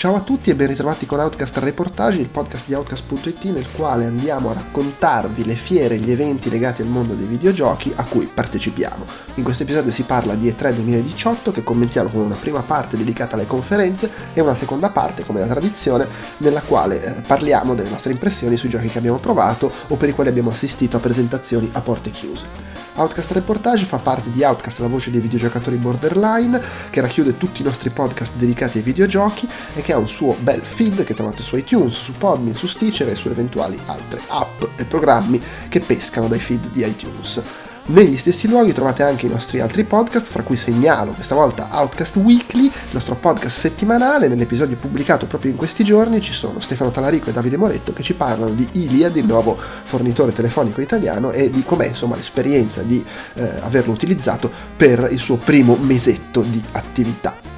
Ciao a tutti e ben ritrovati con Outcast Reportage, il podcast di Outcast.it nel quale andiamo a raccontarvi le fiere e gli eventi legati al mondo dei videogiochi a cui partecipiamo. In questo episodio si parla di E3 2018 che commentiamo con una prima parte dedicata alle conferenze e una seconda parte, come la tradizione, nella quale eh, parliamo delle nostre impressioni sui giochi che abbiamo provato o per i quali abbiamo assistito a presentazioni a porte chiuse. Outcast Reportage fa parte di Outcast, la voce dei videogiocatori borderline, che racchiude tutti i nostri podcast dedicati ai videogiochi e che ha un suo bel feed che trovate su iTunes, su Podmin, su Stitcher e su eventuali altre app e programmi che pescano dai feed di iTunes. Negli stessi luoghi trovate anche i nostri altri podcast, fra cui segnalo questa volta Outcast Weekly, il nostro podcast settimanale. Nell'episodio pubblicato proprio in questi giorni ci sono Stefano Talarico e Davide Moretto che ci parlano di Iliad, il nuovo fornitore telefonico italiano, e di com'è insomma l'esperienza di eh, averlo utilizzato per il suo primo mesetto di attività.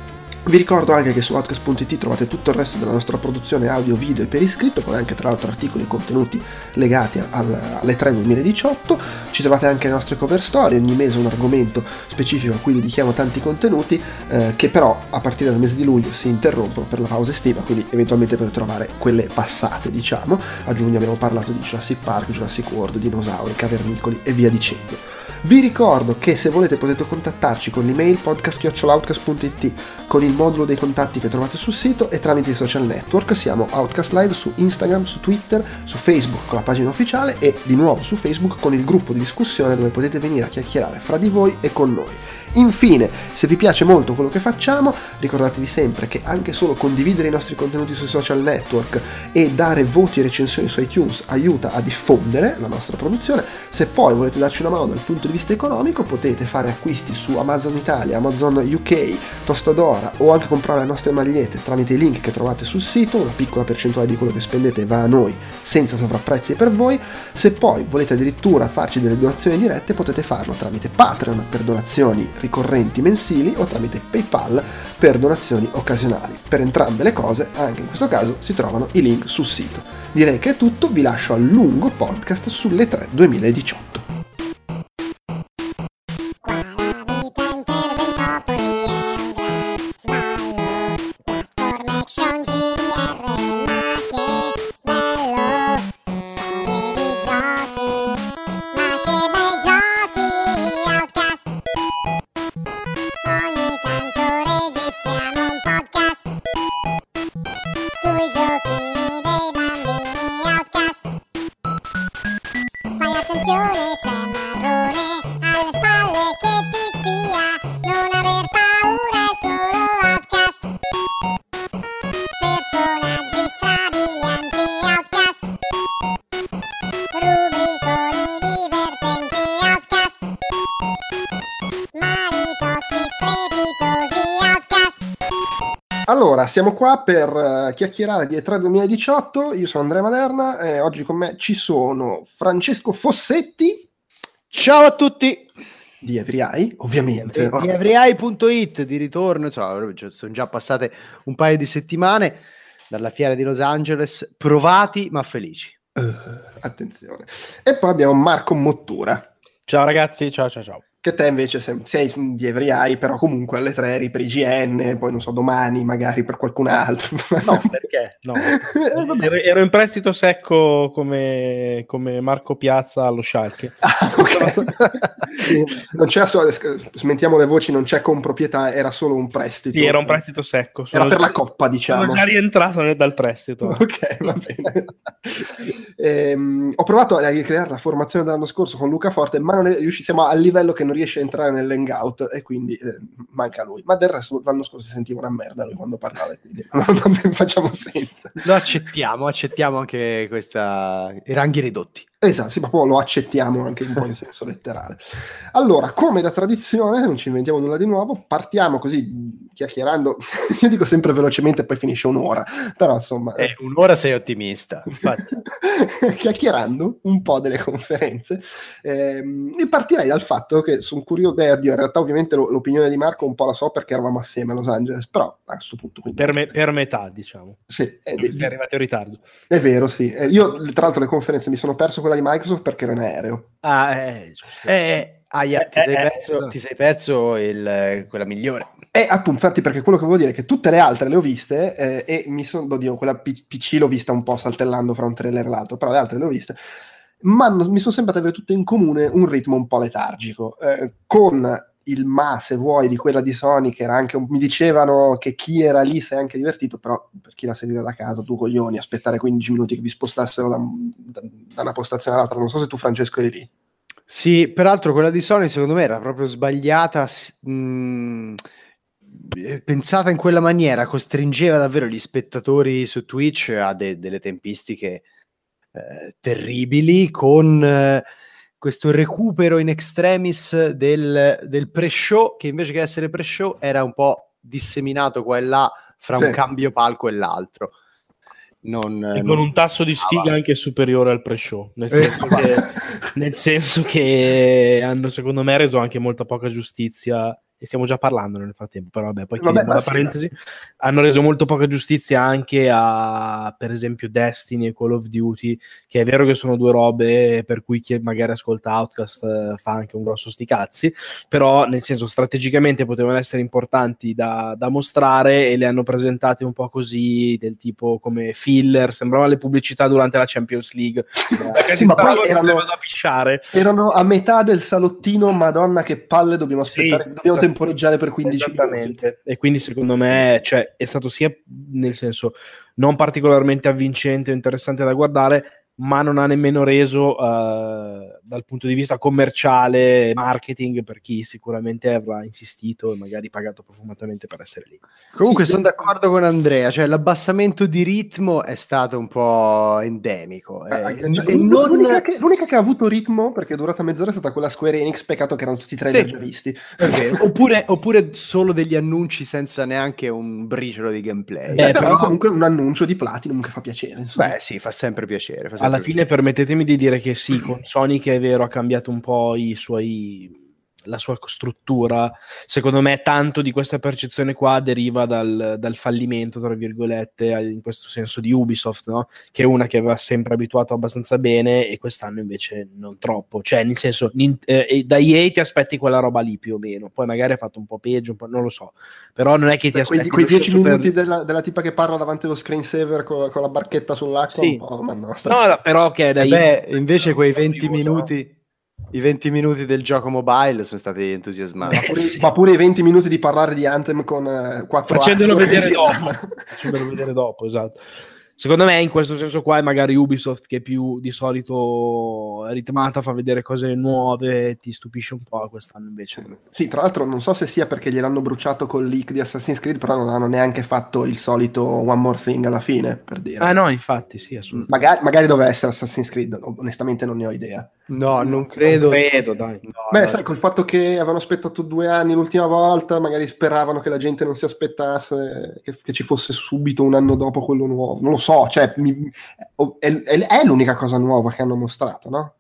Vi ricordo anche che su Outcast.it trovate tutto il resto della nostra produzione audio, video e per iscritto, con anche tra l'altro articoli e contenuti legati al, alle 3 2018. Ci trovate anche le nostre cover story, ogni mese un argomento specifico a cui dedichiamo tanti contenuti, eh, che però a partire dal mese di luglio si interrompono per la pausa estiva, quindi eventualmente potete trovare quelle passate, diciamo. A giugno abbiamo parlato di Jurassic Park, Jurassic World, dinosauri, cavernicoli e via dicendo. Vi ricordo che se volete potete contattarci con l'email podcast.outcast.it con il modulo dei contatti che trovate sul sito e tramite i social network. Siamo Outcast Live su Instagram, su Twitter, su Facebook con la pagina ufficiale e di nuovo su Facebook con il gruppo di discussione dove potete venire a chiacchierare fra di voi e con noi. Infine, se vi piace molto quello che facciamo, ricordatevi sempre che anche solo condividere i nostri contenuti sui social network e dare voti e recensioni su iTunes aiuta a diffondere la nostra produzione. Se poi volete darci una mano dal punto di vista economico, potete fare acquisti su Amazon Italia, Amazon UK, Tostadora o anche comprare le nostre magliette tramite i link che trovate sul sito. Una piccola percentuale di quello che spendete va a noi senza sovrapprezzi per voi. Se poi volete addirittura farci delle donazioni dirette, potete farlo tramite Patreon per donazioni ricorrenti mensili o tramite PayPal per donazioni occasionali. Per entrambe le cose, anche in questo caso, si trovano i link sul sito. Direi che è tutto, vi lascio al lungo podcast sulle 3 2018. Siamo qua per uh, chiacchierare di E3 2018. Io sono Andrea Maderna e oggi con me ci sono Francesco Fossetti. Ciao a tutti! Di Evriai, ovviamente. Di, di Evriai.it di ritorno, insomma, sono già passate un paio di settimane dalla fiera di Los Angeles, provati ma felici. Uh, attenzione. E poi abbiamo Marco Mottura. Ciao ragazzi, ciao ciao ciao che te invece sei di Every però comunque alle tre eri per IGN, poi non so, domani magari per qualcun altro. No, perché? No. Eh, ero, ero, in prestito secco come, come Marco Piazza allo Schalke. Ah, okay. non c'è smentiamo le voci, non c'è comproprietà, era solo un prestito. Sì, era un prestito secco. Sono era per già, la coppa, diciamo. Sono già rientrato dal prestito. Ok, va bene. ehm, ho provato a ricreare la formazione dell'anno scorso con Luca Forte, ma non è, riuscissimo al livello che non riesce a entrare nell'hangout e quindi eh, manca lui. Ma del resto l'anno scorso si sentiva una merda lui quando parlava, quindi non facciamo senza. Lo accettiamo, accettiamo anche questa... i ranghi ridotti. Esatto, sì, ma poi lo accettiamo anche un po' in senso letterale. Allora, come da tradizione, non ci inventiamo nulla di nuovo, partiamo così chiacchierando, io dico sempre velocemente, poi finisce un'ora, però insomma... Eh, un'ora sei ottimista, infatti. chiacchierando un po' delle conferenze, ehm, e partirei dal fatto che sono curioso, beh, oddio, in realtà ovviamente l'opinione di Marco un po' la so perché eravamo assieme a Los Angeles, però a questo punto... Per, me, per, metà, diciamo. Sì. È, sei arrivato in ritardo. È vero, sì. Eh, io, tra l'altro, le conferenze mi sono perso quella di Microsoft perché ero in aereo. Ah, eh, eh, Aia, ti sei perso, ti sei perso il, quella migliore. E appunto, infatti, perché quello che volevo dire è che tutte le altre le ho viste eh, e mi sono, oddio, quella PC l'ho vista un po' saltellando fra un trailer e l'altro, però le altre le ho viste, ma mi sono sembrate avere tutte in comune un ritmo un po' letargico, eh, con il ma, se vuoi, di quella di Sony, che era anche un, mi dicevano che chi era lì si è anche divertito, però per chi la seguiva da casa, tu coglioni, aspettare 15 minuti che vi spostassero da, da, da una postazione all'altra, non so se tu Francesco eri lì. Sì, peraltro quella di Sony secondo me era proprio sbagliata. Mh, mm, pensata in quella maniera costringeva davvero gli spettatori su Twitch a de- delle tempistiche eh, terribili con eh, questo recupero in extremis del, del, pre-show che invece che essere pre-show era un po' disseminato qua e là fra sì. un cambio palco e l'altro. Non, e con un tasso di sfiga ah, anche superiore al pre-show, nel senso, che, nel senso che hanno secondo me reso anche molta poca giustizia e stiamo già parlando nel frattempo, però vabbè, poi vabbè, la parentesi, sì. hanno reso molto poca giustizia anche a, per esempio, Destiny e Call of Duty, che è vero che sono due robe per cui chi magari ascolta Outcast eh, fa anche un grosso sti cazzi, però nel senso strategicamente potevano essere importanti da, da mostrare e le hanno presentate un po' così, del tipo come filler, sembravano le pubblicità durante la Champions League. sì, ma poi erano, erano, a metà del salottino, madonna che palle, dobbiamo aspettare, sì, dobbiamo temporeggiare per 15 minuti. E quindi secondo me cioè, è stato sia nel senso non particolarmente avvincente o interessante da guardare, ma non ha nemmeno reso uh, dal punto di vista commerciale, marketing, per chi sicuramente avrà insistito e magari pagato profumatamente per essere lì. Comunque sì, sono d'accordo con Andrea, cioè l'abbassamento di ritmo è stato un po' endemico. Eh, eh, non... l'unica, che, l'unica, che, ha avuto ritmo, perché è durata mezz'ora, è stata quella Square Enix, peccato che erano tutti i trailer sì. già visti. oppure, oppure, solo degli annunci senza neanche un briciolo di gameplay. Eh, però, però comunque un annuncio di Platinum che fa piacere. Insomma. Beh sì, fa sempre piacere. Fa alla fine permettetemi di dire che sì, con Sony che è vero ha cambiato un po' i suoi la sua struttura, secondo me tanto di questa percezione qua deriva dal, dal fallimento, tra virgolette, in questo senso di Ubisoft, no? che è una che aveva sempre abituato abbastanza bene e quest'anno invece non troppo, cioè nel senso eh, da EA ti aspetti quella roba lì più o meno, poi magari ha fatto un po' peggio, un po', non lo so, però non è che ti Beh, aspetti... Quei 10 minuti per... della, della, tipa che parla davanti allo screensaver con, con la barchetta sull'acqua, sì. no, no, però che da EA... Beh, invece quei 20 minuti i 20 minuti del gioco mobile sono stati entusiasmanti. Ma pure, sì. ma pure i 20 minuti di parlare di Anthem con uh, 4 Facendolo vedere dopo. Facendolo vedere dopo, esatto. Secondo me in questo senso qua è magari Ubisoft che più di solito ritmata, fa vedere cose nuove, ti stupisce un po', quest'anno invece. Sì, tra l'altro non so se sia perché gliel'hanno bruciato col leak di Assassin's Creed, però non hanno neanche fatto il solito One More Thing alla fine, per dire. Ah no, infatti, sì, assolutamente. Magari, magari doveva essere Assassin's Creed, onestamente non ne ho idea. No, non credo. Non credo, dai. No, Beh, no. sai, col fatto che avevano aspettato due anni l'ultima volta, magari speravano che la gente non si aspettasse che, che ci fosse subito un anno dopo quello nuovo. Non lo so, cioè, mi, è, è, è, l'unica cosa nuova che hanno mostrato, no?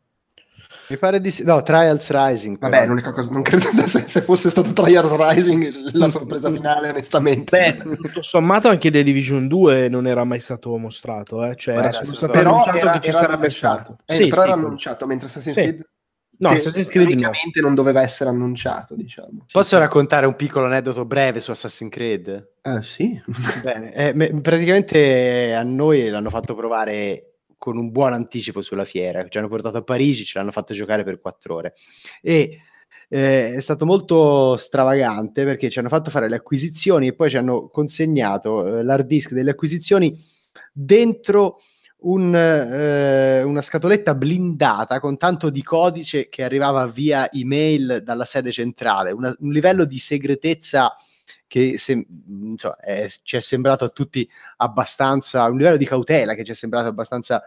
Mi pare di sì. No, Trials Rising. Vabbè, l'unica cosa, non credo se, se, fosse stato Trials Rising la sorpresa finale, onestamente. Beh, tutto sommato anche The Division 2 non era mai stato mostrato, eh? cioè Beh, era solo stato annunciato era, che ci sarebbe annunciato. stato. Eh, sì, però sì, era annunciato, mentre Assassin's sì. Creed No, Assassin's Creed no. non doveva essere annunciato, diciamo. Posso raccontare un piccolo aneddoto breve su Assassin's Creed? Eh, sì. Bene, eh, praticamente a noi l'hanno fatto provare con un buon anticipo sulla fiera, ci hanno portato a Parigi, ce l'hanno fatto giocare per quattro ore e eh, è stato molto stravagante perché ci hanno fatto fare le acquisizioni e poi ci hanno consegnato eh, l'hard disk delle acquisizioni dentro un, eh, una scatoletta blindata con tanto di codice che arrivava via email dalla sede centrale, una, un livello di segretezza che se, insomma, è, ci è sembrato a tutti abbastanza, un livello di cautela che ci è sembrato abbastanza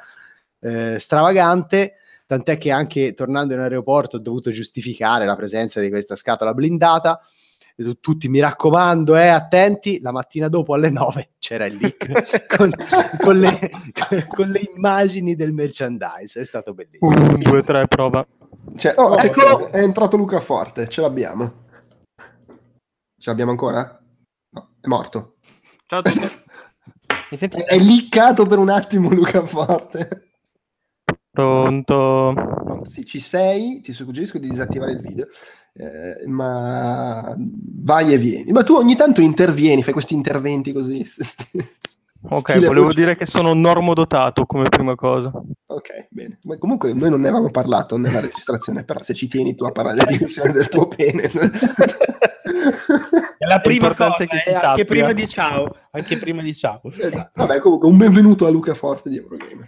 eh, stravagante, tant'è che anche tornando in aeroporto ho dovuto giustificare la presenza di questa scatola blindata tutti mi raccomando, eh, attenti, la mattina dopo alle 9 c'era il leak con, con, le, con, le, immagini del merchandise, è stato bellissimo. Un, due, tre, prova. Cioè, oh, ecco, è entrato Luca Forte, ce l'abbiamo. Ce l'abbiamo ancora? No, è morto. Ciao a tutti. Mi senti? È, è liccato per un attimo Luca Forte. Pronto? sì, ci sei, ti suggerisco di disattivare il video, eh, ma vai e vieni. Ma tu ogni tanto intervieni, fai questi interventi così. Ok, volevo voce. dire che sono normodotato come prima cosa. Ok, bene. Ma comunque noi non ne avevamo parlato nella registrazione, però se ci tieni tu a parlare della dimensione del tuo pene... È la prima è cosa, che si eh, anche prima di ciao, anche prima di ciao. Esatto. Vabbè, comunque un benvenuto a Luca Forte di Eurogame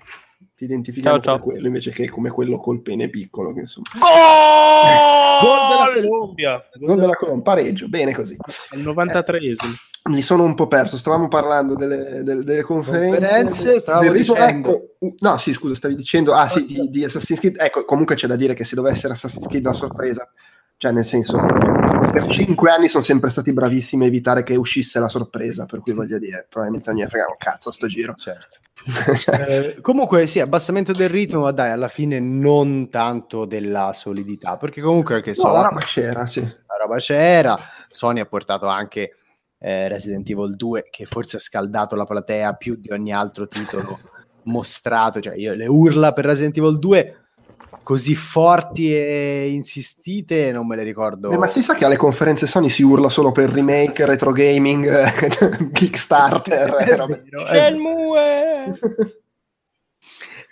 ti identifichiamo ciao, come quello invece che come quello col pene piccolo. Che insomma... Gol! Gol della Colombia! Gol della Colombia, pareggio, bene così. Al 93esimo. Eh, mi sono un po' perso, stavamo parlando delle, delle, delle conferenze. conferenze del rito, ecco, no, sì, scusa, stavi dicendo, ah sì, di, di Assassin's Creed. Ecco, comunque c'è da dire che se dovesse essere Assassin's Creed la sorpresa, cioè, nel senso, per cinque anni sono sempre stati bravissimi a evitare che uscisse la sorpresa, per cui voglio dire, probabilmente non gli frega un cazzo a sto giro. Certo. eh, comunque, sì, abbassamento del ritmo, ma dai, alla fine non tanto della solidità, perché comunque che so, no, la roba c'era, sì. La roba c'era, Sony ha portato anche eh, Resident Evil 2, che forse ha scaldato la platea più di ogni altro titolo mostrato, cioè io le urla per Resident Evil 2 così forti e insistite non me le ricordo. Eh, ma si sa che alle conferenze Sony si urla solo per remake, retro gaming, Kickstarter. Shenmue!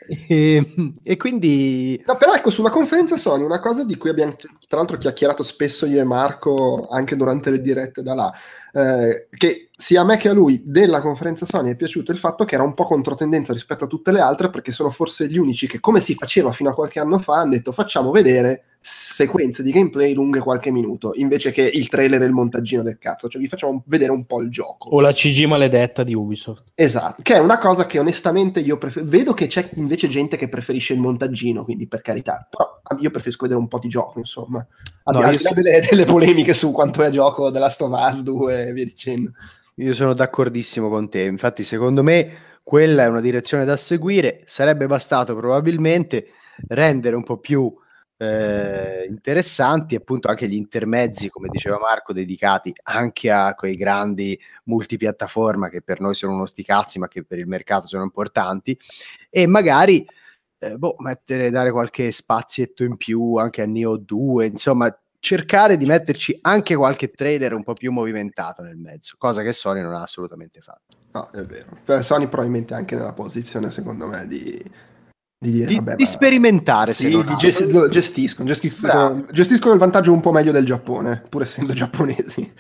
e, e, quindi no, però ecco sulla conferenza Sony una cosa di cui abbiamo tra l'altro chiacchierato spesso io e Marco anche durante le dirette da là eh, che sia a me che a lui della conferenza Sony è piaciuto il fatto che era un po' controtendenza rispetto a tutte le altre perché sono forse gli unici che come si faceva fino a qualche anno fa hanno detto facciamo vedere sequenze di gameplay lunghe qualche minuto invece che il trailer e il montaggino del cazzo. Cioè vi facciamo vedere un po' il gioco. O la CG maledetta di Ubisoft. Esatto che è una cosa che onestamente io prefer- vedo che c'è invece gente che preferisce il montaggino quindi per carità però io preferisco vedere un po' di gioco insomma. No, al di là delle, delle, polemiche su quanto è gioco della Stovaz 2 e via dicendo. Io sono d'accordissimo con te, infatti secondo me quella è una direzione da seguire, sarebbe bastato probabilmente rendere un po' più eh, interessanti appunto anche gli intermezzi, come diceva Marco, dedicati anche a quei grandi multipiattaforma che per noi sono uno sticazzi ma che per il mercato sono importanti e magari eh, boh, mettere, dare qualche spazietto in più anche a Neo 2, insomma cercare di metterci anche qualche trailer un po' più movimentato nel mezzo, cosa che Sony non ha assolutamente fatto. No, è vero. Sony probabilmente anche nella posizione, secondo me, di, di, dire, di, vabbè, di sperimentare. Sì, di gest- lo gestiscono, gestiscono, gestiscono, il vantaggio un po' meglio del Giappone, pur essendo giapponesi.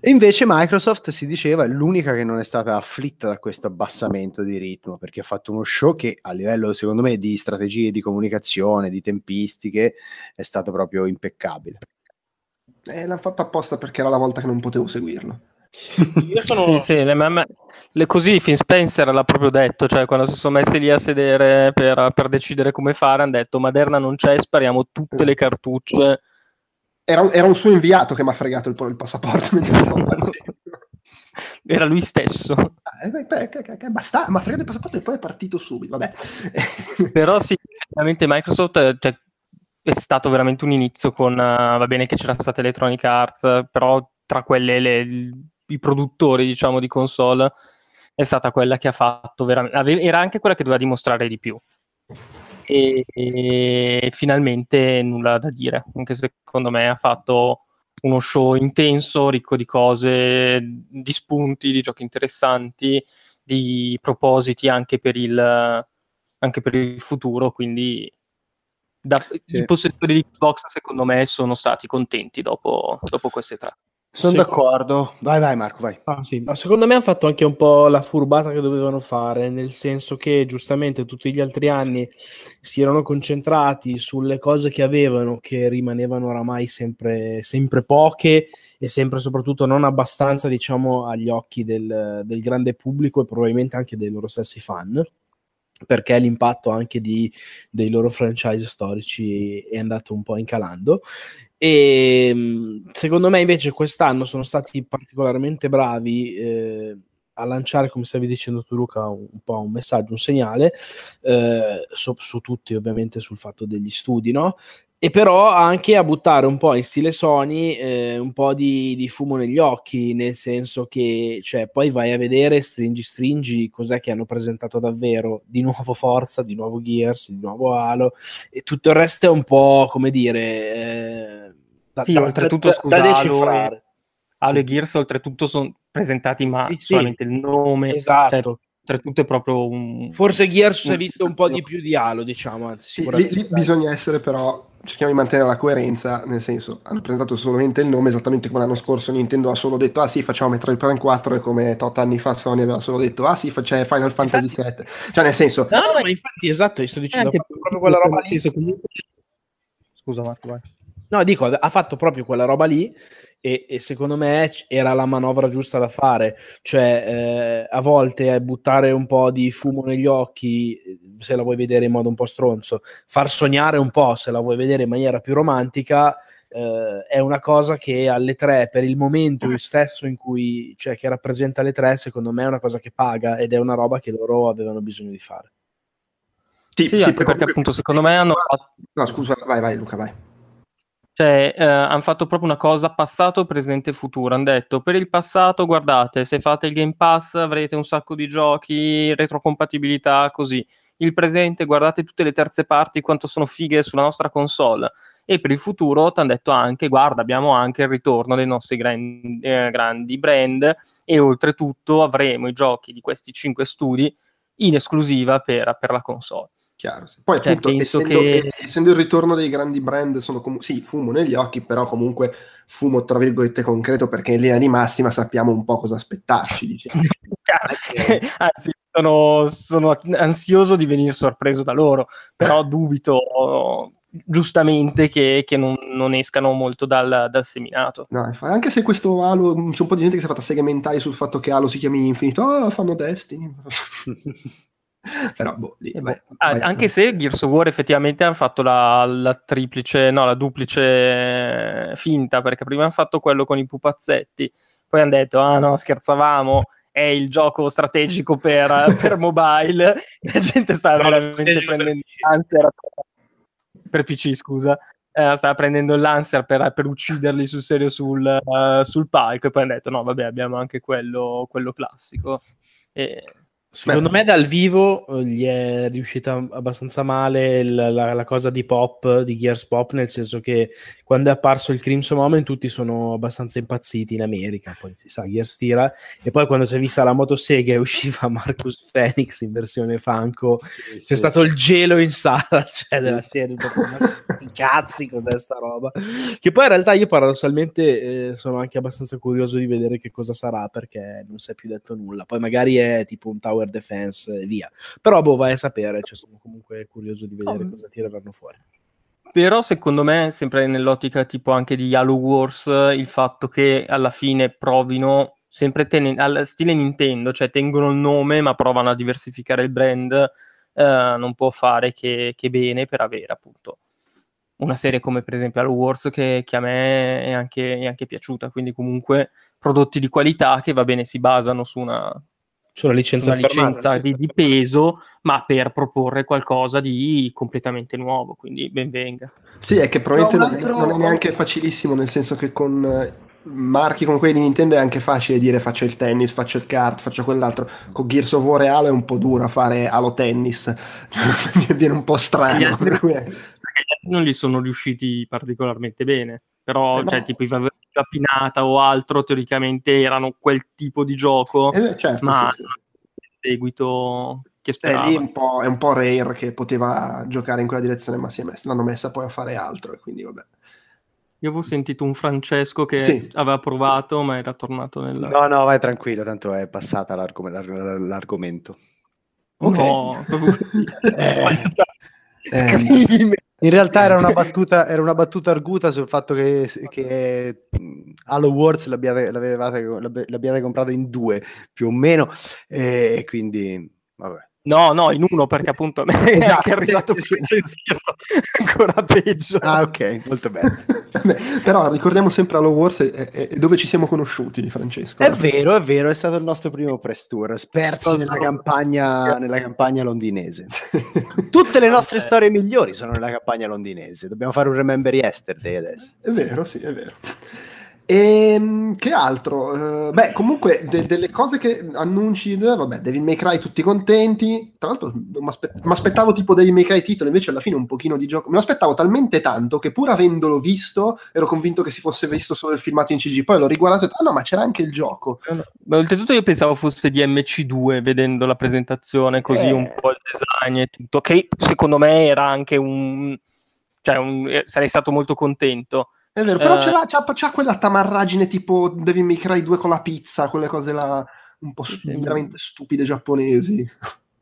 E invece Microsoft si diceva è l'unica che non è stata afflitta da questo abbassamento di ritmo, perché ha fatto uno show che a livello, secondo me, di strategie di comunicazione, di tempistiche, è stato proprio impeccabile. Eh, l'hanno fatto apposta perché era la volta che non potevo seguirlo. Io sono... sì, sì, le, me, le, così Finn Spencer l'ha proprio detto, cioè quando si sono messi lì a sedere per, per decidere come fare, hanno detto Maderna non c'è, spariamo tutte le cartucce. Era, era un suo inviato che mi ha fregato il, il passaporto Era lui stesso. Ah, eh, basta, mi ha fregato il passaporto e poi è partito subito, vabbè. Però sì, effettivamente Microsoft... Cioè, è stato veramente un inizio con, uh, va bene che c'era stata Electronic Arts, però tra quelle le, i produttori diciamo di console è stata quella che ha fatto veramente era anche quella che doveva dimostrare di più e, e finalmente nulla da dire anche secondo me ha fatto uno show intenso ricco di cose di spunti di giochi interessanti di propositi anche per il, anche per il futuro quindi da, sì. i possessori di Xbox secondo me sono stati contenti dopo, dopo queste tre sono d'accordo. Vai, vai, Marco, vai. Ah, sì. no, secondo me hanno fatto anche un po' la furbata che dovevano fare, nel senso che giustamente tutti gli altri anni si erano concentrati sulle cose che avevano, che rimanevano oramai sempre, sempre poche e sempre soprattutto non abbastanza, diciamo, agli occhi del, del grande pubblico e probabilmente anche dei loro stessi fan perché l'impatto anche di, dei loro franchise storici è andato un po' incalando e ehm, secondo me invece quest'anno sono stati particolarmente bravi eh, a lanciare, come stavi dicendo tu Luca, un, un po' un messaggio, un segnale, eh, su, su, tutti ovviamente sul fatto degli studi, no? E però anche a buttare un po' in stile Sony eh, un po' di, di, fumo negli occhi, nel senso che cioè, poi vai a vedere stringi stringi cos'è che hanno presentato davvero, di nuovo Forza, di nuovo Gears, di nuovo Halo e tutto il resto è un po' come dire... Eh, da, sì, da, oltretutto da, scusa, da decifrare. Halo, Halo sì. e Gears oltretutto sono presentati ma sì, solamente il nome. Cioè, esatto. Cioè, oltretutto è proprio un... Forse Gears si è visto un po' di più di Halo, diciamo. Anzi, sì, lì, lì bisogna essere però cerchiamo di mantenere la coerenza, nel senso, hanno presentato solamente il nome, esattamente come l'anno scorso Nintendo ha solo detto, ah sì, facciamo Metroid Prime 4, e come tot anni fa Sony aveva solo detto, ah sì, c'è Final Fantasy infatti... 7. Cioè, nel senso... No, no, ma infatti, esatto, io sto dicendo, eh, proprio quella roba lì. Scusa Marco, vai. No, dico, ha fatto proprio quella roba lì e, e, secondo me era la manovra giusta da fare, cioè eh, a volte buttare un po' di fumo negli occhi se la vuoi vedere in modo un po' stronzo, far sognare un po' se la vuoi vedere in maniera più romantica eh, è una cosa che alle tre per il momento stesso in cui cioè che rappresenta le tre secondo me è una cosa che paga ed è una roba che loro avevano bisogno di fare. Sì, sì, sì perché appunto secondo me hanno. No, scusa, vai, vai Luca, vai. Cioè, eh, hanno fatto proprio una cosa passato, presente e futuro. Hanno detto per il passato, guardate, se fate il Game Pass avrete un sacco di giochi, retrocompatibilità, così. Il presente, guardate tutte le terze parti, quanto sono fighe sulla nostra console. E per il futuro ti hanno detto anche, guarda, abbiamo anche il ritorno dei nostri gran, eh, grandi brand e oltretutto avremo i giochi di questi cinque studi in esclusiva per, per la console. Chiaro, sì. Poi cioè, appunto, essendo, che... essendo, il ritorno dei grandi brand, sono com- sì, fumo negli occhi, però comunque fumo tra virgolette concreto perché in linea di massima sappiamo un po' cosa aspettarci. Diciamo. Anzi, sono, sono, ansioso di venire sorpreso da loro, però dubito giustamente che, che non, non, escano molto dal, dal, seminato. No, anche se questo Halo, c'è un po' di gente che si è fatta segmentare sul fatto che Halo si chiami Infinito, oh, fanno Destiny. Però, boh, lì, eh, vai, ah, vai, anche se Gears of War effettivamente hanno fatto la, la, triplice, no, la duplice finta, perché prima hanno fatto quello con i pupazzetti, poi hanno detto, ah no, scherzavamo, è il gioco strategico per, per mobile, la gente stava no, veramente prendendo l'ansia per PC, scusa. Eh, stava prendendo l'ansia per, per ucciderli sul serio sul, uh, sul palco e poi hanno detto no vabbè abbiamo anche quello, quello classico. E Secondo Beh. me dal vivo eh, gli è riuscita abbastanza male la, la, la, cosa di pop, di Gears Pop, nel senso che quando è apparso il Crimson Moment tutti sono abbastanza impazziti in America, poi si sa Gears tira, e poi quando si è vista la motosega e usciva Marcus Phoenix in versione Funko, sì, c'è sì. stato il gelo in sala, cioè della serie, sti cazzi cos'è sta roba, che poi in realtà io paradossalmente eh, sono anche abbastanza curioso di vedere che cosa sarà, perché non si è più detto nulla, poi magari è tipo un tower tower defense e via. Però boh, vai a sapere, cioè, sono comunque curioso di vedere oh. cosa tireranno fuori. Però secondo me, sempre nell'ottica tipo anche di Halo Wars, il fatto che alla fine provino sempre ten- al stile Nintendo, cioè tengono il nome ma provano a diversificare il brand, eh, non può fare che, che, bene per avere appunto una serie come per esempio Halo Wars che, che a me è anche, è anche, piaciuta, quindi comunque prodotti di qualità che va bene si basano su una, c'è una licenza, una licenza di, di, peso, ma per proporre qualcosa di completamente nuovo, quindi ben venga. Sì, è che probabilmente no, altro... non è neanche facilissimo, nel senso che con eh, marchi come quelli di Nintendo è anche facile dire faccio il tennis, faccio il kart, faccio quell'altro. Con Gears of War e Halo è un po' dura fare Halo tennis, viene un po' strano. Per cui è... Non gli sono riusciti particolarmente bene però eh cioè, tipo i valori la pinata o altro teoricamente erano quel tipo di gioco eh, certo, ma sì, sì. seguito che sperava. È, un è un po' rare che poteva giocare in quella direzione ma si è messa, l'hanno messa poi a fare altro e quindi vabbè io avevo sentito un Francesco che sì. aveva provato, ma era tornato nel. No, no, vai tranquillo, tanto è passata l'argom- l'argomento. Ok. No, eh, Scrivimi. In realtà era una battuta, era una battuta arguta sul fatto che, che Halo Wars l'abbiate, l'abbiate, l'abbiate, comprato in due più o meno, e quindi vabbè. No, no, in uno perché appunto esatto. è arrivato più ancora peggio. Ah, ok, molto bene. Però ricordiamo sempre Halo Wars e, e, dove ci siamo conosciuti, Francesco. È vero, è vero, è stato il nostro primo press tour, spersi nella campagna, nella campagna londinese. Tutte le nostre storie migliori sono nella campagna londinese. Dobbiamo fare un Remember Yesterday adesso. È vero, sì, è vero. E ehm, che altro? Uh, beh, comunque, de- delle cose che annunci, vabbè, Devil May Cry tutti contenti. Tra l'altro, mi aspettavo tipo Devil May Cry titolo, invece alla fine un pochino di gioco. Me lo aspettavo talmente tanto che pur avendolo visto, ero convinto che si fosse visto solo il filmato in CG. Poi l'ho riguardato e ho detto, ah no, ma c'era anche il gioco. Ma oltretutto io pensavo fosse di MC2 vedendo la presentazione, così eh. un po' il design e tutto, che secondo me era anche un... Cioè, un... Eh, sarei stato molto contento è vero, però uh, c'ha, c'ha, c'ha, quella tamarragine tipo Devil May Cry 2 con la pizza, quelle cose là un po' stu- veramente stupide giapponesi.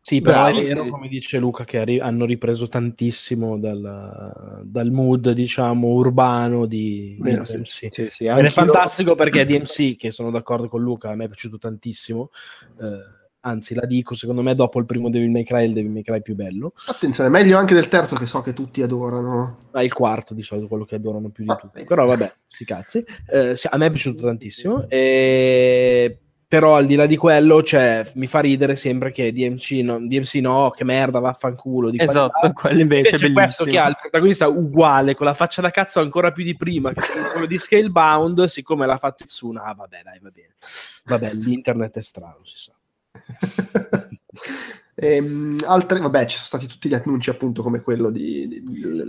Sì, però Beh, è vero, sì. come dice Luca, che arri- hanno ripreso tantissimo dal, dal mood, diciamo, urbano di, vero, di DMC. Sì, sì, Ed è fantastico perché DMC, che sono d'accordo con Luca, a me è piaciuto tantissimo. Eh, anzi la dico, secondo me dopo il primo Devil May Cry è il Devil May Cry più bello. Attenzione, meglio anche del terzo che so che tutti adorano. Ma il quarto di solito quello che adorano più di ah, tutti. Però vabbè, sti cazzi. Eh, a me è piaciuto tantissimo. E... Però al di là di quello, cioè, mi fa ridere sempre che DMC no, DMC no che merda, vaffanculo. Di esatto, quello invece, invece questo che ha il protagonista uguale, con la faccia da cazzo ancora più di prima, che quello di Scalebound, siccome l'ha fatto Tsuna, ah vabbè dai, va bene. Vabbè, l'internet è strano, si sa. E, ehm, altre, vabbè, ci sono stati tutti gli annunci, appunto, come quello di, di,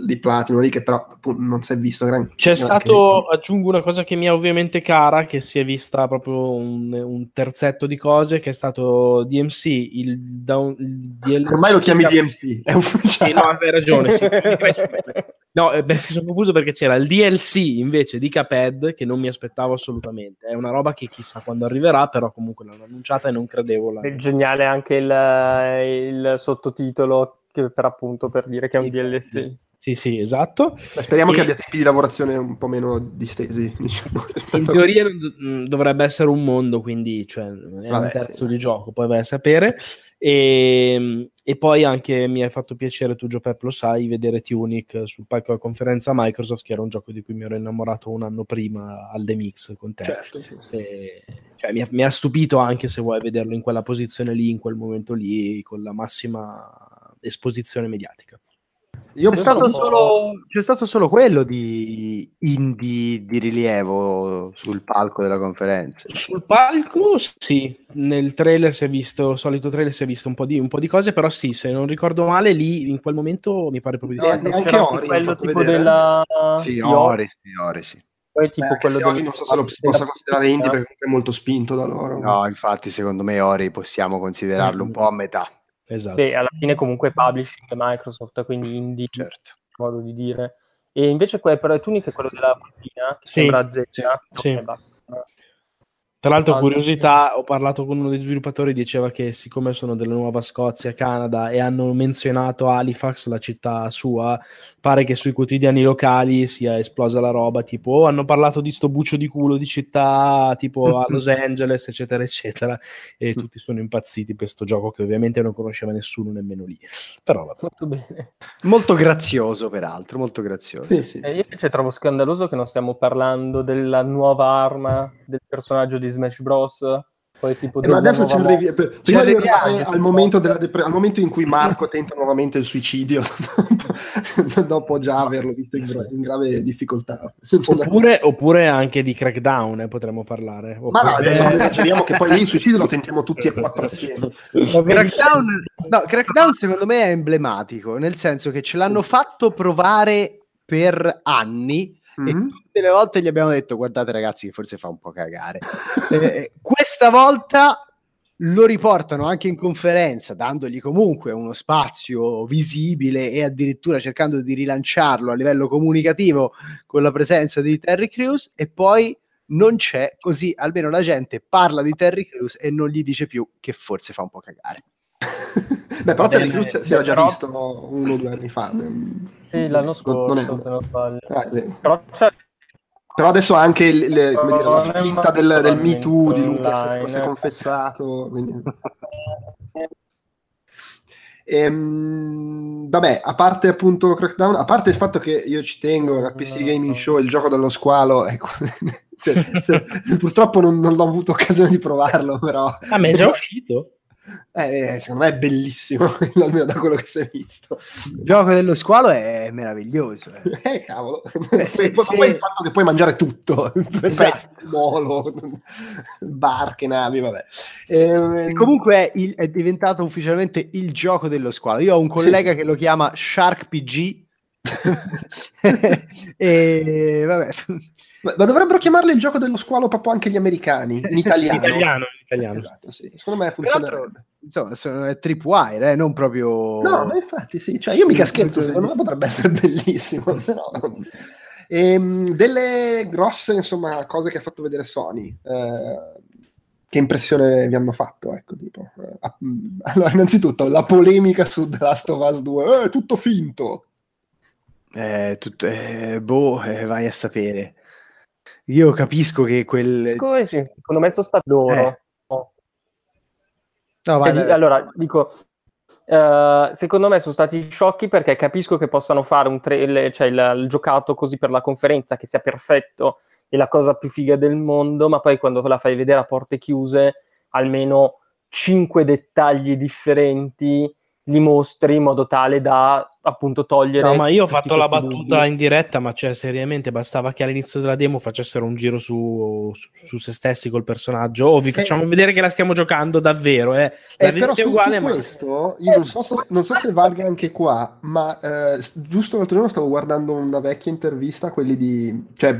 di Platino, lì che però appunto, non si è visto. Gran, C'è stato, che... aggiungo una cosa che mi è ovviamente cara, che si è vista proprio un, un terzetto di cose, che è stato DMC, il, down, il DLC Ormai lo chiami DMC, è ufficiale. Sì, no, hai ragione, sì. No, eh, beh, mi sono confuso perché c'era il DLC invece di Caped che non mi aspettavo assolutamente. È una roba che chissà quando arriverà, però comunque l'hanno annunciata e non credevo. La... È geniale anche il, il sottotitolo che per appunto per dire che è un DLC. Sì, sì, esatto. Beh, speriamo e... che abbia tempi di lavorazione un po' meno distesi. Diciamo. In teoria mm, dovrebbe essere un mondo, quindi cioè, è Vabbè, un terzo sì. di gioco, poi vai a sapere. E, ehm, e, poi anche mi hai fatto piacere, tu Giuseppe lo sai, vedere Tunic sul palco della conferenza Microsoft, che era un gioco di cui mi ero innamorato un anno prima al The Mix con te. Certo, sì. E, cioè, mi, ha, mi, ha, stupito anche se vuoi vederlo in quella posizione lì, in quel momento lì, con la massima esposizione mediatica. Io c'è, stato solo, c'è stato solo quello di indie di rilievo sul palco della conferenza. Sul palco, sì. Nel trailer si è visto, solito trailer si è visto un po' di, un po di cose, però sì, se non ricordo male, lì in quel momento mi pare proprio di sì. No, anche Ori, quello tipo vedere. della... Sì, sì Ori, sì, Ori, sì. Poi tipo Beh, quello del... non so se lo si possa considerare indie perché è molto spinto da loro. No, infatti secondo me Ori possiamo considerarlo un po' a metà. Esatto. Beh, alla fine comunque publishing Microsoft, quindi indie, certo. modo di dire. E invece que- però Tunic è quello della bambina, che sì, sembra Z. Sì, sì. Tra l'altro, curiosità, ho parlato con uno dei sviluppatori, diceva che siccome sono della Nuova Scozia, Canada, e hanno menzionato Halifax, la città sua, pare che sui quotidiani locali sia esplosa la roba, tipo, oh, hanno parlato di sto buccio di culo di città, tipo a Los Angeles, eccetera, eccetera, e tutti sono impazziti per questo gioco che ovviamente non conosceva nessuno nemmeno lì. Però vabbè. Molto bene. Molto grazioso, peraltro, molto grazioso. Sì, sì, sì. E io invece trovo scandaloso che non stiamo parlando della nuova arma del personaggio di Smash Bros. Poi tipo eh, ma adesso ci arrivi, prima di arrivare al momento, depre- al momento, in cui Marco tenta nuovamente il suicidio dopo già averlo visto in, gra- in grave difficoltà. Oppure, oppure, anche di Crackdown eh, potremmo parlare. Oppure... ma no adesso esageriamo che poi lì il suicidio lo tentiamo tutti e quattro assieme. Crackdown, no, Crackdown secondo me è emblematico nel senso che ce l'hanno fatto provare per anni mm-hmm. e tutte le volte gli abbiamo detto guardate ragazzi che forse fa un po' cagare. eh, questa volta lo riportano anche in conferenza, dandogli comunque uno spazio visibile e addirittura cercando di rilanciarlo a livello comunicativo con la presenza di Terry Crews e poi non c'è, così almeno la gente parla di Terry Crews e non gli dice più che forse fa un po' cagare. Beh, però Terry Crews si era già visto uno o due anni fa. Sì, l'anno scorso, non, non, non sbaglio. Ah, però c'è però adesso anche il, le, come dire, la spinta del, del Me Too di Lucas si è confessato. Quindi... Ehm, vabbè, a parte appunto Crackdown, a parte il fatto che io ci tengo a PC Gaming Show, il gioco dello squalo, ecco, se, se, purtroppo non, non, ho avuto occasione di provarlo, però... Ah, ma è già uscito? Eh, eh, secondo me è bellissimo, almeno da quello che si è visto. Il gioco dello squalo è meraviglioso. Eh, eh cavolo. Eh, se, poi, se... poi il fatto che puoi mangiare tutto, esatto. molo, barche, navi, vabbè. Eh, comunque è, il, è, diventato ufficialmente il gioco dello squalo. Io ho un collega sì. che lo chiama Shark PG. e vabbè ma, ma, dovrebbero chiamarlo il gioco dello squalo proprio anche gli americani, in italiano. in italiano, in italiano. Esatto, sì. Secondo me funzionerebbe. Insomma, sono, è tripwire, eh, non proprio... No, ma infatti sì, cioè io mica scherzo, secondo me potrebbe essere bellissimo, però... E, ehm, delle grosse, insomma, cose che ha fatto vedere Sony. Eh, che impressione vi hanno fatto? Ecco, tipo, eh, allora, innanzitutto la polemica su The Last of Us 2, eh, tutto finto. Eh, tutto, eh, boh, eh, vai a sapere. Io capisco che quel... Secondo me, sì. Secondo me sono stati loro. Eh. No, vai, cioè, allora, dico, uh, secondo me sono stati sciocchi perché capisco che possano fare un trailer, cioè il, il, giocato così per la conferenza, che sia perfetto e la cosa più figa del mondo, ma poi quando la fai vedere a porte chiuse, almeno cinque dettagli differenti li mostri in modo tale da appunto togliere. No, ma io ho fatto la battuta dubbi. in diretta, ma cioè seriamente bastava che all'inizio della demo facessero un giro su, su, su se stessi col personaggio o vi eh. facciamo eh, vedere che la stiamo giocando davvero. Eh. La eh, però su, uguale, su ma... questo io non so, se, non so se valga anche qua, ma eh, giusto l'altro giorno stavo guardando una vecchia intervista, quelli di, cioè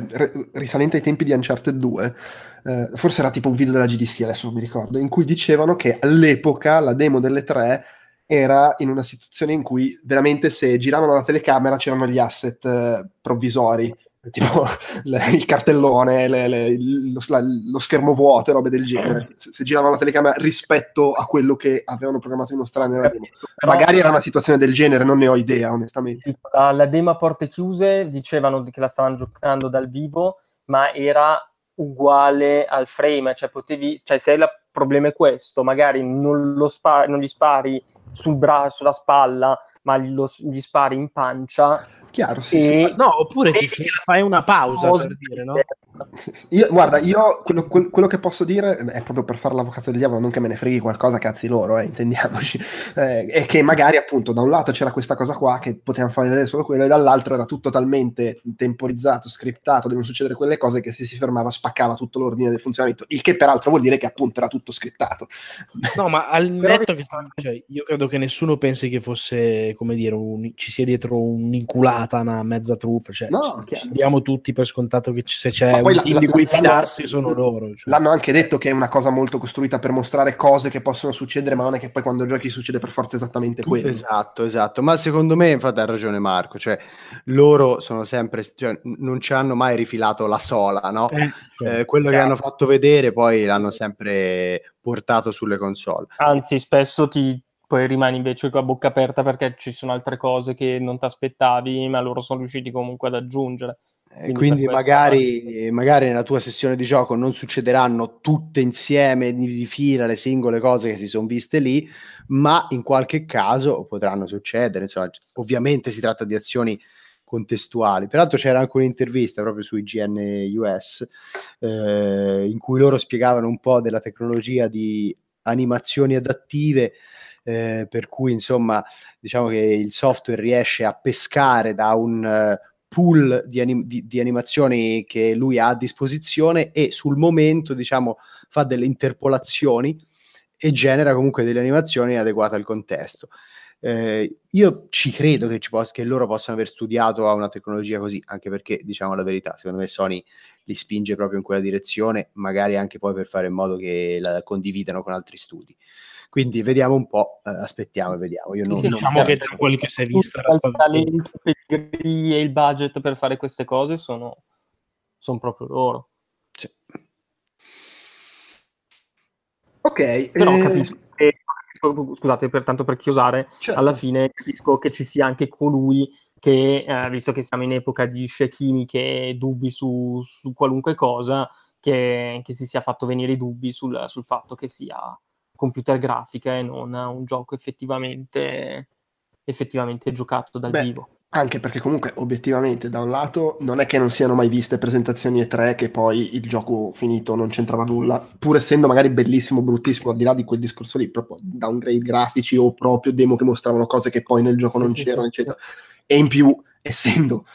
risalente ai tempi di Uncharted 2. Eh, forse era tipo un video della GDC, adesso non mi ricordo, in cui dicevano che all'epoca la demo delle tre era in una situazione in cui veramente se giravano la telecamera c'erano gli asset eh, provvisori, tipo le, il cartellone, le, le, lo, la, lo, schermo vuoto e robe del genere. Se, se, giravano la telecamera rispetto a quello che avevano programmato di mostrare nella demo. Magari era una situazione del genere, non ne ho idea, onestamente. La demo a porte chiuse dicevano che la stavano giocando dal vivo, ma era uguale al frame, cioè potevi, cioè se il problema è questo, magari non, lo spa- non gli spari sul braccio, sulla spalla, ma lo, gli spari in pancia. Chiaro, sì, e... sì. No, oppure ti fai una pausa per dire, no? Io, guarda, io quello, quello, che posso dire è proprio per fare l'avvocato del diavolo, non che me ne freghi qualcosa, cazzi loro, eh, intendiamoci. Eh, è che magari appunto da un lato c'era questa cosa qua che potevano fare vedere solo quello, e dall'altro era tutto talmente temporizzato, scriptato, devono succedere quelle cose che se si fermava spaccava tutto l'ordine del funzionamento. Il che peraltro vuol dire che appunto era tutto scriptato. No, ma al netto che cioè, io credo che nessuno pensi che fosse, come dire, un, ci sia dietro un'inculata, una mezza truffa. Cioè, no, ci, ci diamo tutti per scontato che se c'è un team la, di cui fidarsi sono loro. Cioè. L'hanno anche detto che è una cosa molto costruita per mostrare cose che possono succedere, ma non è che poi quando giochi succede per forza esattamente quello. Esatto, esatto. Ma secondo me, infatti, ha ragione Marco. Cioè, loro sono sempre, cioè, non ci hanno mai rifilato la sola, no? Eh, cioè, eh, quello chiaro. che hanno fatto vedere poi l'hanno sempre portato sulle console. Anzi, spesso ti, poi rimani invece con la bocca aperta perché ci sono altre cose che non ti aspettavi, ma loro sono riusciti comunque ad aggiungere. Quindi, quindi magari, magari, nella tua sessione di gioco non succederanno tutte insieme di, di fila le singole cose che si sono viste lì, ma in qualche caso potranno succedere. Insomma, ovviamente si tratta di azioni contestuali. Peraltro c'era anche un'intervista proprio su IGN US eh, in cui loro spiegavano un po' della tecnologia di animazioni adattive eh, per cui insomma diciamo che il software riesce a pescare da un uh, pool di, anim- di, di, animazioni che lui ha a disposizione e sul momento, diciamo, fa delle interpolazioni e genera comunque delle animazioni adeguate al contesto. Eh, io ci credo che, ci poss- che, loro possano aver studiato a una tecnologia così, anche perché, diciamo la verità, secondo me Sony li spinge proprio in quella direzione, magari anche poi per fare in modo che la condividano con altri studi. Quindi vediamo un po', eh, aspettiamo e vediamo. Io non, sì, diciamo che tra quelli che si è visto era il talento, e il budget per fare queste cose sono, sono proprio loro. Sì. Ok, però eh... capisco che, scusate, pertanto per chiusare, certo. alla fine capisco che ci sia anche colui che, eh, visto che siamo in epoca di scie chimiche e dubbi su, su qualunque cosa, che, che, si sia fatto venire i dubbi sul, sul fatto che sia computer grafica e non un gioco effettivamente, effettivamente giocato dal Beh, vivo. Anche perché comunque obiettivamente da un lato non è che non siano mai viste presentazioni E3 che poi il gioco finito non c'entrava nulla, pur essendo magari bellissimo, bruttissimo, al di là di quel discorso lì, proprio downgrade grafici o proprio demo che mostravano cose che poi nel gioco non sì, c'erano, sì, eccetera. E in più, essendo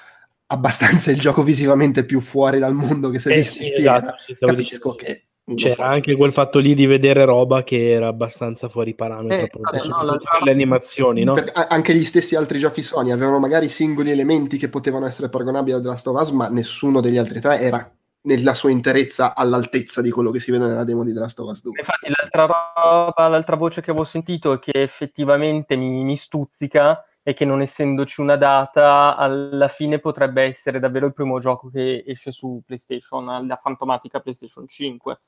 abbastanza il gioco visivamente più fuori dal mondo che si è eh, visto, sì, esatto, capisco che c'era anche quel fatto lì di vedere roba che era abbastanza fuori parametro, eh, eh, no, la... le animazioni, no? Perché anche gli stessi altri giochi Sony avevano magari singoli elementi che potevano essere paragonabili a The Last of Us, ma nessuno degli altri tre era nella sua interezza all'altezza di quello che si vede nella demo di The Last of Us 2. Infatti l'altra, roba, l'altra voce che avevo sentito e che effettivamente mi, mi stuzzica è che non essendoci una data, alla fine potrebbe essere davvero il primo gioco che esce su PlayStation, la fantomatica PlayStation 5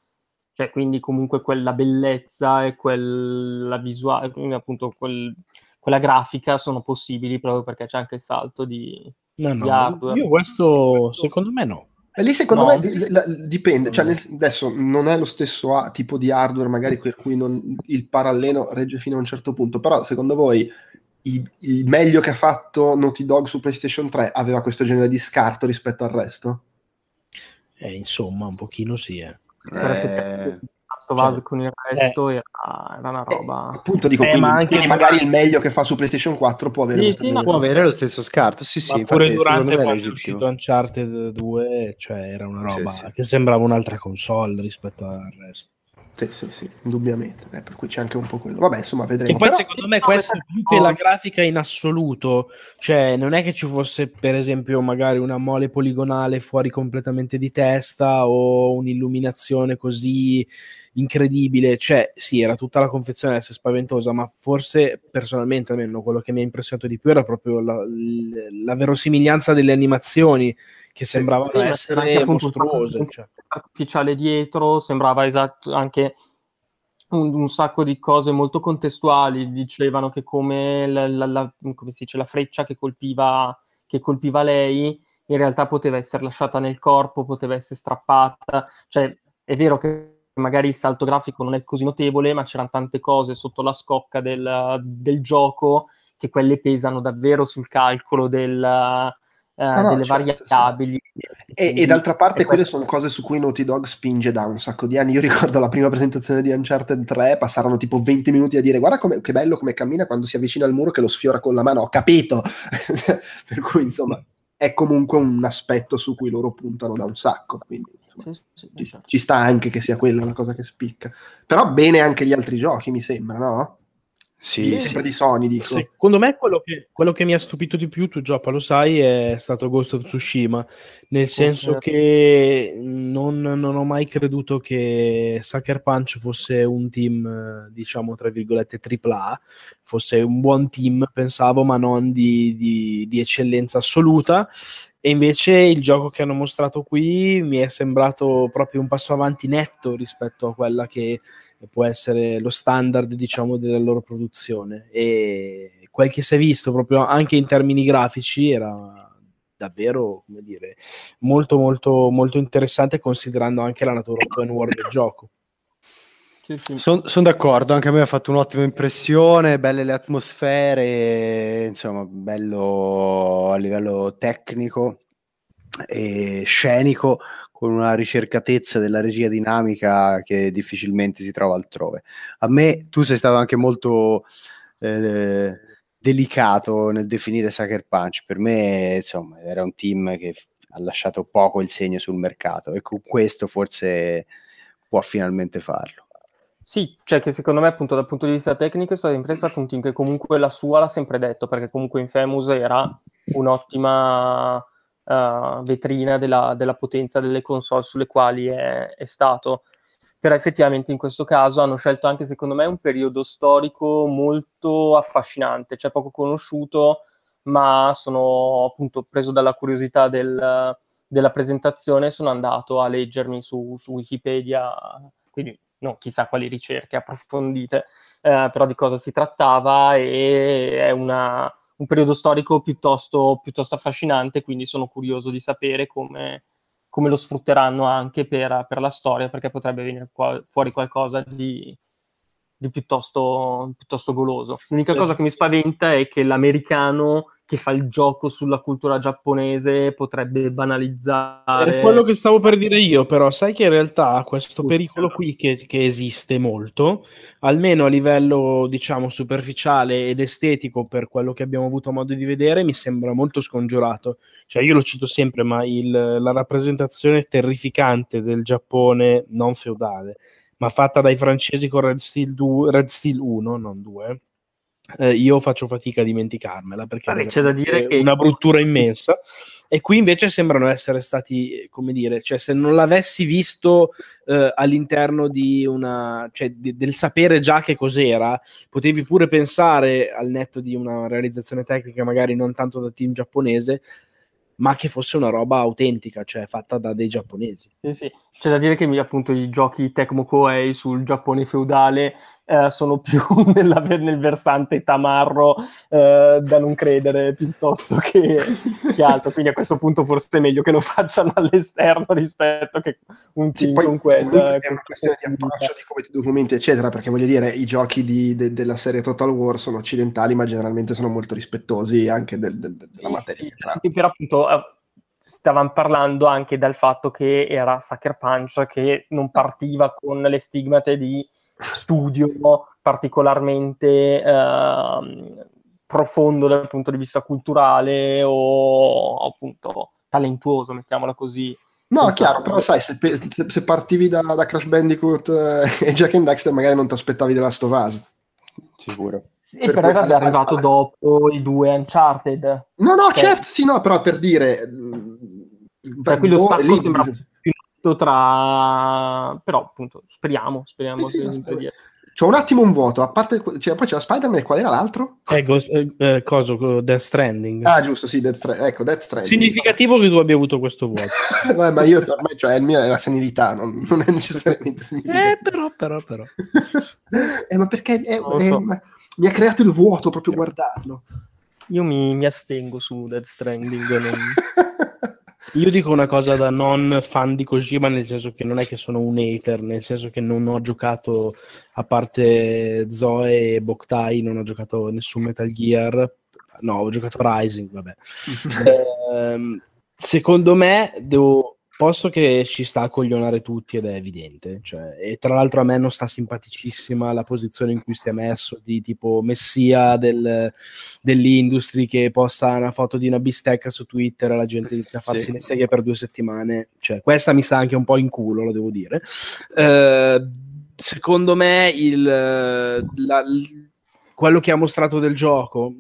cioè quindi comunque quella bellezza e quella visuale, appunto quel, quella grafica sono possibili proprio perché c'è anche il salto di, no, di no, hardware. Io questo secondo me no. E lì secondo no. me dipende, cioè nel, adesso non è lo stesso ah, tipo di hardware magari per cui non, il parallelo regge fino a un certo punto, però secondo voi il, il meglio che ha fatto Naughty Dog su PlayStation 3 aveva questo genere di scarto rispetto al resto? Eh, insomma, un pochino sì, eh. Eh, cioè, con il resto eh, era, era, una roba. Eh, appunto dico, eh, quindi, ma anche quindi magari il meglio che fa su PlayStation 4 può avere, sì, sì, no, può avere lo stesso scarto. Sì, sì, pure durante quando è uscito Uncharted 2, cioè era una roba sì, sì. che sembrava un'altra console rispetto al resto. Sì, sì, sì, indubbiamente. Eh, per cui c'è anche un po' quello. Vabbè, insomma, vedremo. E poi Però... secondo me questo più che la grafica in assoluto, cioè non è che ci fosse per esempio magari una mole poligonale fuori completamente di testa o un'illuminazione così incredibile, cioè sì, era tutta la confezione a essere spaventosa, ma forse personalmente almeno quello che mi ha impressionato di più era proprio la, la verosimiglianza delle animazioni che sembravano sì, essere mostruose. Cioè. Artificiale dietro, sembrava esatto anche un, un, sacco di cose molto contestuali, dicevano che come la, la, la, come dice, la freccia che colpiva, che colpiva lei in realtà poteva essere lasciata nel corpo, poteva essere strappata, cioè è vero che magari il salto grafico non è così notevole, ma c'erano tante cose sotto la scocca del, del gioco che quelle pesano davvero sul calcolo del, eh, no, no, delle certo, variabili. Sì. E, e, d'altra parte quelle sono cose su cui Naughty Dog spinge da un sacco di anni. Io ricordo la prima presentazione di Uncharted 3, passarono tipo 20 minuti a dire guarda che bello come cammina quando si avvicina al muro che lo sfiora con la mano, ho capito! per cui insomma è comunque un aspetto su cui loro puntano da un sacco. Quindi sì, sì, ci, certo. ci, sta anche che sia quella la cosa che spicca. Però bene anche gli altri giochi, mi sembra, no? Sì, sempre di Sony, dico. Secondo me quello che, quello che, mi ha stupito di più, tu Gioppa lo sai, è stato Ghost of Tsushima, nel senso okay. che non, non, ho mai creduto che Sucker Punch fosse un team, diciamo, tra virgolette, AAA, fosse un buon team, pensavo, ma non di, di, di eccellenza assoluta, e invece il gioco che hanno mostrato qui mi è sembrato proprio un passo avanti netto rispetto a quella che può essere lo standard, diciamo, della loro produzione. E quel che si è visto proprio anche in termini grafici era davvero, come dire, molto molto molto interessante considerando anche la natura open world del gioco. Sì. Sono son d'accordo, anche a me ha fatto un'ottima impressione, belle le atmosfere, insomma, bello a livello tecnico e scenico, con una ricercatezza della regia dinamica che difficilmente si trova altrove. A me tu sei stato anche molto eh, delicato nel definire Sucker Punch, per me insomma era un team che ha lasciato poco il segno sul mercato e con questo forse può finalmente farlo. Sì, cioè che secondo me appunto dal punto di vista tecnico è sempre stato un team che comunque la sua l'ha sempre detto, perché comunque Infamous era un'ottima uh, vetrina della, della, potenza delle console sulle quali è, è, stato. Però effettivamente in questo caso hanno scelto anche, secondo me, un periodo storico molto affascinante, cioè poco conosciuto, ma sono appunto preso dalla curiosità del, della presentazione, sono andato a leggermi su, su Wikipedia, quindi non chissà quali ricerche approfondite, eh, però di cosa si trattava e è una, un periodo storico piuttosto, piuttosto, affascinante, quindi sono curioso di sapere come, come lo sfrutteranno anche per, per, la storia, perché potrebbe venire fuori qualcosa di, di piuttosto, piuttosto goloso. L'unica cosa che mi spaventa è che l'americano che fa il gioco sulla cultura giapponese potrebbe banalizzare. È quello che stavo per dire io, però sai che in realtà questo pericolo qui che, che, esiste molto, almeno a livello diciamo superficiale ed estetico per quello che abbiamo avuto modo di vedere, mi sembra molto scongiurato. Cioè io lo cito sempre, ma il, la rappresentazione terrificante del Giappone non feudale, ma fatta dai francesi con Red Steel, 2, Red Steel 1, non 2, eh, io faccio fatica a dimenticarmela perché Vabbè, c'è da dire che una bruttura immensa. E qui invece sembrano essere stati, come dire, cioè se non l'avessi visto eh, all'interno di una, cioè di, del sapere già che cos'era, potevi pure pensare al netto di una realizzazione tecnica, magari non tanto da team giapponese, ma che fosse una roba autentica, cioè fatta da dei giapponesi. Sì, sì. C'è da dire che appunto i giochi Tecmo Koei sul Giappone feudale eh, sono più nella, nel versante tamarro eh, da non credere piuttosto che, che, altro. Quindi a questo punto forse è meglio che lo facciano all'esterno rispetto che un team sì, con quel. È una questione di approccio di come ti documenti, eccetera, perché voglio dire, i giochi di, de, della serie Total War sono occidentali, ma generalmente sono molto rispettosi anche del, del, della materia. Sì, però appunto eh, stavano parlando anche dal fatto che era Sucker Punch che non partiva con le stigmate di studio particolarmente eh, profondo dal punto di vista culturale o appunto talentuoso, mettiamola così. No, chiaro, però sai, se, se, se partivi da, da, Crash Bandicoot eh, e Jack and Dexter magari non ti aspettavi della Stovaz. Sicuro. Sì, per però è arrivato alla... dopo i due Uncharted. No, no, cioè... certo, sì, no, però per dire... Cioè, quello stacco lì... sembra tra... però appunto speriamo, speriamo sì, sì, che C'ho un attimo un vuoto, a parte cioè, poi c'era Spider-Man qual era l'altro? Eh, Ghost, eh, eh coso, Death Stranding. Ah, giusto, sì, Death, ecco, Death Stranding. Significativo che tu abbia avuto questo vuoto. Beh, ma io ormai, cioè, il mio è la senilità, non, non è necessariamente Eh, però, però, però. eh, ma perché è, so. è, mi ha creato il vuoto proprio guardarlo. Io mi, mi astengo su Death Stranding. Non... Io dico una cosa da non fan di Kojima, nel senso che non è che sono un hater, nel senso che non ho giocato, a parte Zoe e Boktai, non ho giocato nessun Metal Gear. No, ho giocato Rising, vabbè. eh, secondo me devo posto che ci sta a coglionare tutti ed è evidente, cioè, e tra l'altro a me non sta simpaticissima la posizione in cui si è messo di tipo messia del, dell'industry che posta una foto di una bistecca su Twitter e la gente inizia a farsi sì. le seghe per due settimane, cioè questa mi sta anche un po' in culo, lo devo dire. Uh, secondo me il, la, quello che ha mostrato del gioco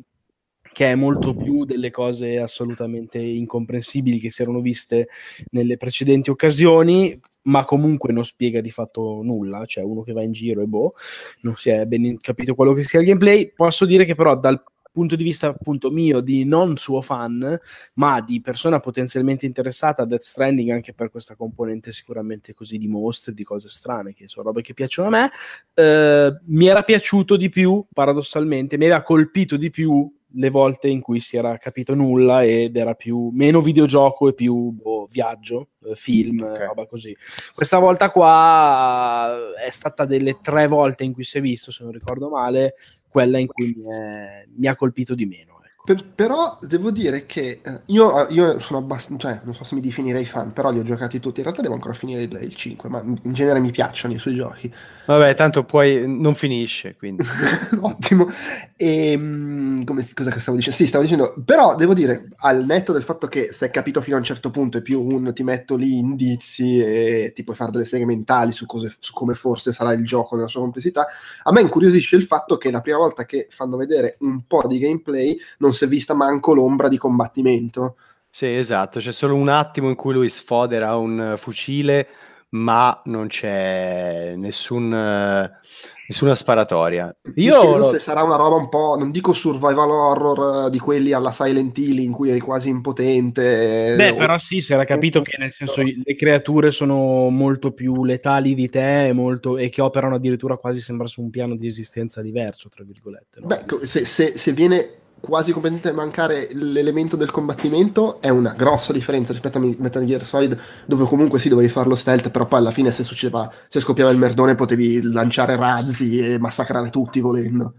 che è molto più delle cose assolutamente incomprensibili che si erano viste nelle precedenti occasioni, ma comunque non spiega di fatto nulla, cioè uno che va in giro e boh, non si è ben capito quello che sia il gameplay. Posso dire che però dal punto di vista appunto mio di non suo fan, ma di persona potenzialmente interessata a Death Stranding anche per questa componente sicuramente così di mostri, di cose strane, che sono robe che piacciono a me, eh, mi era piaciuto di più, paradossalmente, mi aveva colpito di più le volte in cui si era capito nulla ed era più meno videogioco e più boh, viaggio, eh, film, okay. roba così. Questa volta qua è stata delle tre volte in cui si è visto, se non ricordo male, quella in cui mi, è, mi ha colpito di meno. Per, però devo dire che eh, io, eh, io, sono abbastanza, cioè non so se mi definirei fan, però li ho giocati tutti. In realtà devo ancora finire il, il 5, ma in genere mi piacciono i suoi giochi. Vabbè, tanto poi non finisce, quindi. Ottimo. E ehm, come, cosa stavo dicendo? Sì, stavo dicendo, però devo dire, al netto del fatto che se è capito fino a un certo punto è più un ti metto lì indizi e ti puoi fare delle seghe mentali su, cose, su come forse sarà il gioco nella sua complessità, a me incuriosisce il fatto che la prima volta che fanno vedere un po' di gameplay non si è vista manco l'ombra di combattimento. Sì, esatto, c'è solo un attimo in cui lui sfodera un fucile, ma non c'è nessun, nessuna sparatoria. Io lo... se sarà una roba un po', non dico survival horror eh, di quelli alla Silent Hill in cui eri quasi impotente. Beh, o... però sì, si era capito che nel senso le creature sono molto più letali di te e, molto, e che operano addirittura quasi sembra su un piano di esistenza diverso, tra virgolette. No? Beh, se, se, se viene quasi completamente mancare l'elemento del combattimento è una grossa differenza rispetto a Metal Gear Solid dove comunque sì dovevi fare lo stealth però poi alla fine se succedeva se scoppiava il merdone potevi lanciare razzi e massacrare tutti volendo.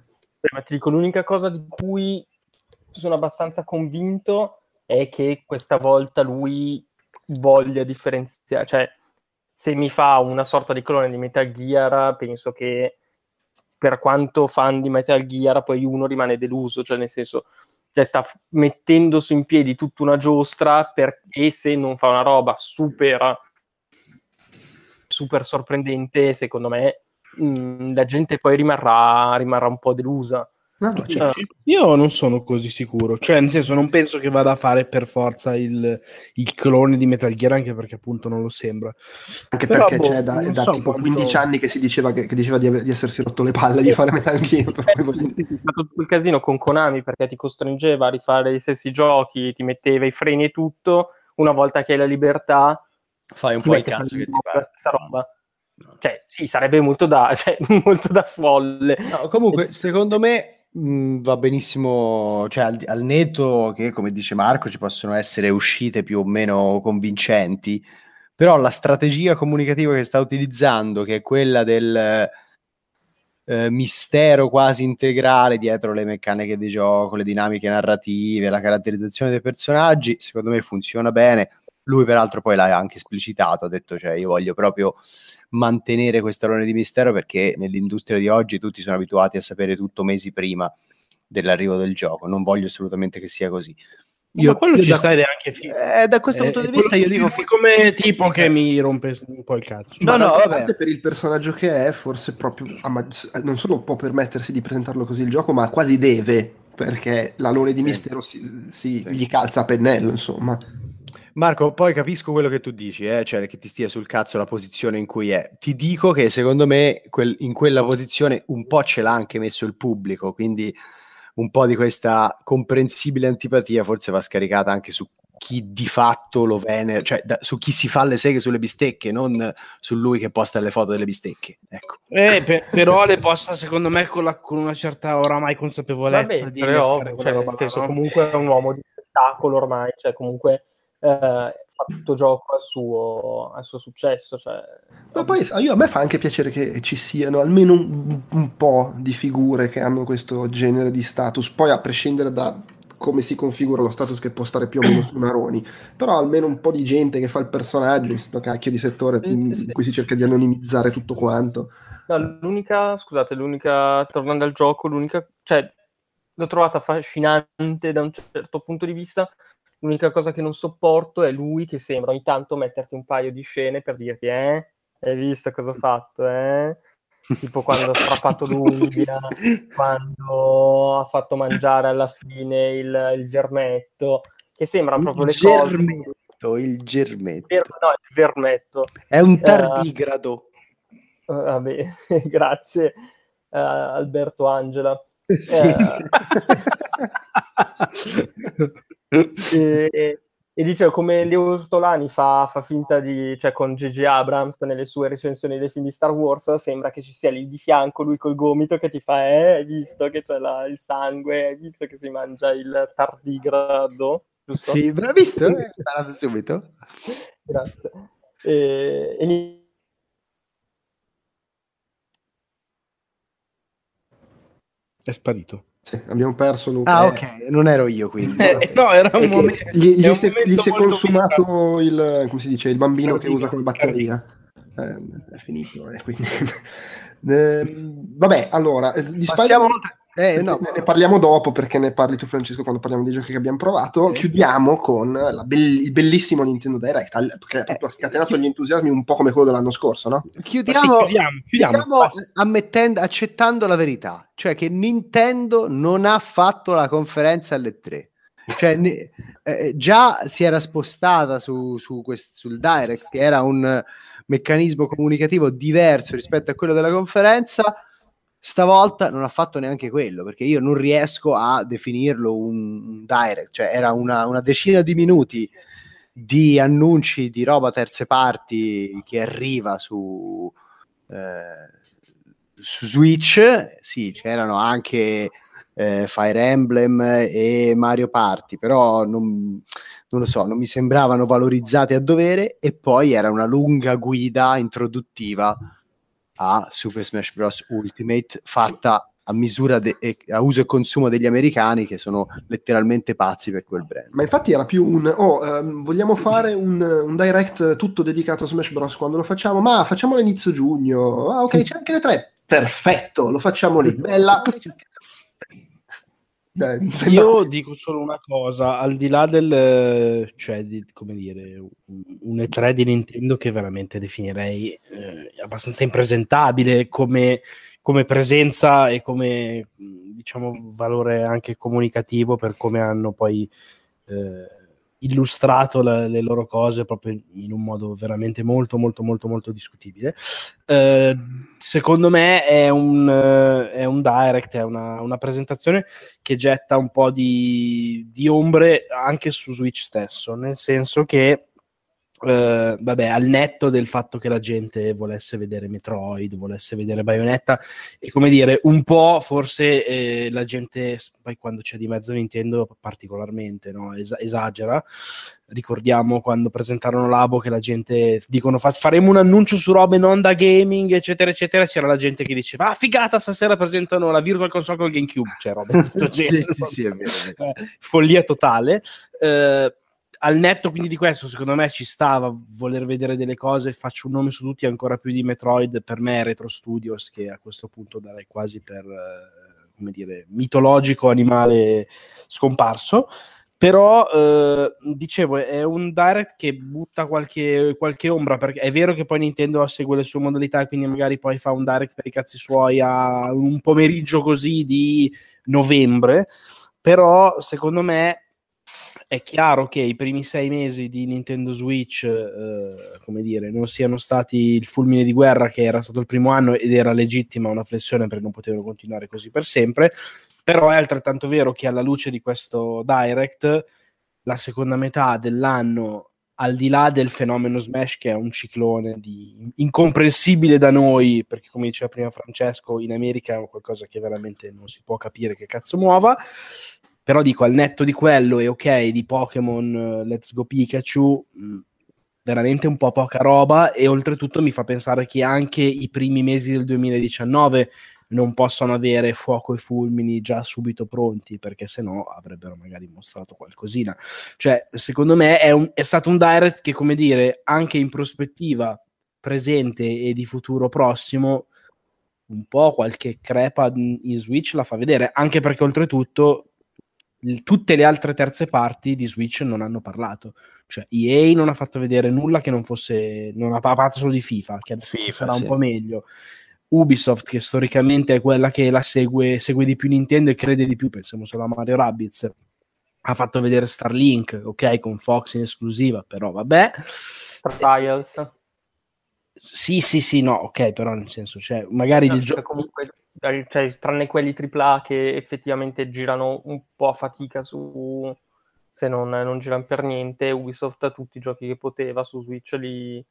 Ma ti dico l'unica cosa di cui sono abbastanza convinto è che questa volta lui voglia differenziare cioè se mi fa una sorta di clone di Metal Gear penso che per quanto fan di Metal Gear, poi uno rimane deluso, cioè nel senso, cioè sta f- mettendo su in piedi tutta una giostra perché se non fa una roba super, super sorprendente, secondo me mh, mm, la gente poi rimarrà, rimarrà un po' delusa. No, no, cioè, io non sono così sicuro, cioè nel senso non penso che vada a fare per forza il, il clone di Metal Gear anche perché appunto non lo sembra. Anche Però, perché boh, c'è da, da so tipo quanto... 15 anni che si diceva, che, che diceva di, di, essersi rotto le palle di fare Metal Gear. È stato tutto il casino con Konami perché ti costringeva a rifare gli stessi giochi, ti metteva i freni e tutto, una volta che hai la libertà fai un po' il cazzo che ti pare. La stessa roba. Cioè, sì, sarebbe molto da, cioè, molto da folle. No, comunque, secondo me Mhmm, va benissimo, cioè al, al, netto che, come dice Marco, ci possono essere uscite più o meno convincenti, però la strategia comunicativa che sta utilizzando, che è quella del eh, mistero quasi integrale dietro le meccaniche di gioco, le dinamiche narrative, la caratterizzazione dei personaggi, secondo me funziona bene. Lui peraltro poi l'ha anche esplicitato, ha detto cioè io voglio proprio mantenere questo alone di mistero perché nell'industria di oggi tutti sono abituati a sapere tutto mesi prima dell'arrivo del gioco, non voglio assolutamente che sia così. Io, Ma quello io ci da, sta ed è anche figo. Eh, da questo eh, punto di vista io dico... come tipo che mi rompe un po' il cazzo. No, no, vabbè. per il personaggio che è, forse proprio... non solo può permettersi di presentarlo così il gioco, ma quasi deve, perché l'alone di mistero si, si, gli calza a pennello, insomma. Marco, poi capisco quello che tu dici, eh? cioè che ti stia sul cazzo la posizione in cui è. Ti dico che secondo me quel, in quella posizione un po' ce l'ha anche messo il pubblico, quindi un po' di questa comprensibile antipatia forse va scaricata anche su chi di fatto lo venera, cioè da, su chi si fa le seghe sulle bistecche, non su lui che posta le foto delle bistecche. Ecco. Eh, per, però le posta secondo me con, la, con, una certa oramai consapevolezza Vabbè, di però, cioè, stesso, no? comunque è un uomo di spettacolo ormai, cioè comunque eh, fatto gioco al suo, al suo successo. Cioè... Ma poi io, a me fa anche piacere che ci siano almeno un, un, po' di figure che hanno questo genere di status, poi a prescindere da come si configura lo status che può stare più o meno su Naroni, però almeno un po' di gente che fa il personaggio in questo cacchio di settore in sì. cui si cerca di anonimizzare tutto quanto. No, l'unica, scusate, l'unica, tornando al gioco, l'unica, cioè, l'ho trovata affascinante da un certo punto di vista, L'unica cosa che non sopporto è lui che sembra ogni tanto metterti un paio di scene per dirti, eh, hai visto cosa ho fatto, eh? Tipo quando ha strappato l'unghia, quando ha fatto mangiare alla fine il, il germetto, che sembra il proprio le germetto, cose. Il germetto, no, il vermetto. È un tardigrado. Uh, vabbè, grazie uh, Alberto Angela. Sì. Uh, e, e dice come Leo Ortolani fa, fa, finta di, cioè con J.J. Abrams nelle sue recensioni dei film di Star Wars, sembra che ci sia lì di fianco lui col gomito che ti fa, eh, hai visto che c'è la, il sangue, hai visto che si mangia il tardigrado, giusto? Sì, hai visto? È subito. Grazie. E, e... È sparito. Sì, abbiamo perso Luca. Ah, ok, non ero io quindi. Eh, no, era un momento. Gli, gli, si, gli si è consumato il, come si dice, il bambino che usa come batteria. Eh, è finito, eh, quindi. eh, vabbè, allora, eh, di Passiamo oltre. Eh, no, ne, ne, parliamo dopo perché ne parli tu Francesco quando parliamo dei giochi che abbiamo provato. Chiudiamo con be- il bellissimo Nintendo Direct, al- che eh, ha scatenato gli entusiasmi un po' come quello dell'anno scorso, no? Chiudiamo, sì, chiudiamo, chiudiamo, chiudiamo accettando la verità, cioè che Nintendo non ha fatto la conferenza alle 3. Cioè, ne, eh, già si era spostata su, su quest, sul Direct, che era un meccanismo comunicativo diverso rispetto a quello della conferenza Stavolta non ha fatto neanche quello, perché io non riesco a definirlo un, direct, cioè era una, una, decina di minuti di annunci di roba terze parti che arriva su, eh, su Switch, sì, c'erano anche eh, Fire Emblem e Mario Party, però non, non lo so, non mi sembravano valorizzati a dovere e poi era una lunga guida introduttiva a Super Smash Bros. Ultimate fatta a misura de- a uso e consumo degli americani che sono letteralmente pazzi per quel brand. Ma infatti era più un oh, um, vogliamo fare un, un, direct tutto dedicato a Smash Bros. quando lo facciamo? Ma facciamolo inizio giugno. Ah, ok, c'è anche le tre. Perfetto, lo facciamo lì. Bella. Beh, Io dico solo una cosa, al di là del, cioè, di, come dire, un E3 di Nintendo che veramente definirei eh, abbastanza impresentabile come, come, presenza e come, diciamo, valore anche comunicativo per come hanno poi eh, illustrato la, le loro cose proprio in un modo veramente molto molto molto molto discutibile. Eh, secondo me è un, è un direct è una, una, presentazione che getta un po' di, di ombre anche su Switch stesso nel senso che Uh, vabbè, al netto del fatto che la gente volesse vedere Metroid, volesse vedere Bayonetta, e come dire, un po' forse eh, la gente, poi quando c'è di mezzo Nintendo, particolarmente no? Es- esagera. Ricordiamo quando presentarono Labo che la gente dicono fa- faremo un annuncio su robe non da gaming, eccetera, eccetera. C'era la gente che diceva: Ah, figata, stasera presentano la Virtual Console con GameCube. Cioè, robe di questo genere. sì, sì, sì, è vero. Eh, follia totale. Uh, al netto quindi di questo, secondo me ci stava voler vedere delle cose. Faccio un nome su tutti, ancora più di Metroid. Per me, Retro Studios, che a questo punto darei quasi per eh, come dire mitologico animale scomparso. Però eh, dicevo, è un direct che butta qualche, qualche, ombra. Perché è vero che poi Nintendo segue le sue modalità, quindi magari poi fa un direct per i cazzi suoi a un pomeriggio così di novembre. Però secondo me è chiaro che i primi sei mesi di Nintendo Switch, eh, come dire, non siano stati il fulmine di guerra che era stato il primo anno ed era legittima una flessione perché non potevano continuare così per sempre, però è altrettanto vero che alla luce di questo Direct, la seconda metà dell'anno, al di là del fenomeno Smash che è un ciclone di... incomprensibile da noi, perché come diceva prima Francesco, in America è qualcosa che veramente non si può capire che cazzo muova, però dico, al netto di quello e ok, di Pokémon uh, Let's Go Pikachu, mh, mm, veramente un po' poca roba e oltretutto mi fa pensare che anche i primi mesi del 2019 non possono avere fuoco e fulmini già subito pronti perché se no avrebbero magari mostrato qualcosina. Cioè, secondo me è, un, è stato un direct che, come dire, anche in prospettiva presente e di futuro prossimo un po' qualche crepa in Switch la fa vedere, anche perché oltretutto tutte le altre terze parti di Switch non hanno parlato. Cioè, EA non ha fatto vedere nulla che non fosse. Non ha parlato solo di FIFA, che FIFA, sarà sì. un po' meglio. Ubisoft, che storicamente è quella che la segue, segue di più Nintendo e crede di più, pensiamo solo a Mario Rabbids. Ha fatto vedere Starlink, ok, con Fox in esclusiva, però vabbè. Trials. Sì, sì, sì, no, ok, però nel senso, cioè, magari no, il gioco... Comunque cioè, tranne quelli AAA che effettivamente girano un po' a fatica su se non, non girano per niente, Ubisoft tutti i giochi che poteva su Switch li,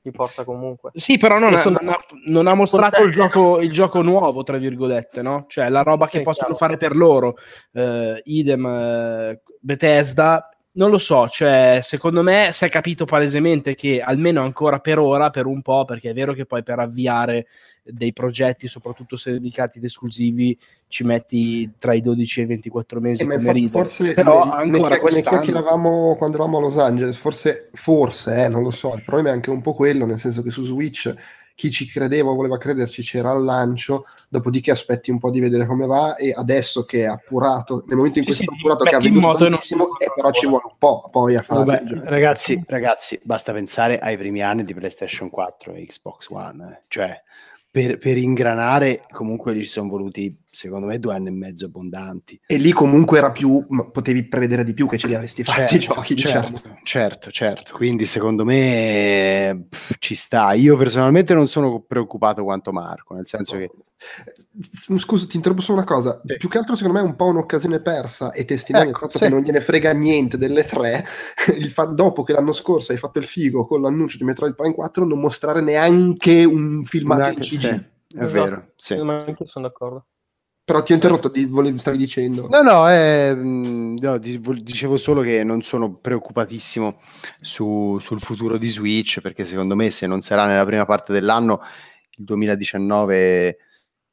li porta comunque. Sì, però non, ha, non, ha, non ha, mostrato il gioco, il gioco, nuovo, tra virgolette, no? Cioè la roba che sì, possono chiaro. fare per loro. Uh, idem uh, Bethesda non lo so, cioè, secondo me si è capito palesemente che almeno ancora per ora, per un po', perché è vero che poi per avviare dei progetti, soprattutto se dedicati ad esclusivi, ci metti tra i 12 e i 24 mesi eh, come fa- Forse però ne, ancora ne, quest'anno... ne chiacchieravamo quando eravamo a Los Angeles, forse, forse, eh, non lo so, il problema è anche un po' quello, nel senso che su Switch chi ci credeva o voleva crederci c'era al lancio, dopodiché aspetti un po' di vedere come va e adesso che è appurato, nel momento in cui sì, è appurato che ha venduto tantissimo, eh, però ci vuole un po' poi a fare. Vabbè, ragazzi, ragazzi, basta pensare ai primi anni di PlayStation 4 e Xbox One, eh. cioè per, per, ingranare comunque ci sono voluti secondo me due anni e mezzo abbondanti e lì comunque era più potevi prevedere di più che ce li avresti fatti certo, i giochi certo, diciamo. certo certo quindi secondo me pff, ci sta io personalmente non sono preoccupato quanto Marco nel senso che eh, Scusa, ti interrompo solo una cosa. Sì. Più che altro, secondo me, è un po' un'occasione persa e testimonia ecco, il fatto sì. che non gliene frega niente delle tre. Il fa- dopo che l'anno scorso hai fatto il figo con l'annuncio di Metroid Prime 4, non mostrare neanche un filmato neanche, in CG. Sì, è esatto. vero, sì. Anche sono d'accordo. Però ti ho interrotto, di, volevi, stavi dicendo. No, no, eh, no, dicevo solo che non sono preoccupatissimo su, sul futuro di Switch, perché secondo me se non sarà nella prima parte dell'anno, il 2019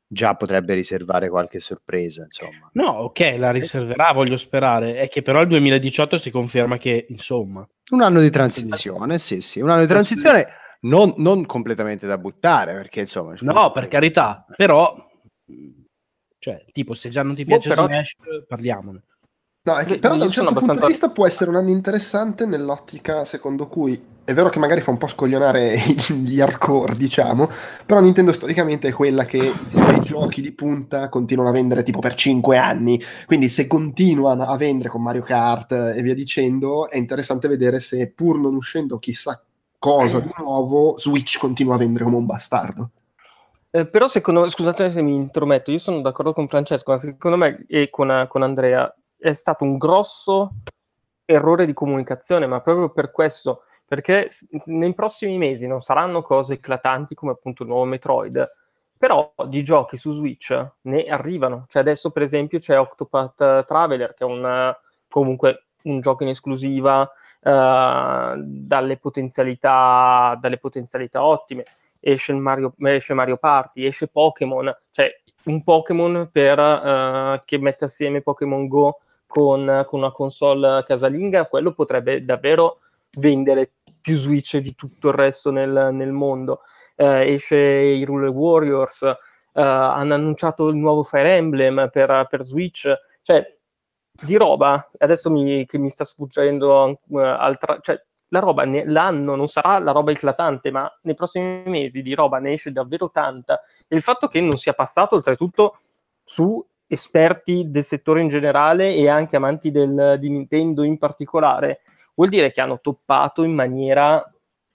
già potrebbe riservare qualche sorpresa, insomma. No, ok, la riserverà, voglio sperare. È che però il 2018 si conferma che, insomma... Un anno di transizione, sì, sì, un anno di transizione non, non completamente da buttare, perché insomma... No, per carità, però cioè, tipo, se già non ti piace però... Smash, parliamone. No, è che, però da un certo abbastanza... punto di vista può essere un anno interessante nell'ottica secondo cui è vero che magari fa un po' scoglionare gli hardcore, diciamo, però Nintendo storicamente è quella che i giochi di punta continuano a vendere tipo per 5 anni, quindi se continuano a vendere con Mario Kart e via dicendo, è interessante vedere se pur non uscendo chissà cosa di nuovo, Switch continua a vendere come un bastardo. Eh, però secondo me, scusate se mi intrometto, io sono d'accordo con Francesco, ma secondo me e con, con Andrea è stato un grosso errore di comunicazione, ma proprio per questo, perché nei prossimi mesi non saranno cose eclatanti come appunto il nuovo Metroid, però di giochi su Switch ne arrivano. Cioè adesso per esempio c'è Octopath Traveler, che è un, comunque un gioco in esclusiva uh, dalle, potenzialità, dalle potenzialità ottime esce, Mario, esce Mario Party, esce Pokémon, cioè un Pokémon per, uh, che mette assieme Pokémon Go con, con, una console casalinga, quello potrebbe davvero vendere più Switch di tutto il resto nel, nel mondo. Uh, esce i Rule Warriors, uh, hanno annunciato il nuovo Fire Emblem per, per Switch, cioè di roba, adesso mi, che mi sta sfuggendo uh, altra, cioè la roba ne, l'anno non sarà la roba eclatante, ma nei prossimi mesi di roba ne esce davvero tanta. E il fatto che non sia passato oltretutto su esperti del settore in generale e anche amanti del, di Nintendo in particolare, vuol dire che hanno toppato in maniera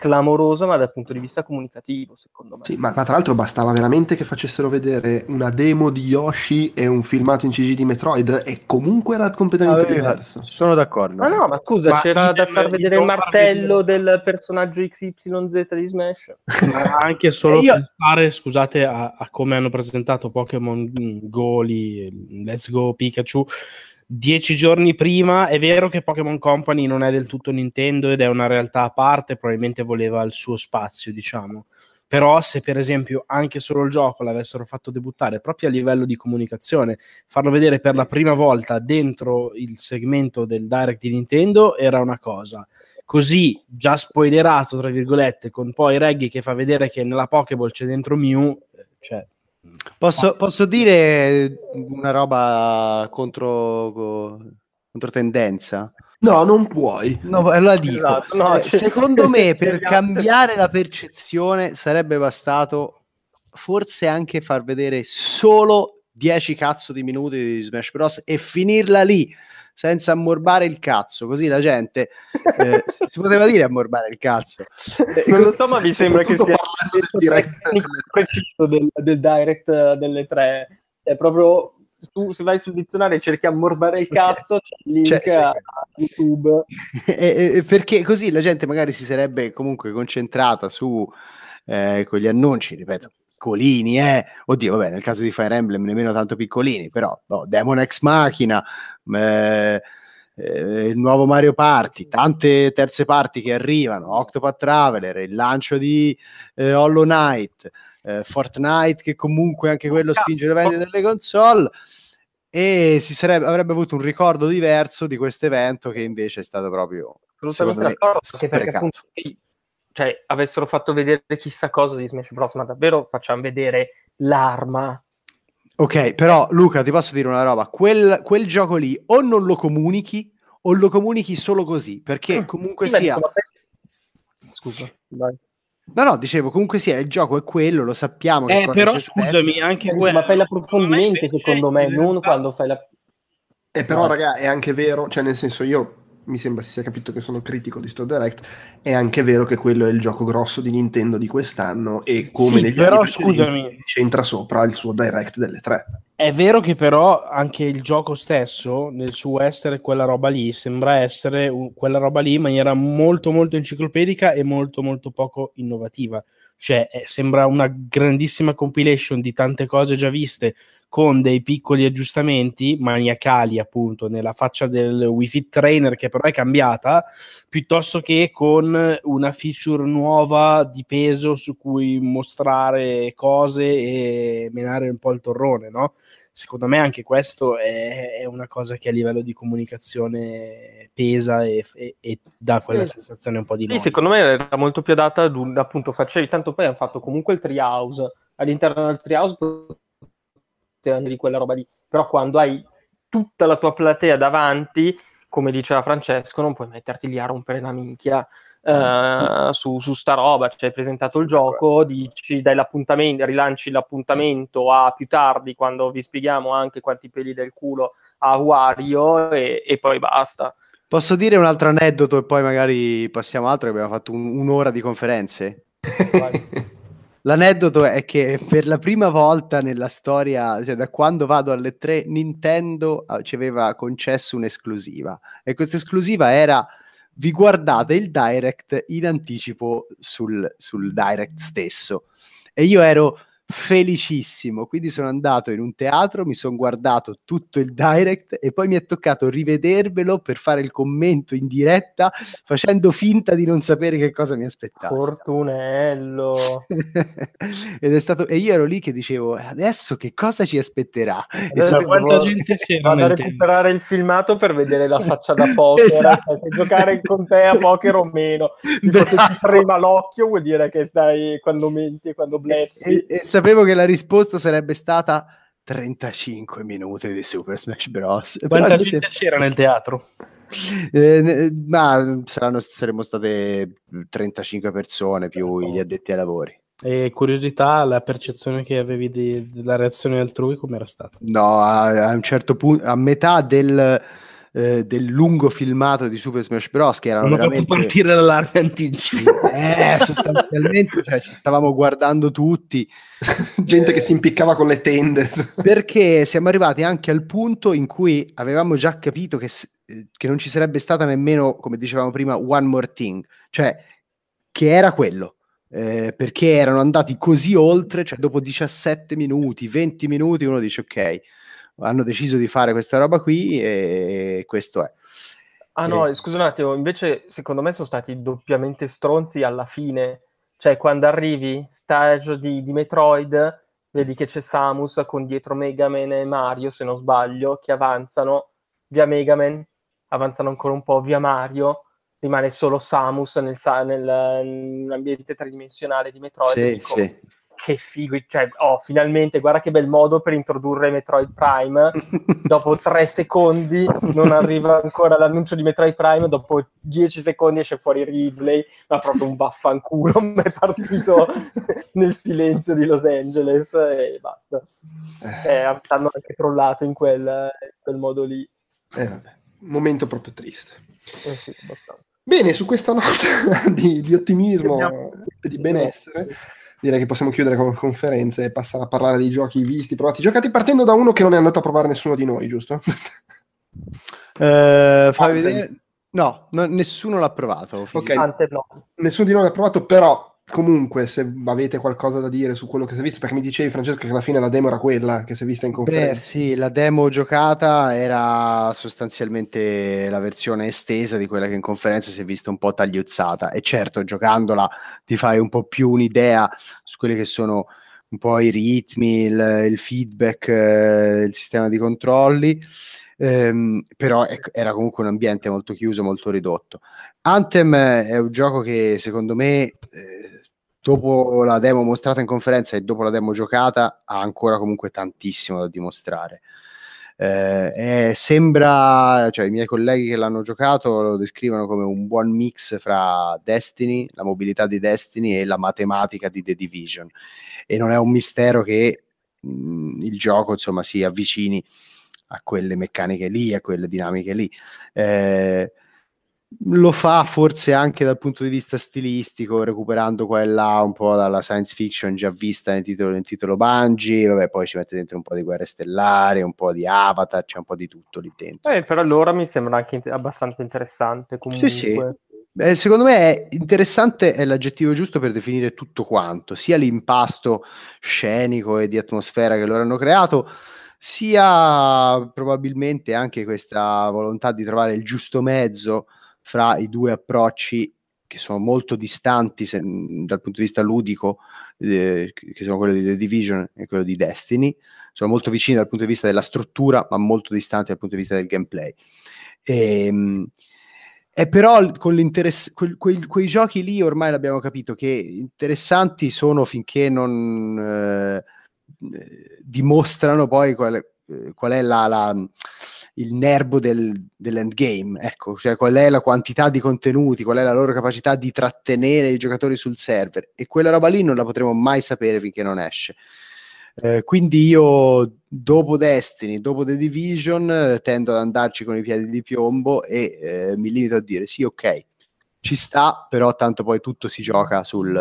clamorosa, ma dal punto di vista comunicativo, secondo me. Sì, ma, ma, tra l'altro bastava veramente che facessero vedere una demo di Yoshi e un filmato in CG di Metroid e comunque era completamente ah, diverso. Sono d'accordo. Ma no, ma scusa, ma c'era da far vedere il martello vedere... del personaggio XYZ di Smash. Ma anche solo io... pensare, scusate, a, a, come hanno presentato Pokémon Goli, Let's Go Pikachu dieci giorni prima. È vero che Pokémon Company non è del tutto Nintendo ed è una realtà a parte, probabilmente voleva il suo spazio, diciamo. Però se per esempio anche solo il gioco l'avessero fatto debuttare proprio a livello di comunicazione, farlo vedere per la prima volta dentro il segmento del Direct di Nintendo era una cosa. Così, già spoilerato, tra virgolette, con poi Reggie che fa vedere che nella Pokéball c'è dentro Mew, eh, cioè Posso, posso, dire una roba contro, contro tendenza? No, non puoi. No, la dico. Esatto, no, eh, secondo me per cambiare la percezione sarebbe bastato forse anche far vedere solo 10 cazzo di minuti di Smash Bros. e finirla lì senza ammorbare il cazzo, così la gente eh, si poteva dire ammorbare il cazzo. Eh, non lo so, ma mi sembra che sia il del, del direct delle tre. È proprio tu, se vai sul dizionario e cerchi ammorbare il cazzo, c'è il link c'è, a YouTube. E, e, perché così la gente magari si sarebbe comunque concentrata su eh, con gli annunci, ripeto, piccolini, eh. Oddio, vabbè, nel caso di Fire Emblem nemmeno tanto piccolini, però oh, Demon X Machina, eh, eh, il nuovo Mario Party, tante terze parti che arrivano, Octopath Traveler, il lancio di eh, Hollow Knight, eh, Fortnite che comunque anche quello spinge le vendite delle console e si sarebbe, avrebbe avuto un ricordo diverso di questo evento che invece è stato proprio assolutamente d'accordo, perché appunto cioè, avessero fatto vedere chissà cosa di Smash Bros, ma davvero facciamo vedere l'arma. Ok, però Luca, ti posso dire una roba, quel, quel gioco lì o non lo comunichi o lo comunichi solo così, perché mm. comunque sì, sia... Scusa, vai. No, no, dicevo, comunque sia, il gioco è quello, lo sappiamo. Eh, però scusami, anche quello... Ma fai l'approfondimento, secondo me, non quando fai la... Eh, però, no. raga, è anche vero, cioè, nel senso, io mi sembra si sia capito che sono critico di sto Direct, è anche vero che quello è il gioco grosso di Nintendo di quest'anno e come sì, però scusami c'entra sopra il suo Direct delle tre. È vero che però anche il gioco stesso, nel suo essere quella roba lì, sembra essere quella roba lì in maniera molto molto enciclopedica e molto molto poco innovativa. Cioè, eh, sembra una grandissima compilation di tante cose già viste, con dei piccoli aggiustamenti maniacali appunto nella faccia del Wi Fi Trainer che però è cambiata, piuttosto che con una feature nuova di peso su cui mostrare cose e menare un po' il torrone, no? Secondo me anche questo è, è, una cosa che a livello di comunicazione pesa e, e, e dà quella sì. sensazione un po' di sì, secondo me era molto più adatta ad un, appunto facevi tanto poi hanno fatto comunque il treehouse all'interno del treehouse di quella roba lì però quando hai tutta la tua platea davanti come diceva Francesco non puoi metterti lì a rompere la minchia Uh, su, su, sta roba, cioè hai presentato il gioco, dici dai l'appuntamento, rilanci l'appuntamento a più tardi quando vi spieghiamo anche quanti peli del culo ha Wario e, e poi basta. Posso dire un altro aneddoto e poi magari passiamo altro, abbiamo fatto un, un'ora di conferenze. L'aneddoto è che per la prima volta nella storia, cioè da quando vado alle tre, Nintendo ah, ci aveva concesso un'esclusiva e questa esclusiva era vi guardate il direct in anticipo sul, sul direct stesso. E io ero felicissimo. Quindi sono andato in un teatro, mi sono guardato tutto il direct e poi mi è toccato rivedervelo per fare il commento in diretta facendo finta di non sapere che cosa mi aspettava. Fortunello. Ed è stato e io ero lì che dicevo adesso che cosa ci aspetterà? E sapevo... quanta gente Vado a recuperare tempo. il filmato per vedere la faccia da poker, esatto. se giocare con te a poker o meno. Tipo, se ti prema l'occhio vuol dire che stai quando menti, quando bleffi. E, e, e sapevo che la risposta sarebbe stata 35 minuti di Super Smash Bros. Quanta gente dice... c'era nel teatro? Eh, ma saranno, saremmo state 35 persone più gli addetti ai lavori. E curiosità, la percezione che avevi di, della reazione altrui come era stata? No, a, a un certo punto, a metà del, eh, del lungo filmato di Super Smash Bros. che erano Hanno veramente... fatto partire l'allarme anticipo. Eh, sostanzialmente cioè, ci stavamo guardando tutti. Gente eh, che si impiccava con le tende. perché siamo arrivati anche al punto in cui avevamo già capito che, eh, che non ci sarebbe stata nemmeno, come dicevamo prima, one more thing. Cioè, che era quello. Eh, perché erano andati così oltre, cioè dopo 17 minuti, 20 minuti, uno dice ok, hanno deciso di fare questa roba qui e questo è. Ah no, e... scusa un attimo, invece secondo me sono stati doppiamente stronzi alla fine, cioè quando arrivi, stage di, di Metroid, vedi che c'è Samus con dietro Megaman e Mario, se non sbaglio, che avanzano via Megaman, avanzano ancora un po' via Mario, rimane solo Samus nel, nel, nell'ambiente tridimensionale di Metroid. Sì, dico, sì che figo, cioè, oh, finalmente, guarda che bel modo per introdurre Metroid Prime. dopo tre secondi non arriva ancora l'annuncio di Metroid Prime, dopo dieci secondi esce fuori Ridley, ma proprio un vaffanculo, è partito nel silenzio di Los Angeles e basta. Eh, eh hanno anche trollato in quel, in quel modo lì. Eh, vabbè. Momento proprio triste. Eh sì, Bene, su questa nota di, di ottimismo e di benessere direi che possiamo chiudere con conferenze e passare a parlare dei giochi visti, provati, giocati, partendo da uno che non è andato a provare nessuno di noi, giusto? eh, fai vedere... No, no, nessuno l'ha provato. Ok, no. nessuno di noi l'ha provato, però comunque se avete qualcosa da dire su quello che si è visto, perché mi dicevi Francesco che alla fine la demo era quella che si è vista in conferenza. Beh, sì, la demo giocata era sostanzialmente la versione estesa di quella che in conferenza si è vista un po' tagliuzzata e certo giocandola ti fai un po' più un'idea su quelli che sono un po' i ritmi, il, il feedback, eh, il sistema di controlli. Ehm, però ecco, era comunque un ambiente molto chiuso, molto ridotto. Anthem è un gioco che secondo me eh, dopo la demo mostrata in conferenza e dopo la demo giocata ha ancora comunque tantissimo da dimostrare. Eh, sembra, cioè i miei colleghi che l'hanno giocato lo descrivono come un buon mix fra Destiny, la mobilità di Destiny e la matematica di The Division. E non è un mistero che mh, il gioco insomma si avvicini a quelle meccaniche lì, a quelle dinamiche lì. Eh, lo fa forse anche dal punto di vista stilistico, recuperando qua e là un po' dalla science fiction già vista nel titolo, nel titolo Bungie, vabbè, poi ci mette dentro un po' di guerre stellari, un po' di avatar, c'è un po' di tutto lì dentro. Eh, per allora mi sembra anche int- abbastanza interessante comunque. Sì, sì. Beh, secondo me è interessante è l'aggettivo giusto per definire tutto quanto, sia l'impasto scenico e di atmosfera che loro hanno creato, sia probabilmente anche questa volontà di trovare il giusto mezzo fra i due approcci che sono molto distanti se, dal punto di vista ludico, eh, che sono quello di The Division e quello di Destiny, sono molto vicini dal punto di vista della struttura, ma molto distanti dal punto di vista del gameplay. E, ehm, e però con l'interess- quei, quei, giochi lì ormai l'abbiamo capito che interessanti sono finché non eh, dimostrano poi qual, eh, qual è la, la, il nervo del, dell'endgame, ecco, cioè qual è la quantità di contenuti, qual è la loro capacità di trattenere i giocatori sul server e quella roba lì non la potremo mai sapere finché non esce. Eh, quindi io dopo Destiny, dopo The Division, tendo ad andarci con i piedi di piombo e eh, mi limito a dire sì, ok, ci sta, però tanto poi tutto si gioca sul,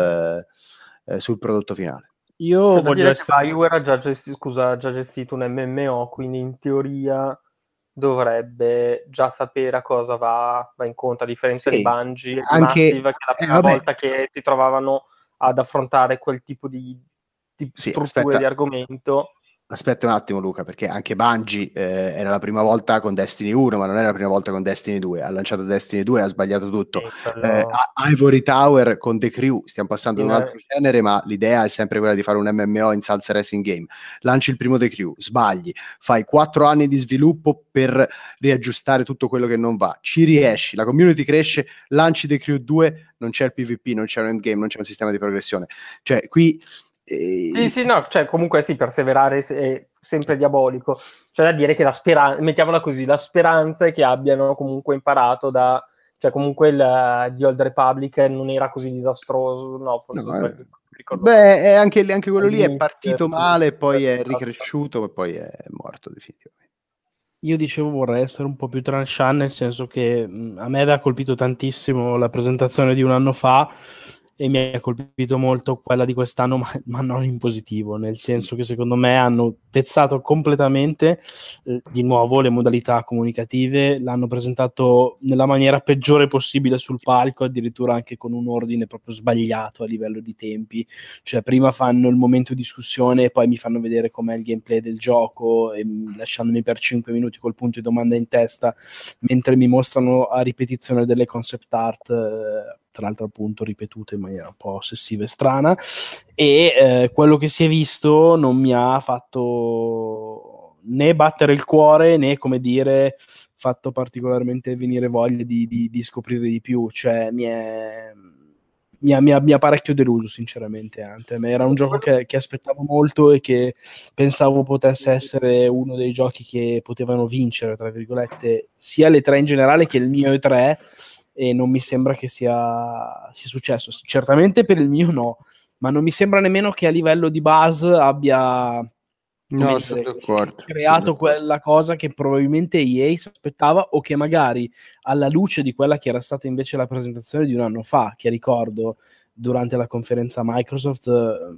eh, sul prodotto finale. Io Cosa voglio essere... BioWare ha già, gesti- scusa, già gestito un MMO, quindi in teoria dovrebbe già sapere a cosa va, va incontro, a differenza sì, di Bungie anche... Massive, che la prima eh, volta che si trovavano ad affrontare quel tipo di di sì, strutture aspetta. di argomento. Aspetta un attimo Luca, perché anche Bungie eh, era la prima volta con Destiny 1, ma non era la prima volta con Destiny 2. Ha lanciato Destiny 2 e ha sbagliato tutto. Eh, Ivory Tower con The Crew, stiamo passando ad un altro genere, ma l'idea è sempre quella di fare un MMO in salsa racing game. Lanci il primo The Crew, sbagli, fai quattro anni di sviluppo per riaggiustare tutto quello che non va. Ci riesci, la community cresce, lanci The Crew 2, non c'è il PvP, non c'è un endgame, non c'è un sistema di progressione. Cioè, qui sì, sì, no, cioè comunque sì, perseverare è sempre diabolico. C'è da dire che la speranza, mettiamola così, la speranza è che abbiano comunque imparato da, cioè comunque il The Old Republic non era così disastroso, no, forse no, eh. Beh, anche, anche, quello lì è partito male, poi è ricresciuto e poi è morto definitivamente. Io dicevo vorrei essere un po' più tranchant, nel senso che a me aveva colpito tantissimo la presentazione di un anno fa e mi ha colpito molto quella di quest'anno, ma, ma, non in positivo, nel senso che secondo me hanno pezzato completamente eh, di nuovo le modalità comunicative, l'hanno presentato nella maniera peggiore possibile sul palco, addirittura anche con un ordine proprio sbagliato a livello di tempi, cioè prima fanno il momento di discussione e poi mi fanno vedere com'è il gameplay del gioco, e, lasciandomi per 5 minuti col punto di domanda in testa, mentre mi mostrano a ripetizione delle concept art. Eh, tra l'altro appunto ripetute in maniera un po' ossessiva e strana. E eh, quello che si è visto non mi ha fatto né battere il cuore né come dire fatto particolarmente venire voglia di, di, di scoprire di più. Cioè mi è mi ha, mi, ha, mi ha, parecchio deluso sinceramente Anthem. Era un gioco che, che, aspettavo molto e che pensavo potesse essere uno dei giochi che potevano vincere, tra virgolette, sia le tre in generale che il mio E3 e non mi sembra che sia, sia successo. Certamente per il mio no, ma non mi sembra nemmeno che a livello di buzz abbia no, dire, creato quella cosa che probabilmente EA si aspettava o che magari alla luce di quella che era stata invece la presentazione di un anno fa, che ricordo durante la conferenza Microsoft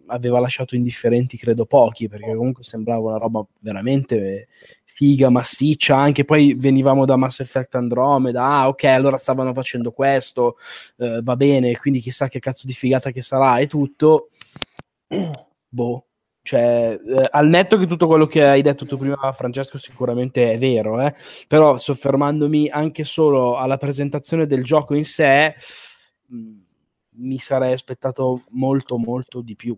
aveva lasciato indifferenti credo pochi perché comunque sembrava una roba veramente figa, massiccia anche poi venivamo da Mass Effect Andromeda ah ok allora stavano facendo questo eh, va bene quindi chissà che cazzo di figata che sarà e tutto boh cioè, eh, al netto che tutto quello che hai detto tu prima, Francesco, sicuramente è vero, eh? però soffermandomi anche solo alla presentazione del gioco in sé, mm, mi sarei aspettato molto molto di più.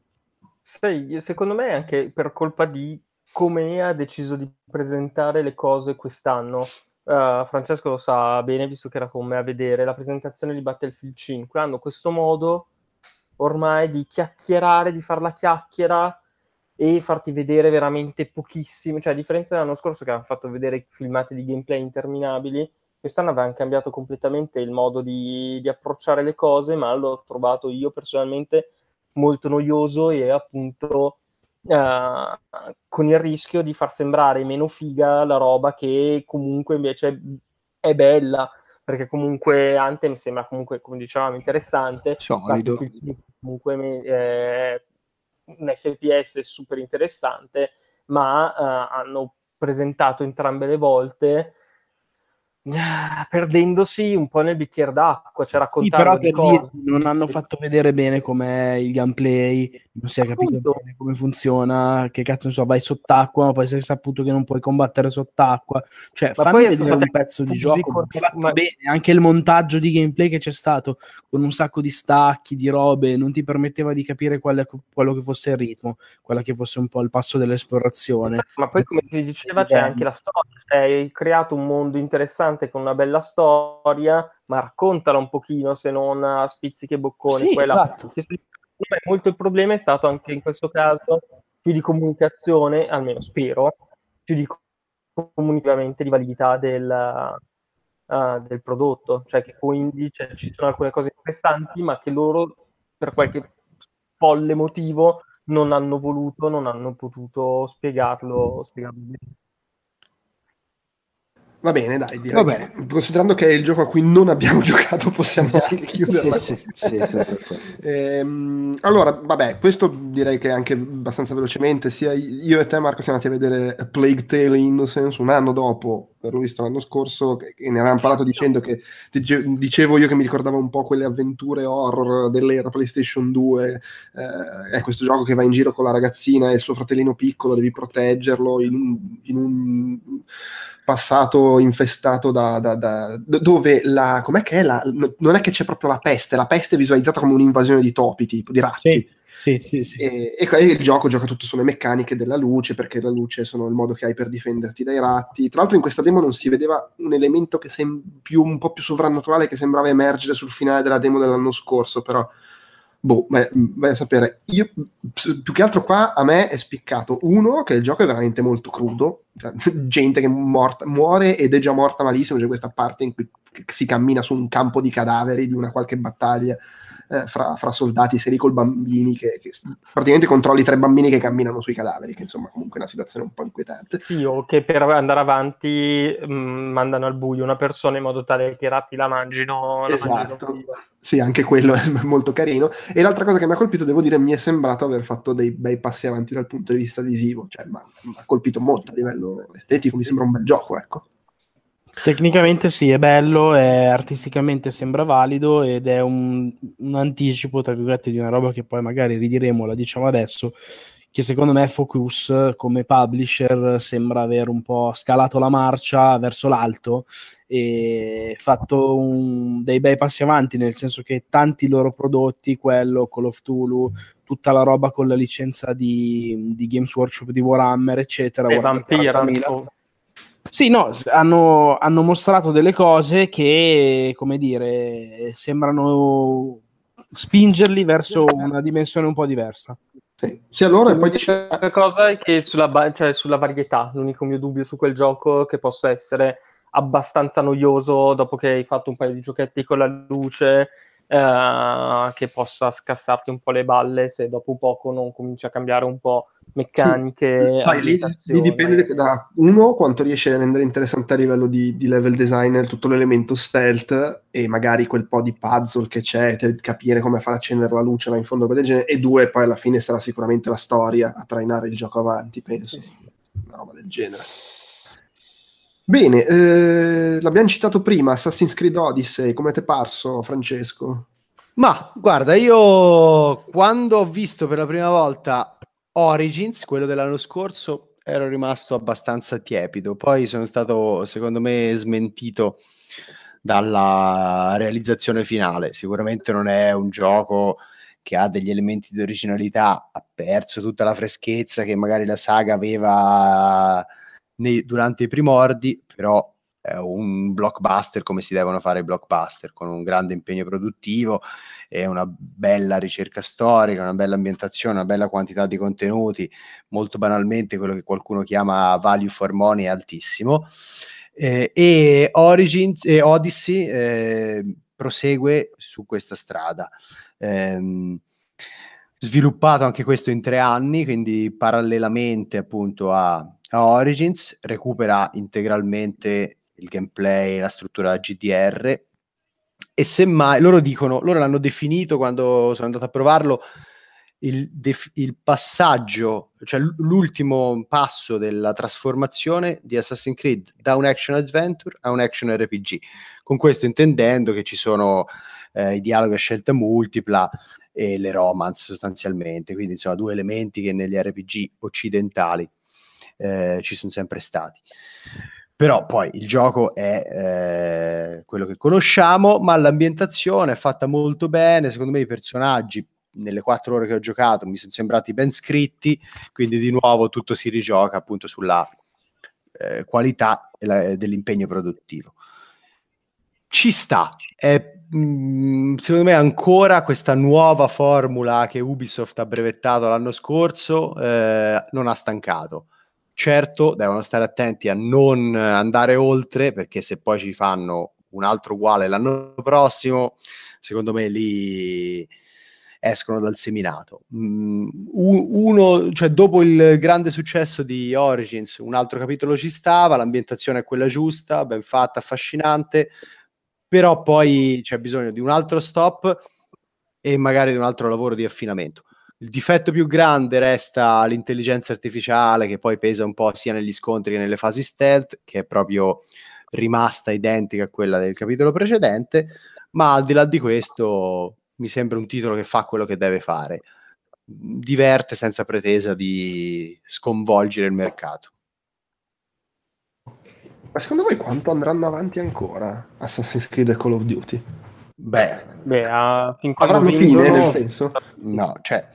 Sai, secondo me anche per colpa di come ha deciso di presentare le cose quest'anno. Uh, Francesco lo sa bene, visto che era con me a vedere la presentazione di Battlefield 5. Hanno questo modo ormai di chiacchierare, di far la chiacchiera e farti vedere veramente pochissimo. Cioè, a differenza dell'anno scorso che hanno fatto vedere filmati di gameplay interminabili, quest'anno avevano cambiato completamente il modo di, di approcciare le cose, ma l'ho trovato io personalmente molto noioso e appunto uh, con il rischio di far sembrare meno figa la roba che comunque invece è bella perché comunque Anthem sembra comunque come dicevamo interessante solido. comunque eh, un FPS super interessante ma uh, hanno presentato entrambe le volte perdendosi un po' nel bicchiere d'acqua, cioè raccontando sì, però per non hanno fatto vedere bene com'è il gameplay, non si è capito bene come funziona, che cazzo ne so, vai sott'acqua, ma poi si è saputo che non puoi combattere sott'acqua, cioè ma fammi vedere un pezzo di gioco fatto ma... bene, anche il montaggio di gameplay che c'è stato, con un sacco di stacchi, di robe, non ti permetteva di capire quale, quello che fosse il ritmo, quella che fosse un po' il passo dell'esplorazione. Ma poi come si diceva c'è anche la storia, cioè, hai creato un mondo interessante interessante con una bella storia, ma raccontala un pochino se non a spizzichi e bocconi. Sì, esatto. Molto il problema è stato anche in questo caso più di comunicazione, almeno spero, più di comunicativamente di validità del, uh, del prodotto, cioè che quindi cioè, ci sono alcune cose interessanti, ma che loro per qualche folle motivo non hanno voluto, non hanno potuto spiegarlo, spiegarlo bene. Va bene, dai, direi. Va bene. Considerando che è il gioco a cui non abbiamo giocato, possiamo anche chiuderla. sì, sì, sì, ehm, allora, vabbè, questo direi che anche abbastanza velocemente, sia io e te Marco siamo andati a vedere Plague Tale Innocence un anno dopo, l'ho visto l'anno scorso, che ne avevamo parlato dicendo che dicevo io che mi ricordava un po' quelle avventure horror dell'era PlayStation 2, eh, è questo gioco che va in giro con la ragazzina e il suo fratellino piccolo, devi proteggerlo in un, in un passato infestato da, da, da, dove la com'è che è la non è che c'è proprio la peste la peste è visualizzata come un'invasione di topi tipo di ratti sì. Sì, sì, sì. E, e, il gioco gioca tutto sulle meccaniche della luce, perché la luce sono il modo che hai per difenderti dai ratti. Tra l'altro, in questa demo non si vedeva un elemento che sem- più, un po' più sovrannaturale che sembrava emergere sul finale della demo dell'anno scorso, però boh, vai, vai, a sapere. Io, più che altro qua a me è spiccato uno che il gioco è veramente molto crudo, cioè, gente che morta, muore ed è già morta malissimo, c'è questa parte in cui si cammina su un campo di cadaveri di una qualche battaglia eh, fra, fra, soldati seri col bambini che, che, praticamente controlli tre bambini che camminano sui cadaveri, che insomma comunque è una situazione un po' inquietante. Sì, o che per andare avanti mh, mm, mandano al buio una persona in modo tale che i ratti la mangino. La esatto. Mangino sì, anche quello è molto carino. E l'altra cosa che mi ha colpito, devo dire, mi è sembrato aver fatto dei bei passi avanti dal punto di vista visivo, cioè mi ha colpito molto a livello estetico, mi sembra un bel gioco, ecco. Tecnicamente sì, è bello, è artisticamente sembra valido ed è un, un, anticipo, tra virgolette, di una roba che poi magari ridiremo, la diciamo adesso, che secondo me Focus come publisher sembra aver un po' scalato la marcia verso l'alto e fatto un, dei bei passi avanti, nel senso che tanti loro prodotti, quello, Call of Tulu, tutta la roba con la licenza di, di Games Workshop di Warhammer, eccetera. E Vampire, sì, no, hanno, hanno, mostrato delle cose che, come dire, sembrano spingerli verso una dimensione un po' diversa. Sì, sia loro e poi dice... Una cosa è che sulla, cioè, sulla varietà, l'unico mio dubbio su quel gioco è che possa essere abbastanza noioso dopo che hai fatto un paio di giochetti con la luce eh, che possa scassarti un po' le balle se dopo poco non comincia a cambiare un po' meccaniche. Sì. Lì, lì, dipende da uno quanto riesce a rendere interessante a livello di, di, level designer tutto l'elemento stealth e magari quel po' di puzzle che c'è, capire come far accendere la luce là in fondo, del genere, e due, poi alla fine sarà sicuramente la storia a trainare il gioco avanti, penso. Una roba del genere. Bene, eh, l'abbiamo citato prima, Assassin's Creed Odyssey, come ti è parso Francesco? Ma guarda, io quando ho visto per la prima volta Origins, quello dell'anno scorso, ero rimasto abbastanza tiepido, poi sono stato secondo me smentito dalla realizzazione finale, sicuramente non è un gioco che ha degli elementi di originalità, ha perso tutta la freschezza che magari la saga aveva nei, durante i primordi, però è un blockbuster come si devono fare i blockbuster, con un grande impegno produttivo e una bella ricerca storica, una bella ambientazione, una bella quantità di contenuti, molto banalmente quello che qualcuno chiama value for money è altissimo. Eh, e Origins e Odyssey eh, prosegue su questa strada. Eh, sviluppato anche questo in tre anni, quindi parallelamente appunto a a Origins, recupera integralmente il gameplay, la struttura GDR e semmai loro dicono, loro l'hanno definito quando sono andato a provarlo il, def- il, passaggio, cioè l'ultimo passo della trasformazione di Assassin's Creed da un action adventure a un action RPG. Con questo intendendo che ci sono eh, i dialoghi a scelta multipla e le romance sostanzialmente, quindi insomma due elementi che negli RPG occidentali eh, ci sono sempre stati. Però poi il gioco è eh, quello che conosciamo, ma l'ambientazione è fatta molto bene, secondo me i personaggi nelle quattro ore che ho giocato mi sono sembrati ben scritti, quindi di nuovo tutto si rigioca appunto sulla eh, qualità la, dell'impegno produttivo. Ci sta, è mh, secondo me ancora questa nuova formula che Ubisoft ha brevettato l'anno scorso eh, non ha stancato. Certo, devono stare attenti a non andare oltre perché se poi ci fanno un altro uguale l'anno prossimo, secondo me lì escono dal seminato. Mm, uno, cioè dopo il grande successo di Origins, un altro capitolo ci stava, l'ambientazione è quella giusta, ben fatta, affascinante, però poi c'è bisogno di un altro stop e magari di un altro lavoro di affinamento. Il difetto più grande resta l'intelligenza artificiale che poi pesa un po' sia negli scontri che nelle fasi stealth, che è proprio rimasta identica a quella del capitolo precedente, ma al di là di questo mi sembra un titolo che fa quello che deve fare. Diverte senza pretesa di sconvolgere il mercato. Ma secondo voi quanto andranno avanti ancora Assassin's Creed e Call of Duty? Beh, Beh uh, fin avranno fine nel senso? No, cioè,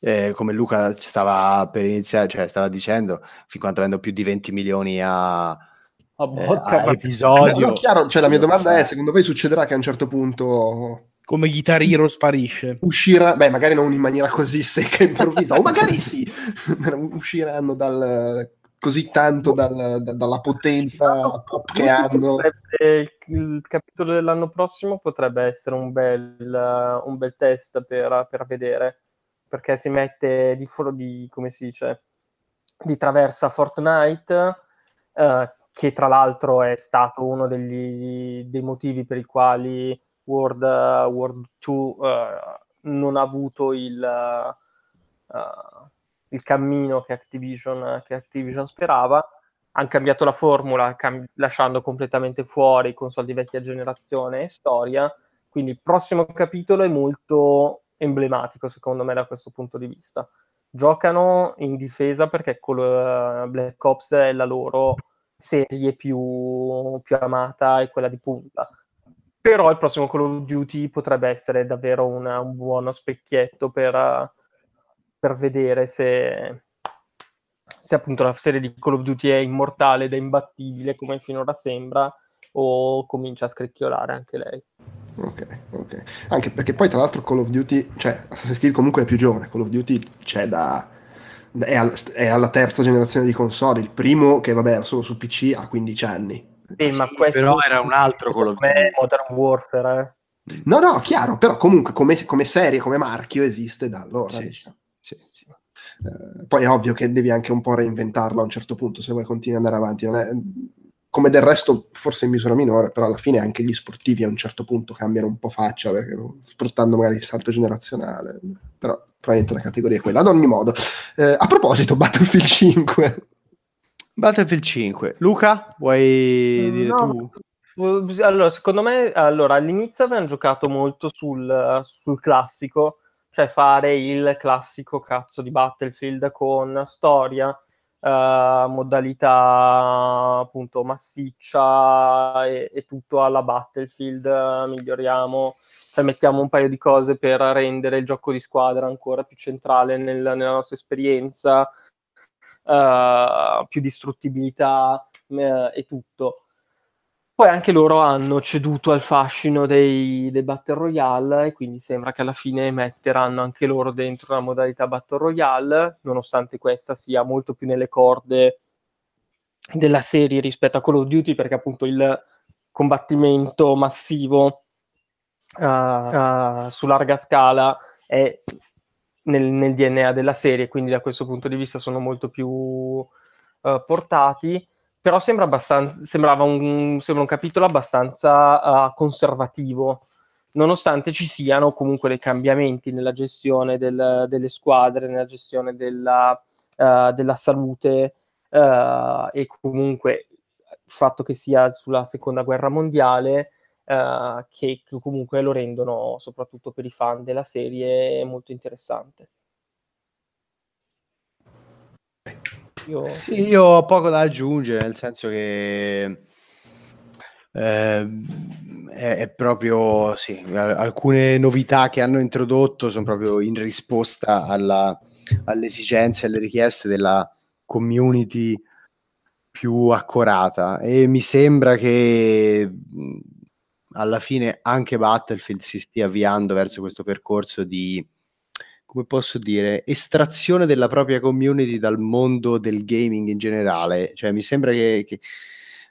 eh, come Luca stava per iniziare, cioè stava dicendo, fin quando vendono più di 20 milioni a, a, botta, eh, a episodio. No, chiaro, cioè la mia domanda è, secondo voi succederà che a un certo punto come Guitar Hero sparisce. Uscirà, beh, magari non in maniera così secca e improvvisa, o magari sì, usciranno dal, così tanto dal, da, dalla potenza pop che hanno. Il, il, capitolo dell'anno prossimo potrebbe essere un bel, un bel test per, per, vedere, perché si mette di, di, come si dice, di traversa Fortnite, eh, che tra l'altro è stato uno degli, dei motivi per i quali World, uh, World 2 uh, non ha avuto il, uh, il cammino che Activision, che Activision, sperava. Hanno cambiato la formula, cam- lasciando completamente fuori console di vecchia generazione e storia. Quindi il prossimo capitolo è molto emblematico, secondo me, da questo punto di vista. Giocano in difesa perché col, Black Ops è la loro serie più, più amata e quella di punta però il prossimo Call of Duty potrebbe essere davvero una, un buono specchietto per, per vedere se, se, appunto la serie di Call of Duty è immortale ed è imbattibile come finora sembra o comincia a scricchiolare anche lei. Ok, ok. Anche perché poi tra l'altro Call of Duty, cioè Assassin's Creed comunque è più giovane, Call of Duty c'è da... È, al, è alla terza generazione di console, il primo che vabbè era solo su PC ha 15 anni, sì, ma questo però era un altro Call of Duty. Modern Warfare, eh. No, no, chiaro, però comunque come, come serie, come marchio esiste da allora. Sì, diciamo. Eh, poi è ovvio che devi anche un po' reinventarlo a un certo punto se vuoi continuare ad andare avanti. Non è, come del resto, forse in misura minore, però alla fine anche gli sportivi a un certo punto cambiano un po' faccia, perché sfruttando magari il salto generazionale. Però probabilmente la categoria è quella. Ad ogni modo, eh, a proposito, Battlefield 5 Battlefield 5. Luca, vuoi dire no, tu? Allora, secondo me, allora, all'inizio avevano giocato molto sul, sul classico, cioè fare il classico cazzo di Battlefield con storia, uh, modalità appunto massiccia e, e, tutto alla Battlefield, uh, miglioriamo, cioè mettiamo un paio di cose per rendere il gioco di squadra ancora più centrale nel, nella nostra esperienza, uh, più distruttibilità uh, e tutto. Poi anche loro hanno ceduto al fascino dei, dei, Battle Royale e quindi sembra che alla fine metteranno anche loro dentro la modalità Battle Royale, nonostante questa sia molto più nelle corde della serie rispetto a Call of Duty, perché appunto il combattimento massivo uh, uh, su larga scala è nel, nel, DNA della serie, quindi da questo punto di vista sono molto più uh, portati. Però sembra sembrava un, sembra un capitolo abbastanza uh, conservativo, nonostante ci siano comunque dei cambiamenti nella gestione del, delle squadre, nella gestione della, uh, della salute uh, e comunque il fatto che sia sulla seconda guerra mondiale che, che, comunque lo rendono soprattutto per i fan della serie molto interessante. Io... Sì, io ho poco da aggiungere, nel senso che eh, è, è, proprio sì, alcune novità che hanno introdotto sono proprio in risposta alla, alle esigenze e alle richieste della community più accurata e mi sembra che alla fine anche Battlefield si stia avviando verso questo percorso di come posso dire, estrazione della propria community dal mondo del gaming in generale. Cioè, mi sembra che, che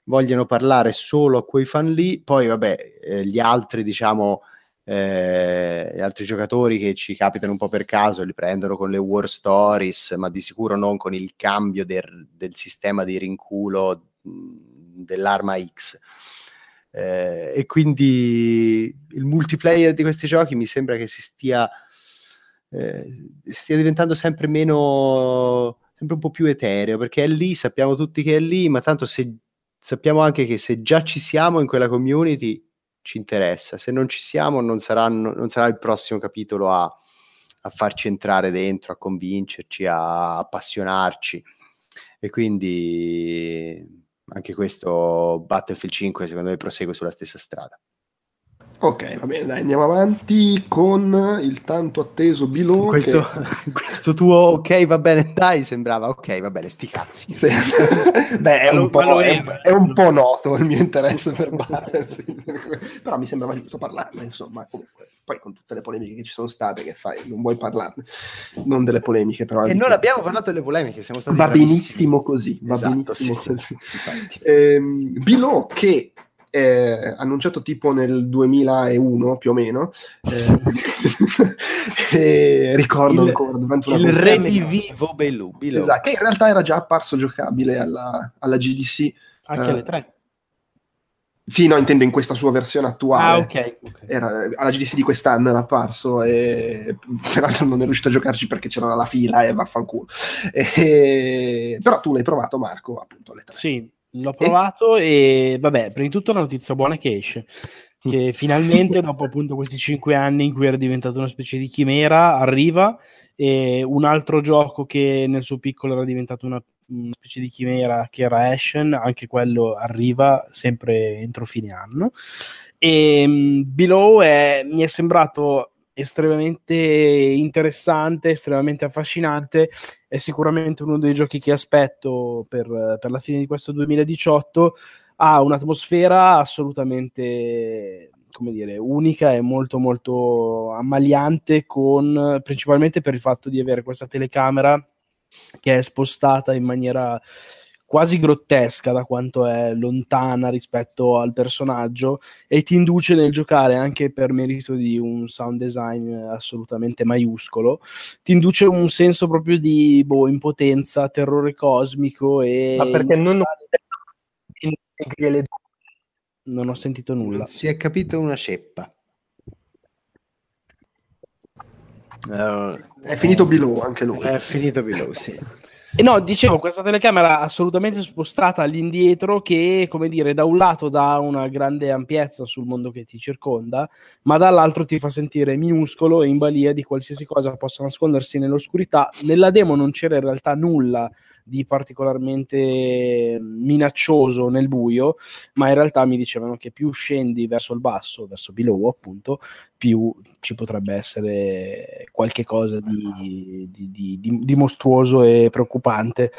vogliono parlare solo a quei fan lì, poi vabbè, eh, gli altri, diciamo, eh, gli altri giocatori che ci capitano un po' per caso li prendono con le war stories, ma di sicuro non con il cambio del, del sistema di rinculo dell'arma X. Eh, e quindi il multiplayer di questi giochi mi sembra che si stia, eh, stia diventando sempre meno sempre un po' più etereo perché è lì, sappiamo tutti che è lì, ma tanto se sappiamo anche che se già ci siamo in quella community ci interessa, se non ci siamo non, saranno, non sarà il prossimo capitolo a, a, farci entrare dentro, a convincerci, a appassionarci e quindi anche questo Battlefield 5 secondo me prosegue sulla stessa strada. Ok, va bene, dai, andiamo avanti con il tanto atteso Below. Questo, che... questo tuo ok, va bene, dai, sembrava ok, va bene, sti cazzi. Sì. Beh, è un, po', è, è un, po', noto il mio interesse per Battlefield, però mi sembrava giusto parlarne, insomma, comunque. Poi con tutte le polemiche che ci sono state, che fai? Non vuoi parlarne? Non delle polemiche, però. E non che... abbiamo parlato delle polemiche, siamo stati Va bravissimi. benissimo così, va esatto, benissimo sì, così. Sì, ehm, Below che eh, annunciato tipo nel 2001 più o meno, eh, ricordo il, ancora durante una il re di vivo Bellu, esatto, che in realtà era già apparso giocabile alla, alla GDC. Anche alle 3. Sì, no, intendo in questa sua versione attuale. Ah, ok. okay. Era, alla GDC di quest'anno era apparso e peraltro non è riuscito a giocarci perché c'era la fila e vaffanculo. E, però tu l'hai provato, Marco, appunto alle 3. Sì, L'ho provato e... e vabbè, prima di tutto la notizia buona è che esce, che finalmente dopo appunto questi cinque anni in cui era diventato una specie di chimera arriva e un altro gioco che nel suo piccolo era diventato una, una specie di chimera che era Ashen, anche quello arriva sempre entro fine anno. E um, Below è, mi è sembrato estremamente interessante, estremamente affascinante. È sicuramente uno dei giochi che aspetto per, per la fine di questo 2018. Ha un'atmosfera assolutamente come dire, unica e molto molto ammaliante con principalmente per il fatto di avere questa telecamera che è spostata in maniera quasi grottesca da quanto è lontana rispetto al personaggio e ti induce nel giocare anche per merito di un sound design assolutamente maiuscolo, ti induce un senso proprio di boh, impotenza, terrore cosmico e... Ma perché non ho... non ho sentito nulla. Si è capito una ceppa. Uh, è finito below anche lui. È finito below, sì. E no, dicevo, questa telecamera assolutamente spostata all'indietro che, come dire, da un lato dà una grande ampiezza sul mondo che ti circonda, ma dall'altro ti fa sentire minuscolo e in balia di qualsiasi cosa possa nascondersi nell'oscurità. Nella demo non c'era in realtà nulla di particolarmente minaccioso nel buio, ma in realtà mi dicevano che più scendi verso il basso, verso below appunto, più ci potrebbe essere qualche cosa di, di, di, di mostruoso e preoccupante.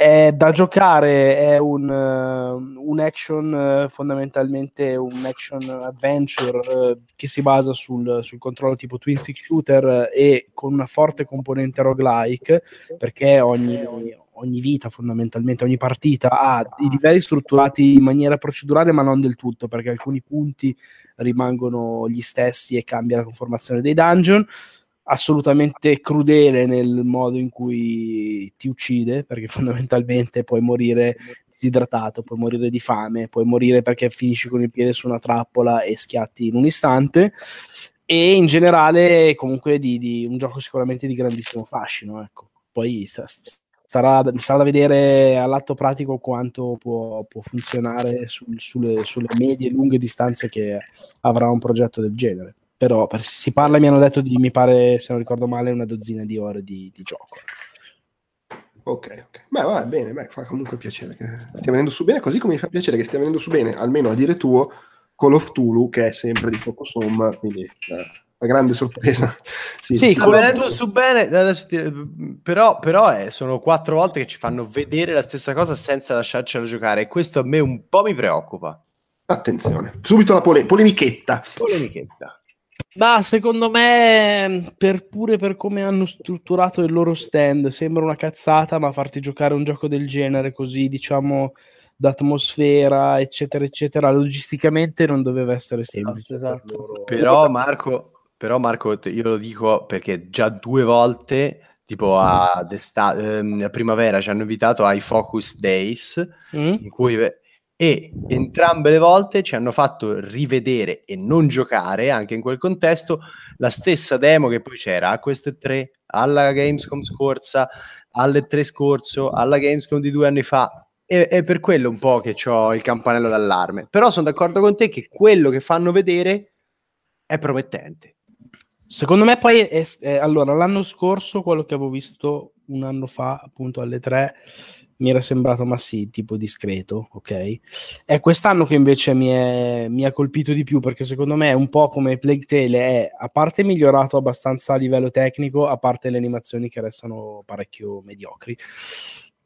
È da giocare, è un, uh, un action uh, fondamentalmente un action adventure uh, che si basa sul, sul, controllo tipo twin stick shooter e con una forte componente roguelike perché ogni, ogni vita fondamentalmente, ogni partita ha i livelli strutturati in maniera procedurale ma non del tutto perché alcuni punti rimangono gli stessi e cambia la conformazione dei dungeon assolutamente crudele nel modo in cui ti uccide perché fondamentalmente puoi morire disidratato, puoi morire di fame, puoi morire perché finisci con il piede su una trappola e schiatti in un istante e in generale comunque di, di un gioco sicuramente di grandissimo fascino ecco. poi sarà, sarà, da vedere all'atto pratico quanto può, può funzionare sul, sulle, sulle, medie e lunghe distanze che avrà un progetto del genere però per, si parla mi hanno detto di mi pare se non ricordo male una dozzina di ore di, di gioco Ok, ok. Beh, va bene, beh, fa comunque piacere che stia venendo su bene, così come mi fa piacere che stia venendo su bene, almeno a dire tuo, Call of Tulu, che è sempre di Focus Home, quindi eh, una grande sorpresa. sì, sì sta venendo su bene, ti, però, però eh, sono quattro volte che ci fanno vedere la stessa cosa senza lasciarcela giocare, e questo a me un po' mi preoccupa. Attenzione, subito la pole- polemichetta. Polemichetta. Ma secondo me, per pure per come hanno strutturato il loro stand, sembra una cazzata, ma farti giocare un gioco del genere così, diciamo, d'atmosfera, eccetera, eccetera, logisticamente non doveva essere semplice. Esatto, esatto. Per però, Marco, però, Marco, io lo dico perché già due volte, tipo a, ehm, a primavera, ci hanno invitato ai Focus Days, mm. in cui e entrambe le volte ci hanno fatto rivedere e non giocare anche in quel contesto la stessa demo che poi c'era a queste tre alla Gamescom scorsa alle tre scorso alla Gamescom di due anni fa. E, è per quello un po' che ho il campanello d'allarme. Però sono d'accordo con te che quello che fanno vedere è promettente. Secondo me poi è, è, allora l'anno scorso quello che avevo visto un anno fa appunto alle tre mi era sembrato, ma sì, tipo discreto, ok? È quest'anno che invece mi, è, mi ha colpito di più perché secondo me è un po' come Plague Tale è, a parte migliorato abbastanza a livello tecnico, a parte le animazioni che restano parecchio mediocri,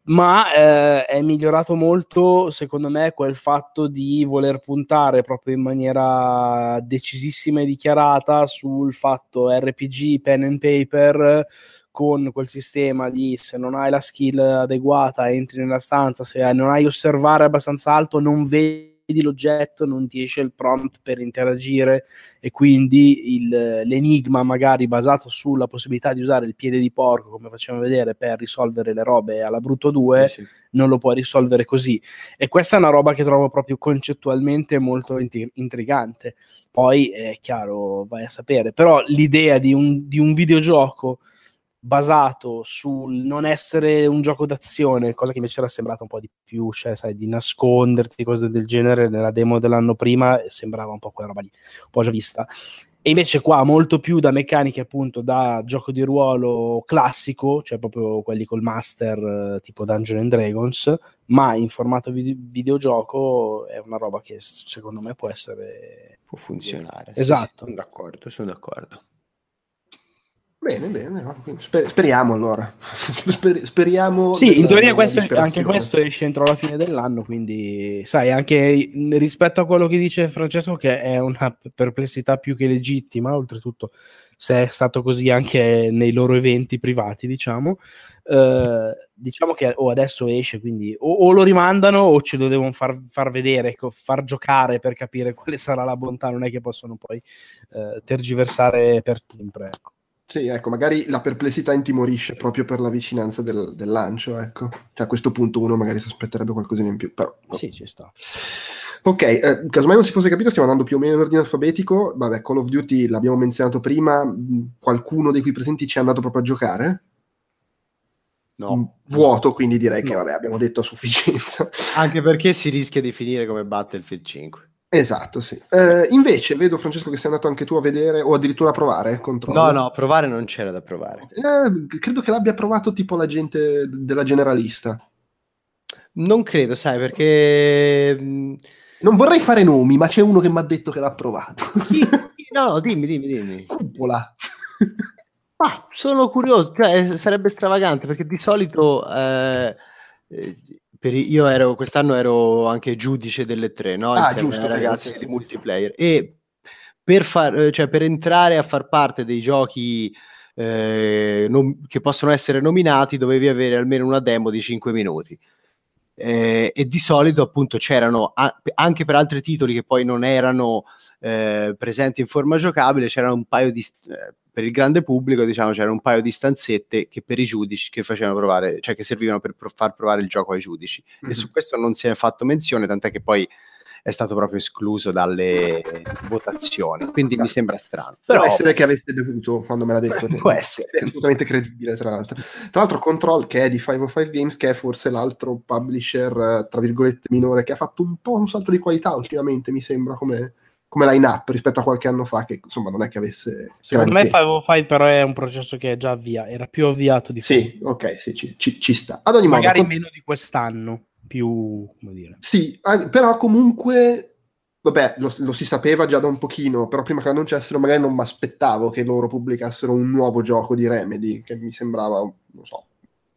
ma eh, è migliorato molto, secondo me, quel fatto di voler puntare proprio in maniera decisissima e dichiarata sul fatto RPG, pen and paper, con quel sistema di se non hai la skill adeguata entri nella stanza, se non hai osservare abbastanza alto non vedi l'oggetto, non ti esce il prompt per interagire e quindi il, l'enigma magari basato sulla possibilità di usare il piede di porco come facciamo vedere per risolvere le robe alla brutto 2 sì, sì. non lo puoi risolvere così. E questa è una roba che trovo proprio concettualmente molto intrigante. Poi è chiaro vai a sapere. Però l'idea di un, di un videogioco basato sul non essere un gioco d'azione, cosa che invece era sembrata un po' di più, cioè sai, di nasconderti, cose del genere, nella demo dell'anno prima sembrava un po' quella roba lì, un po' già vista. E invece qua molto più da meccaniche appunto da gioco di ruolo classico, cioè proprio quelli col master tipo Dungeon and Dragons, ma in formato video- videogioco è una roba che secondo me può essere... Può funzionare. Esatto. Sì, sono d'accordo, sono d'accordo. Bene, bene, speriamo allora. speriamo. Sì, in teoria questo, anche questo esce entro la fine dell'anno, quindi sai, anche rispetto a quello che dice Francesco, che è una perplessità più che legittima, oltretutto, se è stato così anche nei loro eventi privati, diciamo, eh, diciamo che oh, adesso esce, quindi o, o, lo rimandano o ce lo devono far, far vedere, ecco, far giocare per capire quale sarà la bontà, non è che possono poi eh, tergiversare per sempre, ecco. Sì, ecco, magari la perplessità intimorisce proprio per la vicinanza del, del lancio, ecco. Cioè, a questo punto uno magari si aspetterebbe qualcosina in più, però... No. Sì, ci sta. Ok, eh, casomai non si fosse capito, stiamo andando più o meno in ordine alfabetico. Vabbè, Call of Duty l'abbiamo menzionato prima, qualcuno dei qui presenti ci è andato proprio a giocare? No. Vuoto, quindi direi no. che vabbè, abbiamo detto a sufficienza. Anche perché si rischia di finire come Battlefield 5. Esatto, sì. Eh, invece vedo Francesco che sei andato anche tu a vedere o addirittura a provare controllo. No, no, provare non c'era da provare. Eh, credo che l'abbia provato tipo la gente della generalista. Non credo, sai, perché... Mm, non vorrei fare nomi, ma c'è uno che mi ha detto che l'ha provato. no, dimmi, dimmi, dimmi. Cupola. ah, sono curioso, cioè, sarebbe stravagante, perché di solito... Eh, eh per, io ero, quest'anno ero anche giudice delle tre, no? Ah, giusto, ragazzi sì, di multiplayer. E per, far, cioè, per entrare a far parte dei giochi eh, nom- che possono essere nominati dovevi avere almeno una demo di 5 minuti. Eh, e di solito appunto c'erano a- anche per altri titoli che poi non erano eh, presenti in forma giocabile, c'erano un paio di... Eh, per il grande pubblico, diciamo, c'era un paio di stanzette che per i giudici che facevano provare, cioè che servivano per pro- far provare il gioco ai giudici. Mm-hmm. E su questo non si è fatto menzione, tant'è che poi è stato proprio escluso dalle votazioni, quindi mi sembra strano. Però può essere che avesse bevuto quando me l'ha detto. Può essere. È assolutamente credibile, tra l'altro. Tra l'altro Control, che è di 505 Games, che è forse l'altro publisher, tra virgolette, minore, che ha fatto un po' un salto di qualità ultimamente, mi sembra, come, come line-up rispetto a qualche anno fa, che insomma non è che avesse... Secondo me 505 però è un processo che è già avviato, era più avviato di Sì, ok, sì, ci, ci, ci sta. Ad ogni Magari modo... meno di quest'anno più, come dire. Sì, però comunque, vabbè, lo, lo, si sapeva già da un pochino, però prima che annunciassero magari non mi aspettavo che loro pubblicassero un nuovo gioco di Remedy, che mi sembrava, non so,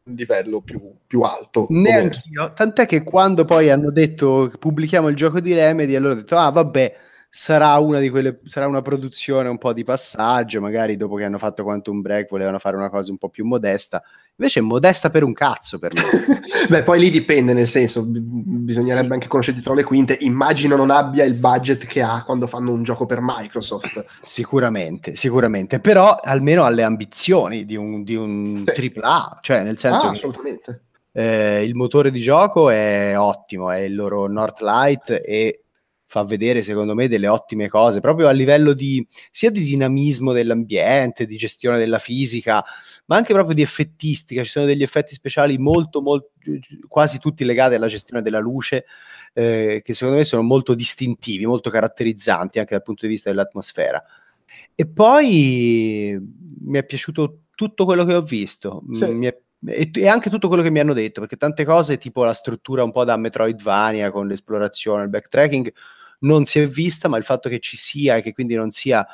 un livello più, più alto. Neanch'io, tant'è che quando poi hanno detto pubblichiamo il gioco di Remedy, allora ho detto, ah vabbè, sarà una di quelle sarà una produzione un po' di passaggio magari dopo che hanno fatto Quantum Break volevano fare una cosa un po' più modesta. Invece è modesta per un cazzo per me. Beh poi lì dipende nel senso bisognerebbe sì. anche conoscere dietro le quinte. Immagino non abbia il budget che ha quando fanno un gioco per Microsoft. Sicuramente sicuramente. Però almeno ha le ambizioni di un, di un sì. AAA cioè nel senso ah, assolutamente. eh, il motore di gioco è ottimo è il loro Northlight e fa vedere secondo me delle ottime cose proprio a livello di sia di dinamismo dell'ambiente, di gestione della fisica, ma anche proprio di effettistica. Ci sono degli effetti speciali molto, molto quasi tutti legati alla gestione della luce, eh, che secondo me sono molto distintivi, molto caratterizzanti anche dal punto di vista dell'atmosfera. E poi mi è piaciuto tutto quello che ho visto. Sì. È, e, e, anche tutto quello che mi hanno detto, perché tante cose, tipo la struttura un po' da Metroidvania con l'esplorazione, il backtracking, non si è vista, ma il fatto che ci sia e che quindi non sia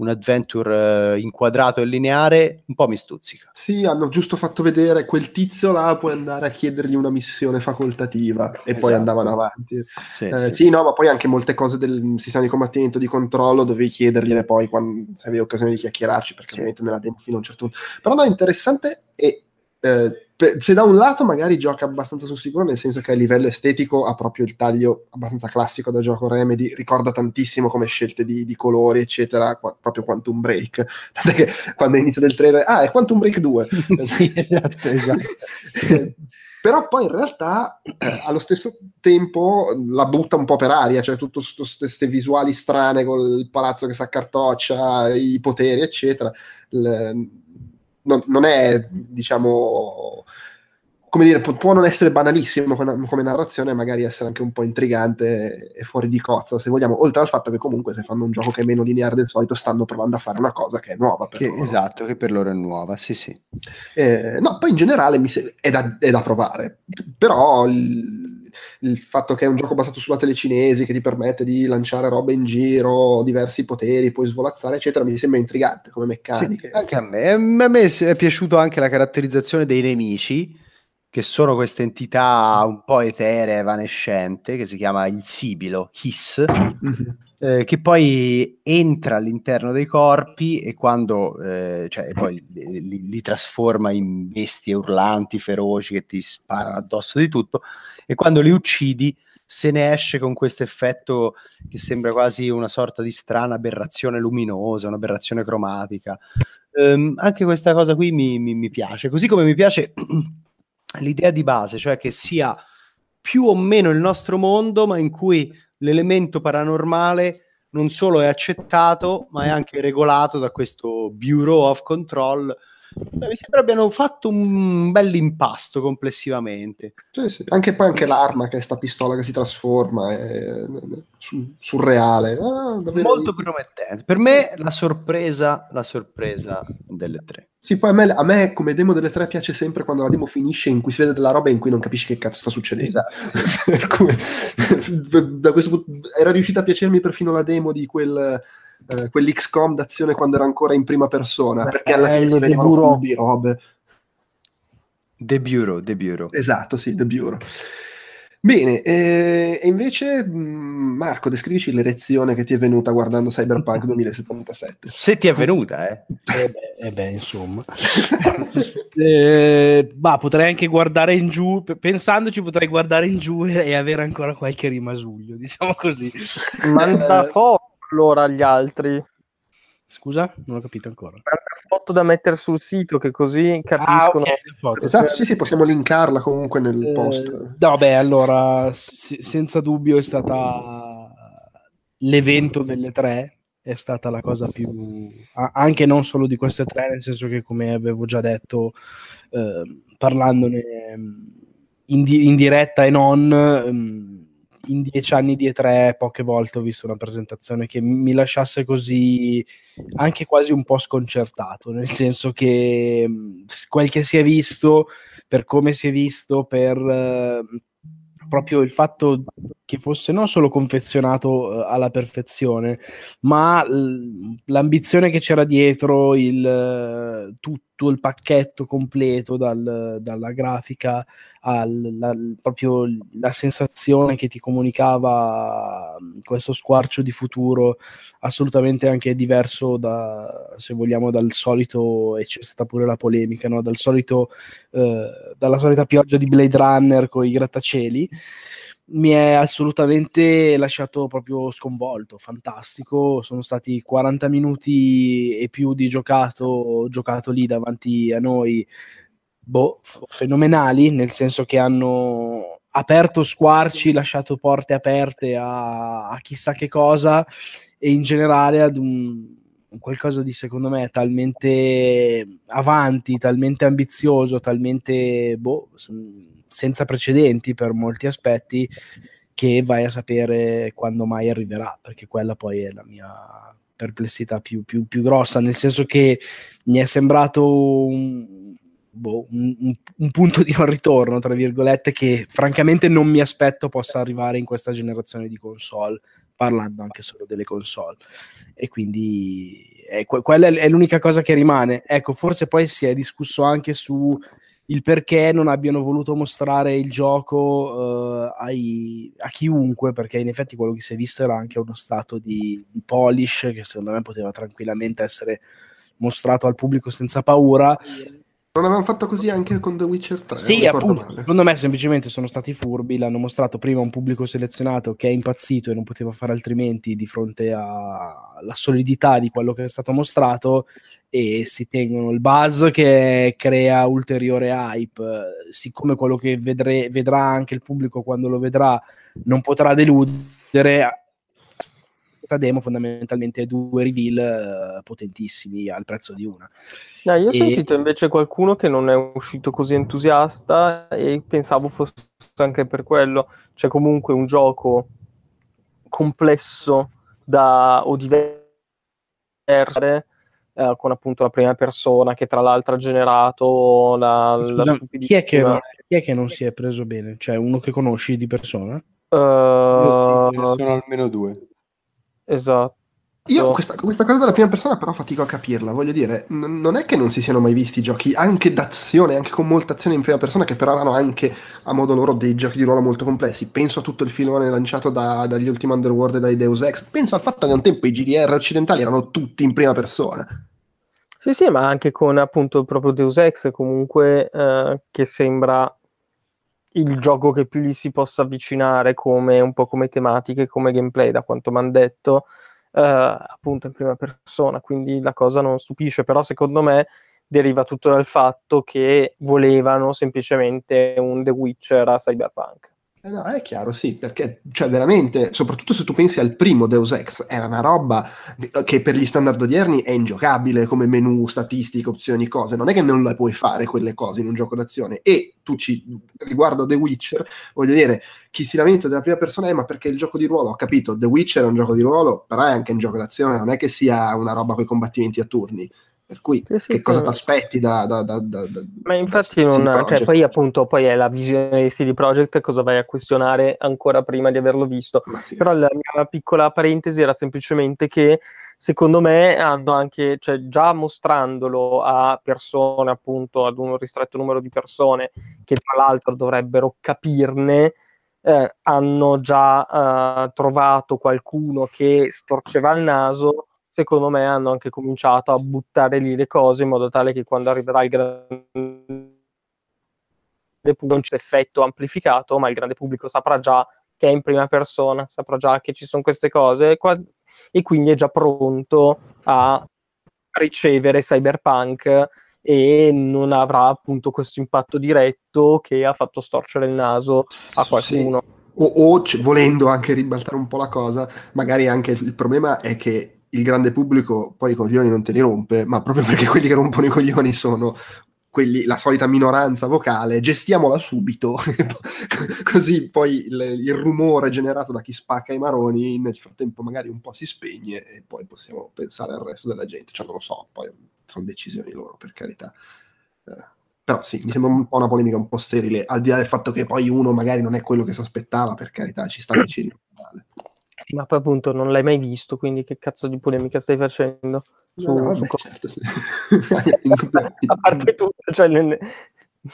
un adventure uh, inquadrato e lineare un po' mi stuzzica. Sì, hanno giusto fatto vedere quel tizio là, puoi andare a chiedergli una missione facoltativa e esatto. poi andavano avanti. Sì, eh, sì. sì, no, ma poi anche molte cose del sistema di combattimento, di controllo, dovevi chiedergliele poi quando se avevi occasione di chiacchierarci, perché sì. ovviamente nella demo fino a un certo punto. Però no, è interessante e eh, se da un lato magari gioca abbastanza sul sicuro, nel senso che a livello estetico ha proprio il taglio abbastanza classico da gioco Remedy, ricorda tantissimo come scelte di, di colori, eccetera, qua, proprio Quantum Break. Tant'è che quando inizia del trailer, ah, è Quantum Break 2. sì, esatto, esatto. Però poi in realtà eh, allo stesso tempo la butta un po' per aria, cioè tutte queste visuali strane con il palazzo che si accartoccia, i poteri, eccetera. L- non, non è, diciamo, come dire, può, non essere banalissimo come, come, narrazione, magari essere anche un po' intrigante e fuori di cozza, se vogliamo, oltre al fatto che comunque se fanno un gioco che è meno lineare del solito, stanno provando a fare una cosa che è nuova. Che, esatto, che per loro è nuova, sì sì. Eh, no, poi in generale se- è, da, è, da, provare, però il, il, fatto che è un gioco basato sulla telecinesi, che ti permette di lanciare robe in giro, diversi poteri, puoi svolazzare, eccetera, mi sembra intrigante come meccanica. Sì, anche a me. A me è piaciuto anche la caratterizzazione dei nemici che sono questa entità un po' eterea, evanescente, che si chiama il Sibilo, Hiss, mm-hmm. Eh, che poi entra all'interno dei corpi e quando, eh, cioè, poi li, li, trasforma in bestie urlanti, feroci, che ti sparano addosso di tutto, e quando li uccidi se ne esce con questo effetto che sembra quasi una sorta di strana aberrazione luminosa, un'aberrazione cromatica. Um, anche questa cosa qui mi, mi, mi piace, così come mi piace l'idea di base, cioè che sia più o meno il nostro mondo, ma in cui l'elemento paranormale non solo è accettato, ma è anche regolato da questo Bureau of Control Beh, mi sembra abbiano fatto un bel impasto complessivamente. Sì, sì. Anche poi anche l'arma, che è sta pistola che si trasforma, è surreale. Ah, Molto promettente. Per me la sorpresa, la sorpresa delle tre. Sì, poi a me, a me, come demo delle tre piace sempre quando la demo finisce in cui si vede della roba in cui non capisci che cazzo sta succedendo. Esatto. da questo punto, era riuscita a piacermi perfino la demo di quel eh, quell'XCOM d'azione quando era ancora in prima persona, perché alla fine si vedevano cubi, robe. The Bureau, The Bureau. Esatto, sì, The Bureau. Bene, eh, e invece mm, Marco, descrivici l'erezione che ti è venuta guardando Cyberpunk 2077. Se ti è venuta, eh? eh, beh, eh beh, insomma. eh, bah, potrei anche guardare in giù, pensandoci potrei guardare in giù e, avere ancora qualche rimasuglio, diciamo così. Manda foto allora agli altri? Scusa, non ho capito ancora. Una foto da mettere sul sito che così capiscono. Ah, okay, esatto, sì, sì, possiamo linkarla comunque nel eh, post. No, beh, allora, s- senza dubbio è stata l'evento delle tre, è stata la cosa più... anche non solo di queste tre, nel senso che come avevo già detto, eh, parlandone in, di- in, diretta e non... Ehm, in dieci anni di E3 poche volte ho visto una presentazione che mi lasciasse così anche quasi un po' sconcertato, nel senso che quel che si è visto, per come si è visto, per eh, proprio il fatto che fosse non solo confezionato uh, alla perfezione, ma l'ambizione che c'era dietro, il, tutto il pacchetto completo, dal, dalla grafica alla proprio la sensazione che ti comunicava questo squarcio di futuro, assolutamente anche diverso da, se vogliamo, dal solito, e c'è stata pure la polemica, no? dal solito, uh, dalla solita pioggia di Blade Runner con i grattacieli mi è assolutamente lasciato proprio sconvolto, fantastico. Sono stati 40 minuti e più di giocato, giocato lì davanti a noi, boh, fenomenali, nel senso che hanno aperto squarci, lasciato porte aperte a, a chissà che cosa e in generale ad un, qualcosa di secondo me talmente avanti, talmente ambizioso, talmente boh, senza precedenti per molti aspetti che vai a sapere quando mai arriverà, perché quella poi è la mia perplessità più, più, più grossa, nel senso che mi è sembrato un, boh, un, un, punto di non ritorno, tra virgolette, che francamente non mi aspetto possa arrivare in questa generazione di console, parlando anche solo delle console. E quindi eh, quella è l'unica cosa che rimane. Ecco, forse poi si è discusso anche su il perché non abbiano voluto mostrare il gioco uh, ai, a chiunque, perché in effetti quello che si è visto era anche uno stato di, di, polish che secondo me poteva tranquillamente essere mostrato al pubblico senza paura. Non avevamo fatto così anche con The Witcher 3. Sì, appunto. Male. Secondo me semplicemente sono stati furbi, l'hanno mostrato prima a un pubblico selezionato che è impazzito e non poteva fare altrimenti di fronte alla solidità di quello che è stato mostrato e si tengono il buzz che crea ulteriore hype. Siccome quello che vedre, vedrà anche il pubblico quando lo vedrà non potrà deludere, questa demo fondamentalmente due reveal uh, potentissimi al prezzo di una. No, io ho e... sentito invece qualcuno che non è uscito così entusiasta e pensavo fosse anche per quello. C'è comunque un gioco complesso da, o diverso eh, con appunto la prima persona che tra l'altro ha generato la, Scusa, la chi, è che, chi è che non si è preso bene? Cioè uno che conosci di persona? Uh, sì, sono almeno due. Esatto. Io questa, questa, cosa della prima persona però fatico a capirla, voglio dire, n- non è che non si siano mai visti giochi anche d'azione, anche con molta azione in prima persona, che però erano anche a modo loro dei giochi di ruolo molto complessi. Penso a tutto il filone lanciato da, dagli ultimi Underworld e dai Deus Ex, penso al fatto che un tempo i GDR occidentali erano tutti in prima persona. Sì, sì, ma anche con appunto proprio Deus Ex comunque eh, che sembra il gioco che più gli si possa avvicinare come un po' come tematiche, come gameplay, da quanto mi hanno detto, eh, appunto in prima persona, quindi la cosa non stupisce, però secondo me deriva tutto dal fatto che volevano semplicemente un The Witcher a Cyberpunk. Eh no, è chiaro, sì, perché cioè veramente, soprattutto se tu pensi al primo Deus Ex, era una roba che per gli standard odierni è ingiocabile come menu, statistiche, opzioni, cose. Non è che non le puoi fare quelle cose in un gioco d'azione. E tu ci riguardo The Witcher, voglio dire, chi si lamenta della prima persona è ma perché il gioco di ruolo, ho capito, The Witcher è un gioco di ruolo, però è anche un gioco d'azione, non è che sia una roba con i combattimenti a turni per cui sì, sì, che cosa ti aspetti da, da, da, da, Ma infatti non, cioè, poi appunto poi è la visione di CD Projekt cosa vai a questionare ancora prima di averlo visto. Sì. Però la mia piccola parentesi era semplicemente che secondo me hanno anche, cioè già mostrandolo a persone, appunto, ad un ristretto numero di persone che tra l'altro dovrebbero capirne, eh, hanno già eh, trovato qualcuno che storceva il naso secondo me hanno anche cominciato a buttare lì le cose in modo tale che quando arriverà il grande pubblico non c'è effetto amplificato, ma il grande pubblico saprà già che è in prima persona, saprà già che ci sono queste cose. Qua, e quindi è già pronto a ricevere Cyberpunk e non avrà appunto questo impatto diretto che ha fatto storcere il naso a qualcuno. Sì. O, o c- volendo anche ribaltare un po' la cosa, magari anche il problema è che il grande pubblico poi i coglioni non te li rompe, ma proprio perché quelli che rompono i coglioni sono quelli, la solita minoranza vocale, gestiamola subito, così poi il, il, rumore generato da chi spacca i maroni nel frattempo magari un po' si spegne e poi possiamo pensare al resto della gente, cioè non lo so, poi sono decisioni loro per carità. Eh, però sì, mi sembra un po' una polemica un po' sterile, al di là del fatto che poi uno magari non è quello che si aspettava, per carità, ci sta vicino. Sì, ma poi appunto non l'hai mai visto, quindi che cazzo di polemica stai facendo? Su, no, vabbè, su certo, a parte tutto, cioè, non,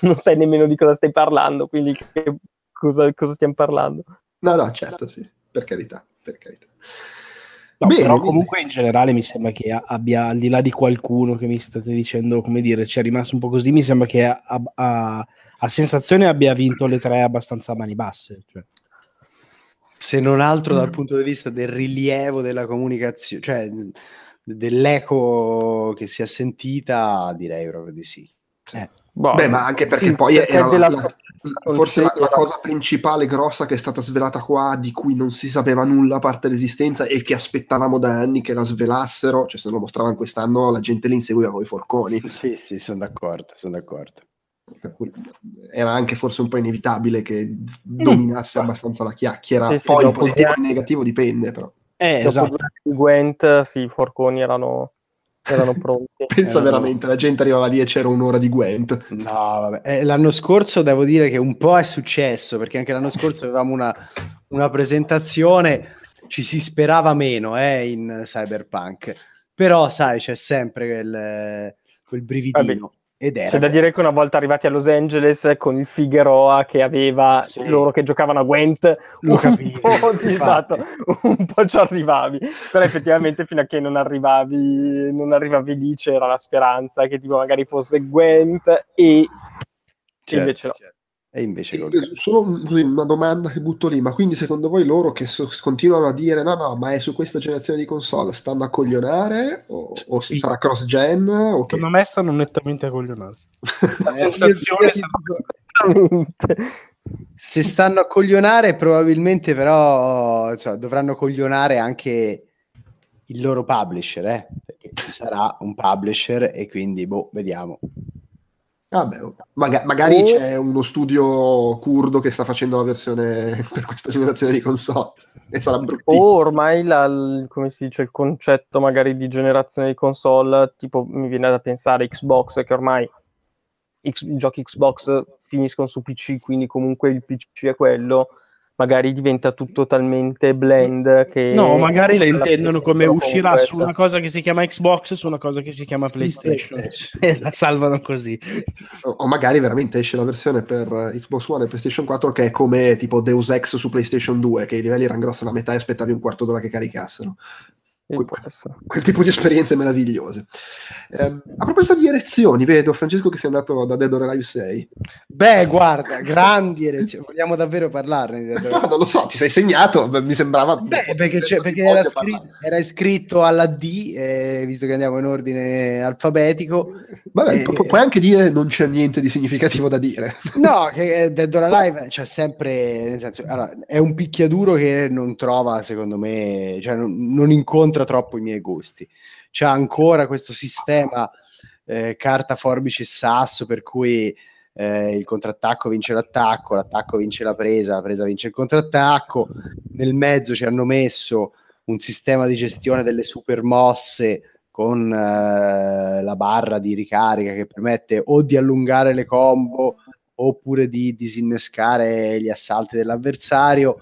non, sai nemmeno di cosa stai parlando, quindi che, cosa, cosa stiamo parlando? No, no, certo, sì, per carità, per carità. No, bene, però comunque in generale mi sembra che abbia, al di là di qualcuno che mi state dicendo, come dire, ci è rimasto un po' così, mi sembra che a, a, a sensazione abbia vinto le tre abbastanza a mani basse. Cioè. Se non altro dal punto di vista del rilievo della comunicazione, cioè dell'eco che si è sentita, direi proprio di sì. Eh. Boh, Beh, ma anche perché sì, poi perché era della... la, forse la, la, cosa principale grossa che è stata svelata qua, di cui non si sapeva nulla a parte l'esistenza e che aspettavamo da anni che la svelassero, cioè se lo mostravano quest'anno la gente li inseguiva con i forconi. Sì, sì, sono d'accordo, sono d'accordo. Era anche forse un po' inevitabile che dominasse abbastanza la chiacchiera, sì, poi sì, positivo o negativo dipende però. Eh, esatto. Gwent, sì, i forconi erano erano pronti. Pensa erano... veramente, la gente arrivava lì e c'era un'ora di Gwent. No, vabbè. Eh, l'anno scorso devo dire che un po' è successo, perché anche l'anno scorso avevamo una, una presentazione, ci si sperava meno eh, in Cyberpunk, però sai, c'è sempre quel, quel brividino. Vabbè. Ed era C'è da dire che una volta arrivati a Los Angeles con il Figueroa che aveva sì. loro che giocavano a Gwent, Lo capivi, un, po esatto, un po' ci arrivavi, però effettivamente fino a che non arrivavi, non arrivavi lì c'era la speranza che tipo magari fosse Gwent e certo, invece no. Certo. E invece sì, solo così, una domanda che butto lì, ma quindi secondo voi loro che so, continuano a dire no no ma è su questa generazione di console stanno a coglionare o, o sì. sarà cross gen? O Secondo me stanno nettamente a coglionare. La sensazione è Se stanno a coglionare probabilmente però insomma, dovranno coglionare anche il loro publisher, eh? perché ci sarà un publisher e quindi boh, vediamo. Vabbè, maga- magari o... c'è uno studio curdo che sta facendo la versione per questa generazione di console e sarà bruttissimo. O ormai la, come si dice, il concetto magari di generazione di console, tipo mi viene da pensare Xbox, che ormai i giochi Xbox finiscono su PC, quindi comunque il PC è quello magari diventa tutto talmente blend che... No, magari la intendono come uscirà su una cosa che si chiama Xbox su una cosa che si chiama PlayStation e la salvano così. O, magari veramente esce la versione per Xbox One e PlayStation 4 che è come tipo Deus Ex su PlayStation 2, che i livelli erano grossi la metà e aspettavi un quarto d'ora che caricassero. Quel, quel, tipo di esperienze meravigliose. Eh, a proposito di erezioni, vedo Francesco che sei andato da Dead or Alive 6. Beh, guarda, grandi erezioni. Vogliamo davvero parlarne di Dead or No, non lo so, ti sei segnato, mi sembrava... Beh, perché, perché era, scritto, era, iscritto alla D, eh, visto che andiamo in ordine alfabetico. Vabbè, e... pu- puoi anche dire non c'è niente di significativo da dire. No, che Dead or Alive c'è sempre... Nel senso, allora, è un picchiaduro che non trova, secondo me, cioè non, non incontra incontra troppo i miei gusti. C'è ancora questo sistema eh, carta, forbice e sasso per cui eh, il contrattacco vince l'attacco, l'attacco vince la presa, la presa vince il contrattacco. Nel mezzo ci hanno messo un sistema di gestione delle super mosse con eh, la barra di ricarica che permette o di allungare le combo oppure di disinnescare gli assalti dell'avversario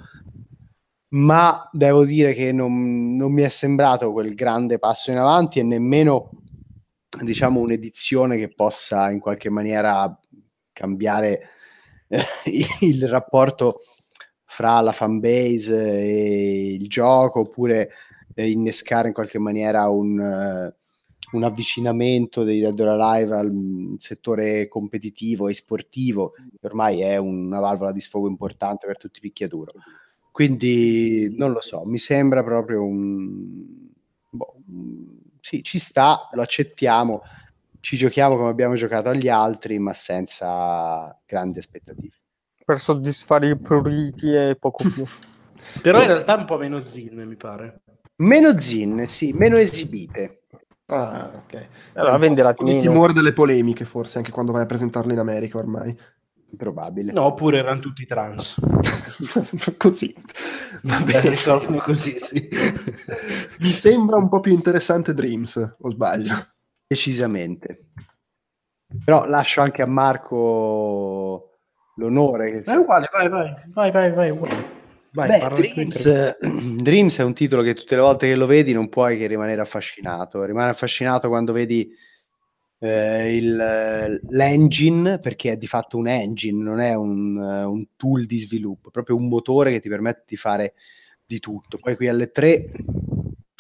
ma devo dire che non, non mi è sembrato quel grande passo in avanti e nemmeno diciamo un'edizione che possa in qualche maniera cambiare eh, il rapporto fra la fanbase e il gioco oppure eh, innescare in qualche maniera un, uh, un avvicinamento dei Dead or Alive al settore competitivo e sportivo che ormai è una valvola di sfogo importante per tutti i picchiaduro Quindi non lo so, mi sembra proprio un... Boh, sì, ci sta, lo accettiamo, ci giochiamo come abbiamo giocato agli altri, ma senza grandi aspettative. Per soddisfare i pruriti e poco più. Però in realtà è un po' meno zinne, mi pare. Meno zinne, sì, meno esibite. Ah, ok. Allora venderà Il timore delle polemiche, forse, anche quando vai a presentarlo in America ormai. Probabile. No, oppure erano tutti trans. così. Va bene, sono così, sì. Mi sembra un po' più interessante Dreams, o sbaglio? Decisamente. Però lascio anche a Marco l'onore. Che è uguale, vai, vai, vai, vai, vai, uguale. Vai, Beh, Dreams, Dreams, è un titolo che tutte le volte che lo vedi non puoi che rimanere affascinato. Rimane affascinato quando vedi eh, il, l'engine, perché è di fatto un engine, non è un, un, tool di sviluppo, è proprio un motore che ti permette di fare di tutto. Poi qui alle 3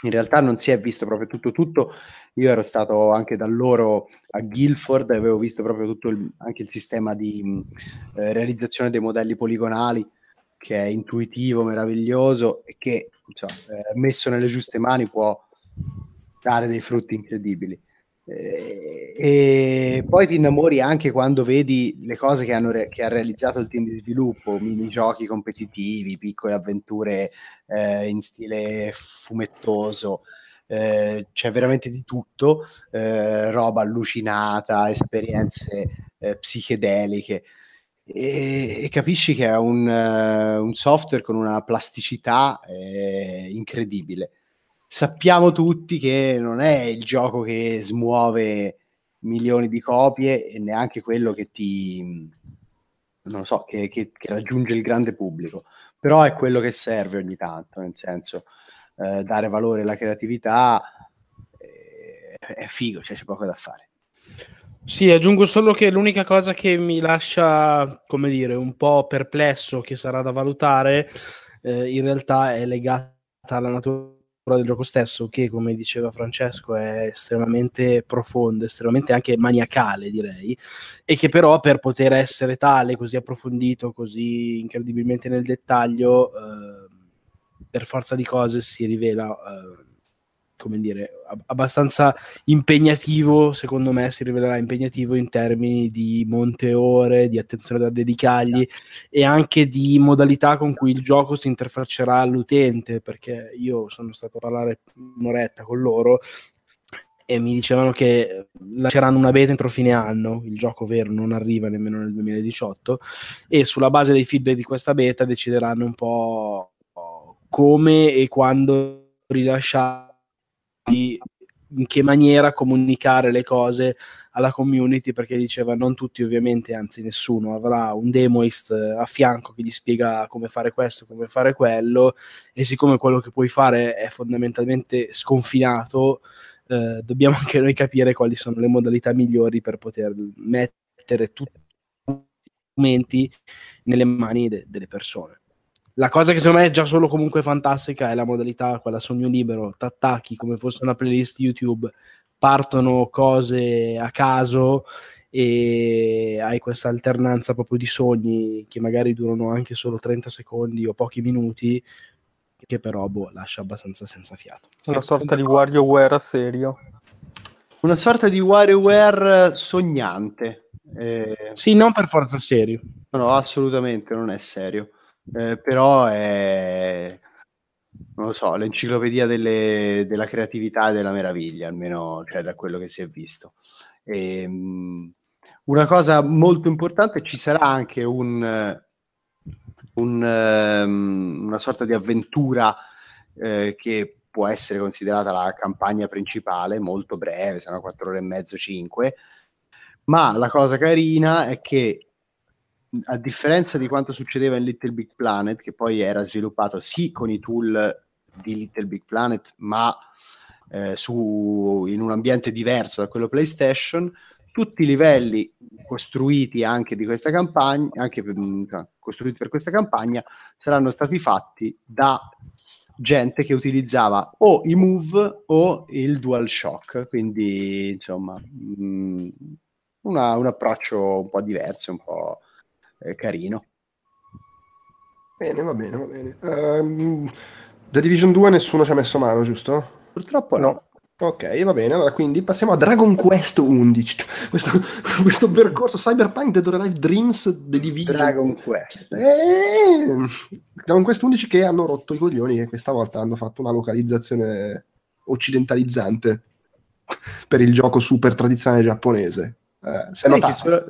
in realtà non si è visto proprio tutto tutto. Io ero stato anche da loro a Guilford e avevo visto proprio tutto il, anche il sistema di eh, realizzazione dei modelli poligonali che è intuitivo, meraviglioso e che insomma, eh, messo nelle giuste mani può dare dei frutti incredibili. E poi ti innamori anche quando vedi le cose che, re- che ha realizzato il team di sviluppo, minigiochi competitivi, piccole avventure eh, in stile fumettoso. Eh, c'è veramente di tutto, eh, roba allucinata, esperienze eh, psichedeliche e, e, capisci che è un, uh, un, software con una plasticità eh, incredibile. Sappiamo tutti che non è il gioco che smuove milioni di copie e neanche quello che ti non so, che, che, che raggiunge il grande pubblico, però è quello che serve ogni tanto, nel senso eh, dare valore alla creatività eh, è figo, cioè c'è poco da fare. Sì, aggiungo solo che l'unica cosa che mi lascia, come dire, un po' perplesso, che sarà da valutare, eh, in realtà è legata alla natura del gioco stesso, che come diceva Francesco è estremamente profondo, estremamente anche maniacale, direi, e che però per poter essere tale, così approfondito, così incredibilmente nel dettaglio, eh, per forza di cose si rivela... Eh, come dire, abbastanza impegnativo, secondo me si rivelerà impegnativo in termini di monte ore, di attenzione da dedicargli e anche di modalità con cui il gioco si interfaccerà all'utente, perché io sono stato a parlare un'oretta con loro e mi dicevano che lanceranno una beta entro fine anno, il gioco vero non arriva nemmeno nel 2018 e sulla base dei feedback di questa beta decideranno un po' come e quando rilasciare in che maniera comunicare le cose alla community perché diceva non tutti ovviamente anzi nessuno avrà un demoist a fianco che gli spiega come fare questo come fare quello e siccome quello che puoi fare è fondamentalmente sconfinato eh, dobbiamo anche noi capire quali sono le modalità migliori per poter mettere tutti i strumenti nelle mani de- delle persone la cosa che secondo me è già solo comunque fantastica è la modalità, quella sogno libero, t'attacchi come fosse una playlist YouTube, partono cose a caso e hai questa alternanza proprio di sogni che magari durano anche solo 30 secondi o pochi minuti che però boh, lascia abbastanza senza fiato. Una sorta di WarioWare a serio. Una sorta di WarioWare sognante. Eh... Sì, non per forza serio. No, assolutamente non è serio eh, però è non lo so, l'enciclopedia delle, della creatività e della meraviglia, almeno cioè, da quello che si è visto. E, um, una cosa molto importante, ci sarà anche un, un, um, una sorta di avventura eh, che può essere considerata la campagna principale, molto breve, sono 4 ore e mezzo, 5, ma la cosa carina è che a differenza di quanto succedeva in Little Big Planet, che poi era sviluppato sì con i tool di Little Big Planet, ma eh, su, in un ambiente diverso da quello PlayStation, tutti i livelli costruiti anche di questa campagna, anche per, mm, costruiti per questa campagna, saranno stati fatti da gente che utilizzava o i Move o il DualShock, quindi insomma mh, mm, una, un approccio un po' diverso, un po' eh, carino. Bene, va bene, va bene. Um, Division 2 nessuno ci ha messo mano, giusto? Purtroppo no. Ok, va bene, allora quindi passiamo a Dragon Quest 11, questo, questo percorso Cyberpunk Dead or Alive Dreams The Division. Dragon Quest. Eh, Dragon Quest 11 che hanno rotto i coglioni e questa volta hanno fatto una localizzazione occidentalizzante per il gioco super tradizionale giapponese. Eh, se sulla,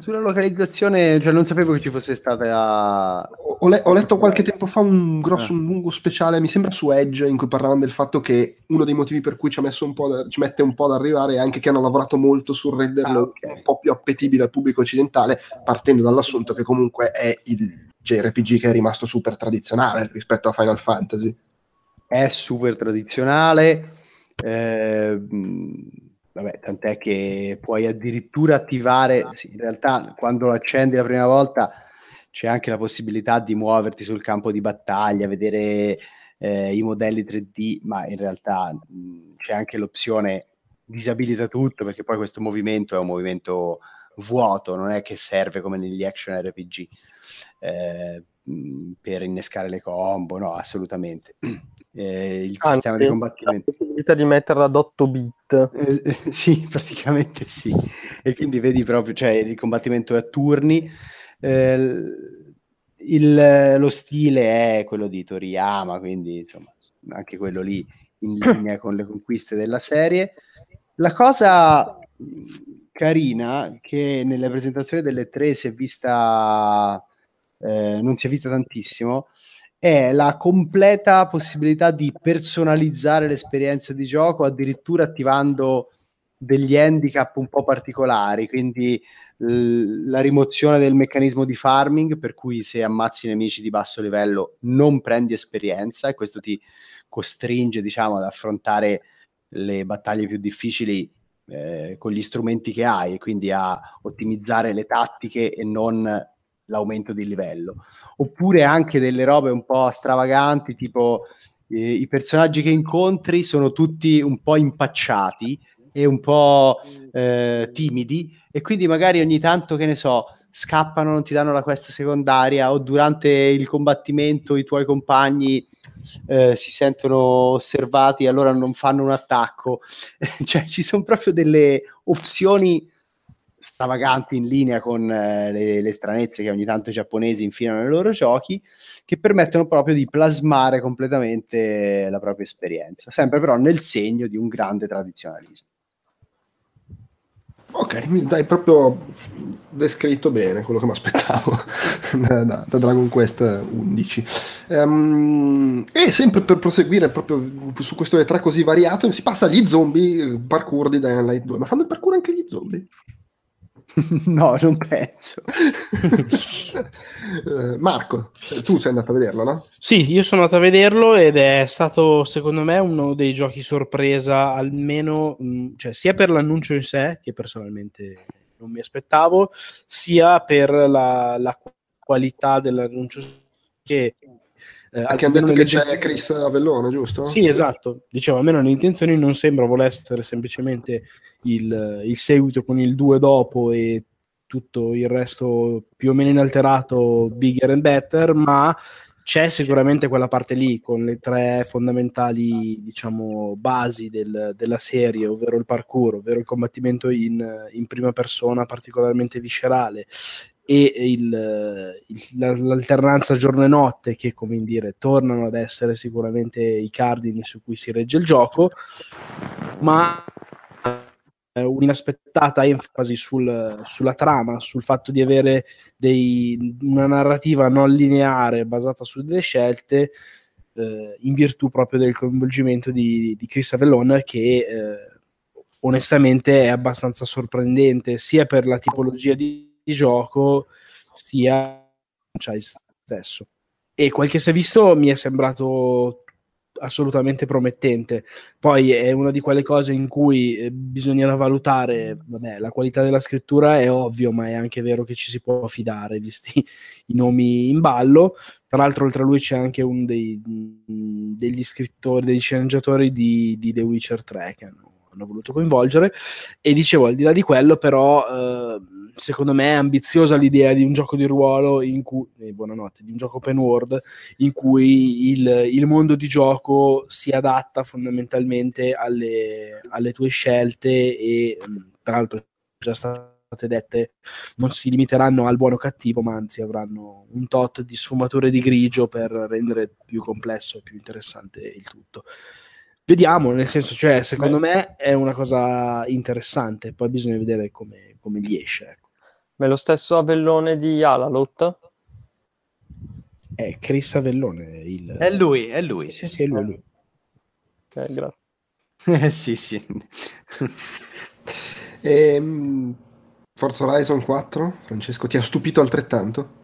sulla, localizzazione, cioè non sapevo che ci fosse stata. Ho, le, ho letto qualche tempo fa un grosso, eh. un lungo speciale, mi sembra su Edge, in cui parlavano del fatto che uno dei motivi per cui ci, ha messo un po da, ci mette un po' ad arrivare è anche che hanno lavorato molto sul renderlo ah, okay. un po' più appetibile al pubblico occidentale, partendo dall'assunto che comunque è il JRPG che è rimasto super tradizionale rispetto a Final Fantasy. È super tradizionale. Eh, vabbè, tant'è che puoi addirittura attivare, in realtà quando lo accendi la prima volta c'è anche la possibilità di muoverti sul campo di battaglia, vedere eh, i modelli 3D, ma in realtà mh, c'è anche l'opzione disabilita tutto perché poi questo movimento è un movimento vuoto, non è che serve come negli action RPG eh, per innescare le combo, no, assolutamente eh, il Anzi, sistema di combattimento. La possibilità di metterla ad 8 bit. Eh, eh, sì, praticamente sì. E quindi vedi proprio, cioè il combattimento è a turni. Eh, il, lo stile è quello di Toriyama, quindi insomma, anche quello lì in linea con le conquiste della serie. La cosa carina che nelle presentazioni delle tre si è vista, eh, non si è vista tantissimo, è la completa possibilità di personalizzare l'esperienza di gioco, addirittura attivando degli handicap un po' particolari, quindi l- la rimozione del meccanismo di farming, per cui se ammazzi nemici di basso livello non prendi esperienza e questo ti costringe, diciamo, ad affrontare le battaglie più difficili eh, con gli strumenti che hai e quindi a ottimizzare le tattiche e non l'aumento di livello. Oppure anche delle robe un po' stravaganti, tipo eh, i personaggi che incontri sono tutti un po' impacciati e un po' eh, timidi e quindi magari ogni tanto, che ne so, scappano, non ti danno la quest secondaria o durante il combattimento i tuoi compagni eh, si sentono osservati e allora non fanno un attacco. cioè ci sono proprio delle opzioni stravaganti in linea con eh, le, le, stranezze che ogni tanto i giapponesi infilano nei loro giochi, che permettono proprio di plasmare completamente la propria esperienza, sempre però nel segno di un grande tradizionalismo. Ok, mi dai proprio descritto bene quello che mi aspettavo da, da, Dragon Quest 11. Um, ehm, e sempre per proseguire proprio su questo E3 così variato, si passa agli zombie, parkour di Dying Light 2. Ma fanno il parkour anche gli zombie? no, non penso. Eh, Marco, tu sei andato a vederlo, no? Sì, io sono andato a vederlo ed è stato secondo me uno dei giochi sorpresa, almeno mh, cioè, sia per l'annuncio in sé, che personalmente non mi aspettavo, sia per la, la qualità dell'annuncio che eh, Anche hanno detto che c'è Chris Avellone, giusto? Sì, esatto. Dicevo, almeno le intenzioni non sembra vuole essere semplicemente il, il seguito con il 2 dopo e tutto il resto più o meno inalterato, bigger and better, ma c'è sicuramente quella parte lì con le tre fondamentali diciamo basi del, della serie ovvero il parkour ovvero il combattimento in, in prima persona particolarmente viscerale e il, il, l'alternanza giorno e notte che come dire tornano ad essere sicuramente i cardini su cui si regge il gioco ma un'inaspettata enfasi sul, sulla trama, sul fatto di avere dei, una narrativa non lineare basata su delle scelte eh, in virtù proprio del coinvolgimento di, di Chris Avellone che eh, onestamente è abbastanza sorprendente sia per la tipologia di di gioco sia franchise stesso. E quel che si è visto mi è sembrato assolutamente promettente. Poi è una di quelle cose in cui eh, bisognerà valutare, vabbè, la qualità della scrittura è ovvio, ma è anche vero che ci si può fidare, visti i nomi in ballo. Tra l'altro, oltre a lui c'è anche uno dei, degli scrittori, degli sceneggiatori di, di The Witcher 3 che hanno, hanno, voluto coinvolgere. E dicevo, al di là di quello, però... Eh, secondo me è ambiziosa l'idea di un gioco di ruolo in cui, eh, buonanotte, di un gioco open world in cui il, il mondo di gioco si adatta fondamentalmente alle, alle tue scelte e tra l'altro già state dette non si limiteranno al buono cattivo ma anzi avranno un tot di sfumature di grigio per rendere più complesso e più interessante il tutto vediamo, nel senso, cioè, secondo Beh. me è una cosa interessante, poi bisogna vedere come, come gli esce. Ecco. Ma è lo stesso Avellone di Alalot? È Chris Avellone. Il... È lui, è lui. Sì, sì, è lui. È lui. Ok, grazie. Eh, sì, sì. ehm, Forza Horizon 4, Francesco, ti ha stupito altrettanto?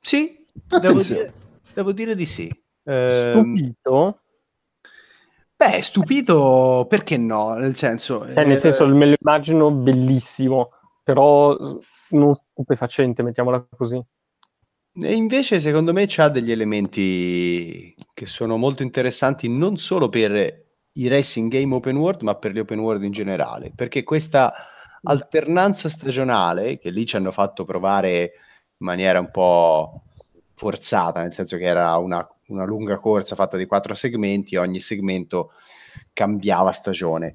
Sì, devo dire, devo dire, di sì. Eh, stupito? Beh, stupito, perché no? Nel senso... Eh, nel senso, me lo immagino bellissimo, però non stupefacente, mettiamola così. E invece, secondo me, c'ha degli elementi che sono molto interessanti non solo per i racing game open world, ma per gli open world in generale, perché questa alternanza stagionale, che lì ci hanno fatto provare in maniera un po' forzata, nel senso che era una una lunga corsa fatta di quattro segmenti, ogni segmento cambiava stagione.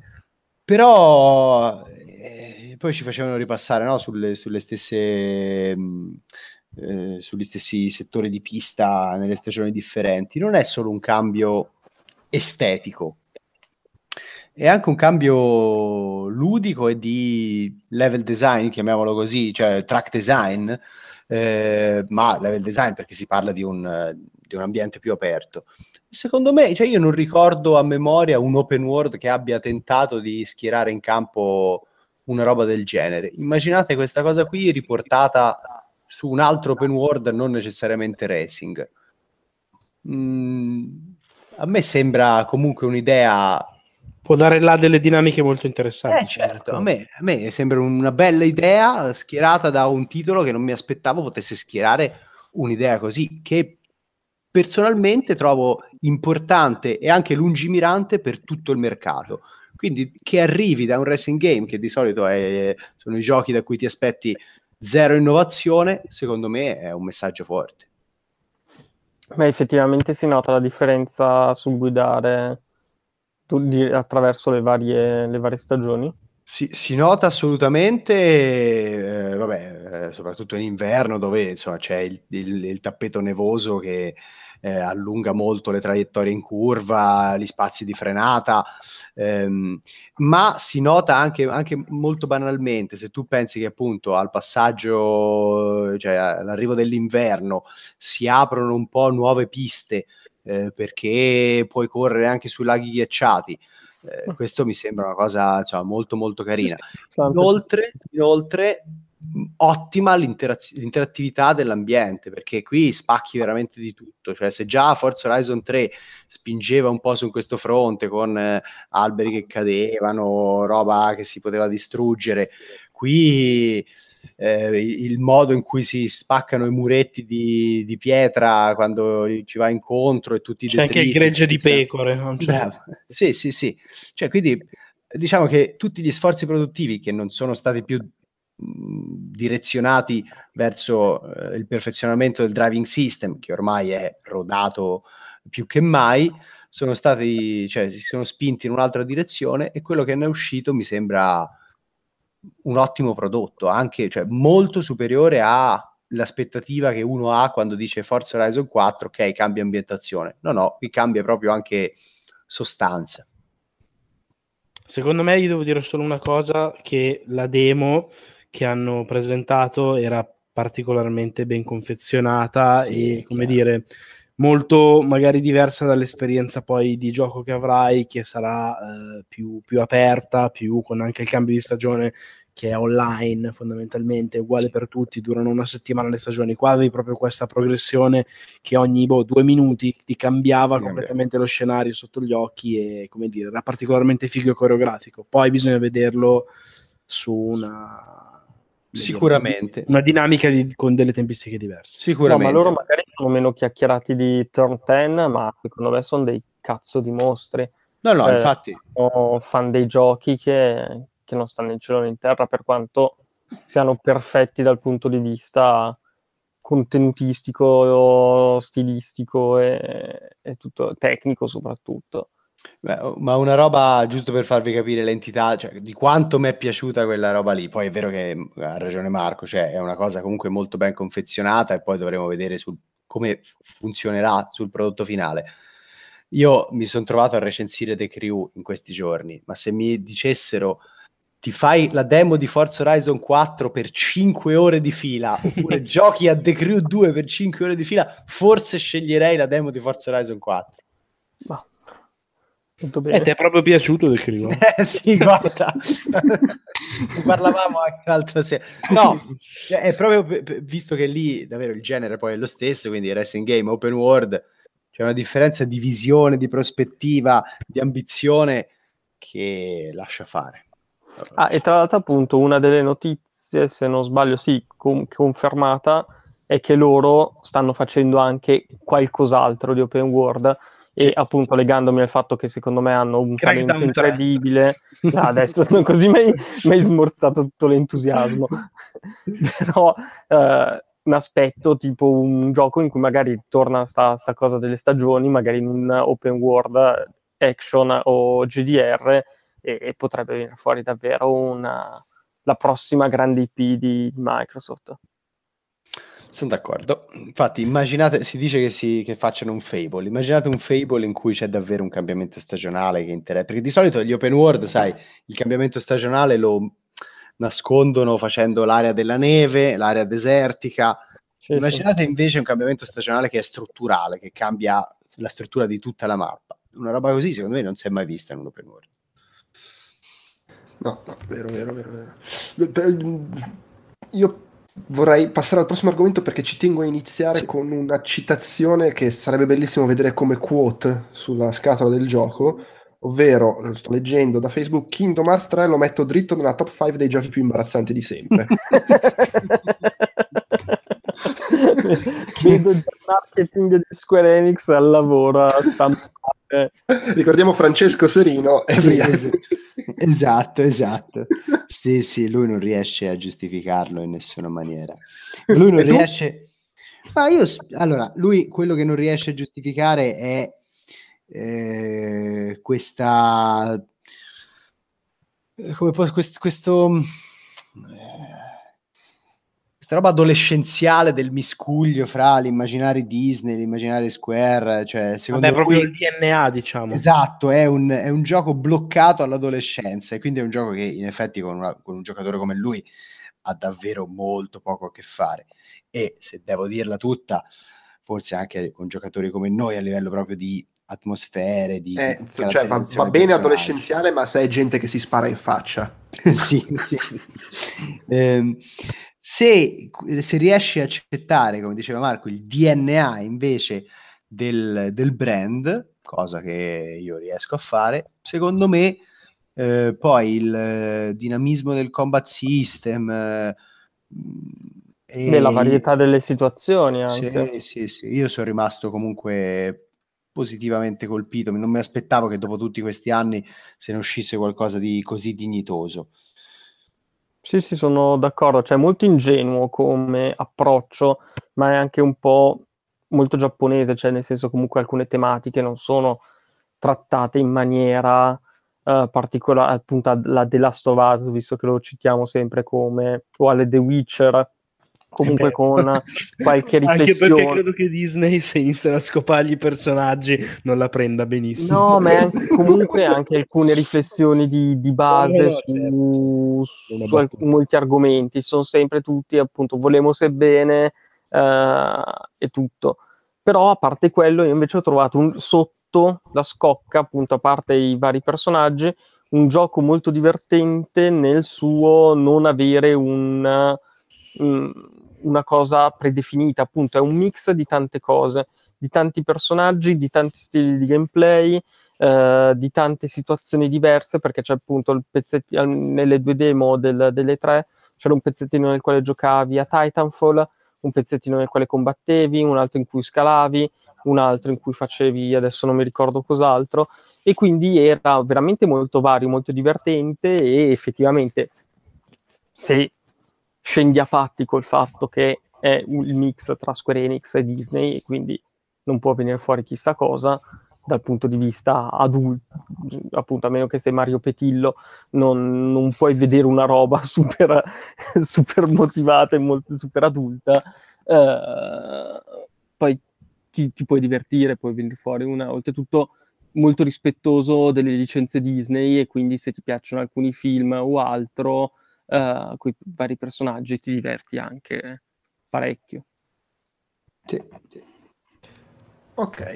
Però eh, poi ci facevano ripassare no? sulle, sulle stesse, mh, mm, eh, sugli stessi settori di pista nelle stagioni differenti. Non è solo un cambio estetico, è anche un cambio ludico e di level design, chiamiamolo così, cioè track design, eh, ma level design perché si parla di un, di un ambiente più aperto. Secondo me, cioè io non ricordo a memoria un open world che abbia tentato di schierare in campo una roba del genere. Immaginate questa cosa qui riportata su un altro open world, non necessariamente racing. Mm, a me sembra comunque un'idea può dare là delle dinamiche molto interessanti. Eh, certo, a me, a me, sembra una bella idea schierata da un titolo che non mi aspettavo potesse schierare un'idea così, che personalmente trovo importante e anche lungimirante per tutto il mercato. Quindi che arrivi da un racing game, che di solito è, sono i giochi da cui ti aspetti zero innovazione, secondo me è un messaggio forte. Beh, effettivamente si nota la differenza sul guidare attraverso le varie, le varie stagioni. Si, si, nota assolutamente, eh, vabbè, eh, soprattutto in inverno dove insomma, c'è il, il, il tappeto nevoso che eh, allunga molto le traiettorie in curva, gli spazi di frenata, ehm, ma si nota anche, anche, molto banalmente, se tu pensi che appunto al passaggio, cioè all'arrivo dell'inverno, si aprono un po' nuove piste eh, perché puoi correre anche sui laghi ghiacciati. Eh, questo mi sembra una cosa insomma, molto molto carina. Inoltre, inoltre ottima l'interaz- l'interattività dell'ambiente perché qui spacchi veramente di tutto cioè se già Forza Horizon 3 spingeva un po' su questo fronte con eh, alberi che cadevano roba che si poteva distruggere qui eh, il modo in cui si spaccano i muretti di, di pietra quando ci va incontro e tutti i C'è anche il gregge di pecore. Non c'è. Eh, sì, sì, sì. Cioè, quindi diciamo che tutti gli sforzi produttivi che non sono stati più direzionati verso eh, il perfezionamento del driving system, che ormai è rodato più che mai, sono stati, cioè, si sono spinti in un'altra direzione e quello che ne è uscito mi sembra un ottimo prodotto, anche cioè, molto superiore all'aspettativa che uno ha quando dice Forza Horizon 4, ok, cambia ambientazione. No, no, qui cambia proprio anche sostanza. Secondo me io devo dire solo una cosa, che la demo che hanno presentato era particolarmente ben confezionata sì, e come chiaro. dire molto magari diversa dall'esperienza poi di gioco che avrai che sarà eh, più, più, aperta più con anche il cambio di stagione che è online fondamentalmente uguale per tutti durano una settimana le stagioni. Qua avevi proprio questa progressione che ogni boh, due minuti ti cambiava sì, completamente lo scenario sotto gli occhi e come dire era particolarmente figo e coreografico. Poi bisogna vederlo su una Sicuramente. Una dinamica di, con delle tempistiche diverse. Sicuramente. No, ma loro magari sono meno chiacchierati di Turn 10, ma secondo me sono dei cazzo di mostri. No, no, cioè, infatti. Sono fan dei giochi che, che non stanno in cielo né in terra, per quanto siano perfetti dal punto di vista contenutistico, stilistico e, e tutto tecnico soprattutto. Beh, oh, ma una roba, giusto per farvi capire l'entità, cioè, di quanto mi è piaciuta quella roba lì. Poi è vero che ha ragione Marco, cioè è una cosa comunque molto ben confezionata e poi dovremo vedere sul, come funzionerà sul prodotto finale. Io mi sono trovato a recensire The Crew in questi giorni, ma se mi dicessero ti fai la demo di Forza Horizon 4 per 5 ore di fila, oppure giochi a The Crew 2 per 5 ore di fila, forse sceglierei la demo di Forza Horizon 4. Ma tutto bene. Eh, ti è proprio piaciuto The Crew? eh sì, guarda. parlavamo anche l'altra sera. No, è proprio visto che lì davvero il genere poi è lo stesso, quindi racing game, open world, c'è una differenza di visione, di prospettiva, di ambizione che lascia fare. Ah, e tra l'altro, appunto, una delle notizie, se non sbaglio, sì, com- confermata, è che loro stanno facendo anche qualcos'altro di open world. E sì. appunto legandomi al fatto che secondo me hanno un Crackdown talento incredibile, ah, adesso sono così mi hai smorzato tutto l'entusiasmo. Però eh, mi aspetto tipo un gioco in cui magari torna sta, sta cosa delle stagioni, magari in un open world action o GDR e, e potrebbe venire fuori davvero una, la prossima grande IP di, di Microsoft. Sono d'accordo. Infatti, immaginate, si dice che, si, che facciano un Fable. Immaginate un Fable in cui c'è davvero un cambiamento stagionale che interessa. Perché di solito gli open world, sai, il cambiamento stagionale lo nascondono facendo l'area della neve, l'area desertica. Sì, Immaginate sì. invece un cambiamento stagionale che è strutturale, che cambia la struttura di tutta la mappa. Una roba così, secondo me, non si è mai vista in un open world. No, no, vero, vero, vero, vero. Io vorrei passare al prossimo argomento perché ci tengo a iniziare sì. con una citazione che sarebbe bellissimo vedere come quote sulla scatola del gioco, ovvero, lo sto leggendo da Facebook, Kingdom Hearts 3 lo metto dritto nella top 5 dei giochi più imbarazzanti di sempre. Vedo il marketing di Square Enix al lavoro a stampare. Ricordiamo Francesco Serino e via. Esatto, esatto. Sì, sì, lui non riesce a giustificarlo in nessuna maniera. Lui non riesce... Ma io, allora, lui quello che non riesce a giustificare è eh, questa... Come può, questo... questo eh, questa roba adolescenziale del miscuglio fra l'immaginario Disney, l'immaginario Square, cioè secondo me proprio il DNA, diciamo. Esatto, è un, è un, gioco bloccato all'adolescenza e quindi è un gioco che in effetti con, una, con un giocatore come lui ha davvero molto poco a che fare e se devo dirla tutta, forse anche con giocatori come noi a livello proprio di atmosfere, di... Eh, cioè va, va bene adolescenziale, ma se è gente che si spara in faccia. sì, sì. eh, se, se riesci a accettare, come diceva Marco, il DNA invece del, del brand, cosa che io riesco a fare, secondo me eh, poi il eh, dinamismo del combat system eh, e della varietà delle situazioni anche. Sì, sì, sì, io sono rimasto comunque positivamente colpito, non mi aspettavo che dopo tutti questi anni se ne uscisse qualcosa di così dignitoso. Sì, sì, sono d'accordo, cioè molto ingenuo come approccio, ma è anche un po' molto giapponese, cioè nel senso comunque alcune tematiche non sono trattate in maniera uh, particolare, appunto la The Last of Us, visto che lo citiamo sempre come, o alle The Witcher, comunque eh con qualche riflessione. Anche perché credo che Disney se iniziano a scopargli i personaggi non la prenda benissimo. No, ma anche, comunque anche alcune riflessioni di, di base no, no, su, certo. su alc- molti argomenti, sono sempre tutti appunto volemo sebbene uh, e tutto. Però a parte quello io invece ho trovato un, sotto la scocca, appunto a parte i vari personaggi, un gioco molto divertente nel suo non avere un... Um, una cosa predefinita, appunto, è un mix di tante cose, di tanti personaggi, di tanti stili di gameplay, eh, di tante situazioni diverse, perché c'è appunto il pezzettino nelle due demo del, delle tre, c'era un pezzettino nel quale giocavi a Titanfall, un pezzettino nel quale combattevi, un altro in cui scalavi, un altro in cui facevi, adesso non mi ricordo cos'altro, e quindi era veramente molto vario, molto divertente e effettivamente se scendi a patti col fatto che è il mix tra Square Enix e Disney e quindi non può venire fuori chissà cosa dal punto di vista adulto, appunto a meno che sei Mario Petillo, non, non puoi vedere una roba super, super motivata e molto, super adulta, uh, poi ti, ti, puoi divertire, puoi venire fuori una, oltretutto molto rispettoso delle licenze Disney e quindi se ti piacciono alcuni film o altro, uh, con i vari personaggi ti diverti anche parecchio. Sì, sì. Ok.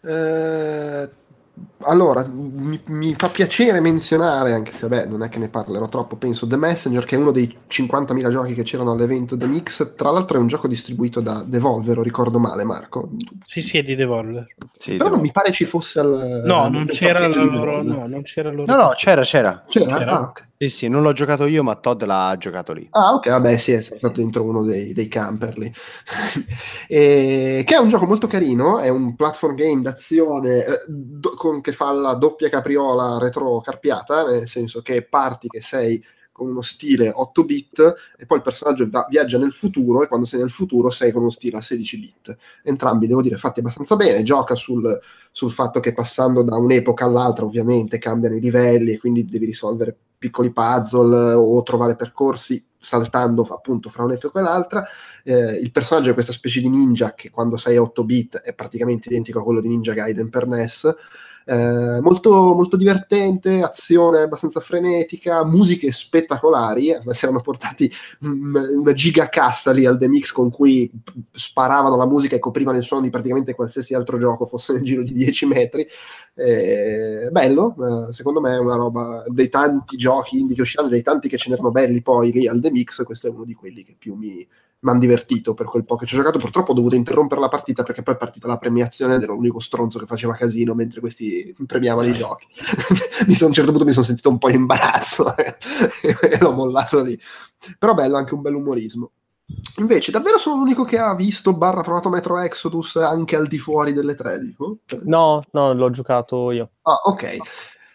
Eh, allora, mi, mi, fa piacere menzionare, anche se vabbè, non è che ne parlerò troppo, penso The Messenger, che è uno dei 50.000 giochi che c'erano all'evento The Mix. Tra l'altro è un gioco distribuito da Devolver, lo ricordo male, Marco. Sì, sì, è di Devolver. Sì, Però Devolver. non mi pare ci fosse al... No, al, non, c'era loro, no, non c'era loro. No, no, c'era, c'era. C'era? c'era. Ah, okay. Sì, sì, non l'ho giocato io, ma Todd l'ha giocato lì. Ah, ok, vabbè, sì, è stato dentro uno dei, dei camper lì. e, che è un gioco molto carino, è un platform game d'azione eh, do, con, che fa la doppia capriola retro carpiata, nel senso che parti che sei con uno stile 8 bit e poi il personaggio va, viaggia nel futuro e quando sei nel futuro sei con uno stile a 16 bit. Entrambi, devo dire, fatti abbastanza bene, gioca sul, sul fatto che passando da un'epoca all'altra ovviamente cambiano i livelli e quindi devi risolvere piccoli puzzle o trovare percorsi saltando appunto fra un'epoca e l'altra. Eh, il personaggio è questa specie di ninja che quando sei a 8 bit è praticamente identico a quello di Ninja Gaiden per NES eh, molto, molto divertente, azione abbastanza frenetica, musiche spettacolari, eh, si erano portati una gigacassa lì al The Mix con cui sparavano la musica e coprivano il suono di praticamente qualsiasi altro gioco fosse nel giro di 10 metri. Eh, bello, eh, secondo me è una roba dei tanti giochi indie che usciranno, dei tanti che ce n'erano belli poi lì al The Mix, questo è uno di quelli che più mi, mi hanno divertito per quel po' che ci ho giocato. Purtroppo ho dovuto interrompere la partita perché poi è partita la premiazione ed ero l'unico stronzo che faceva casino mentre questi premiavano i giochi. mi son, a un certo punto mi sono sentito un po' in imbarazzo e l'ho mollato lì. Però bello, anche un bel umorismo. Invece, davvero sono l'unico che ha visto barra provato Metro Exodus anche al di fuori delle tre? Dico? No, no, l'ho giocato io. Ah, ok.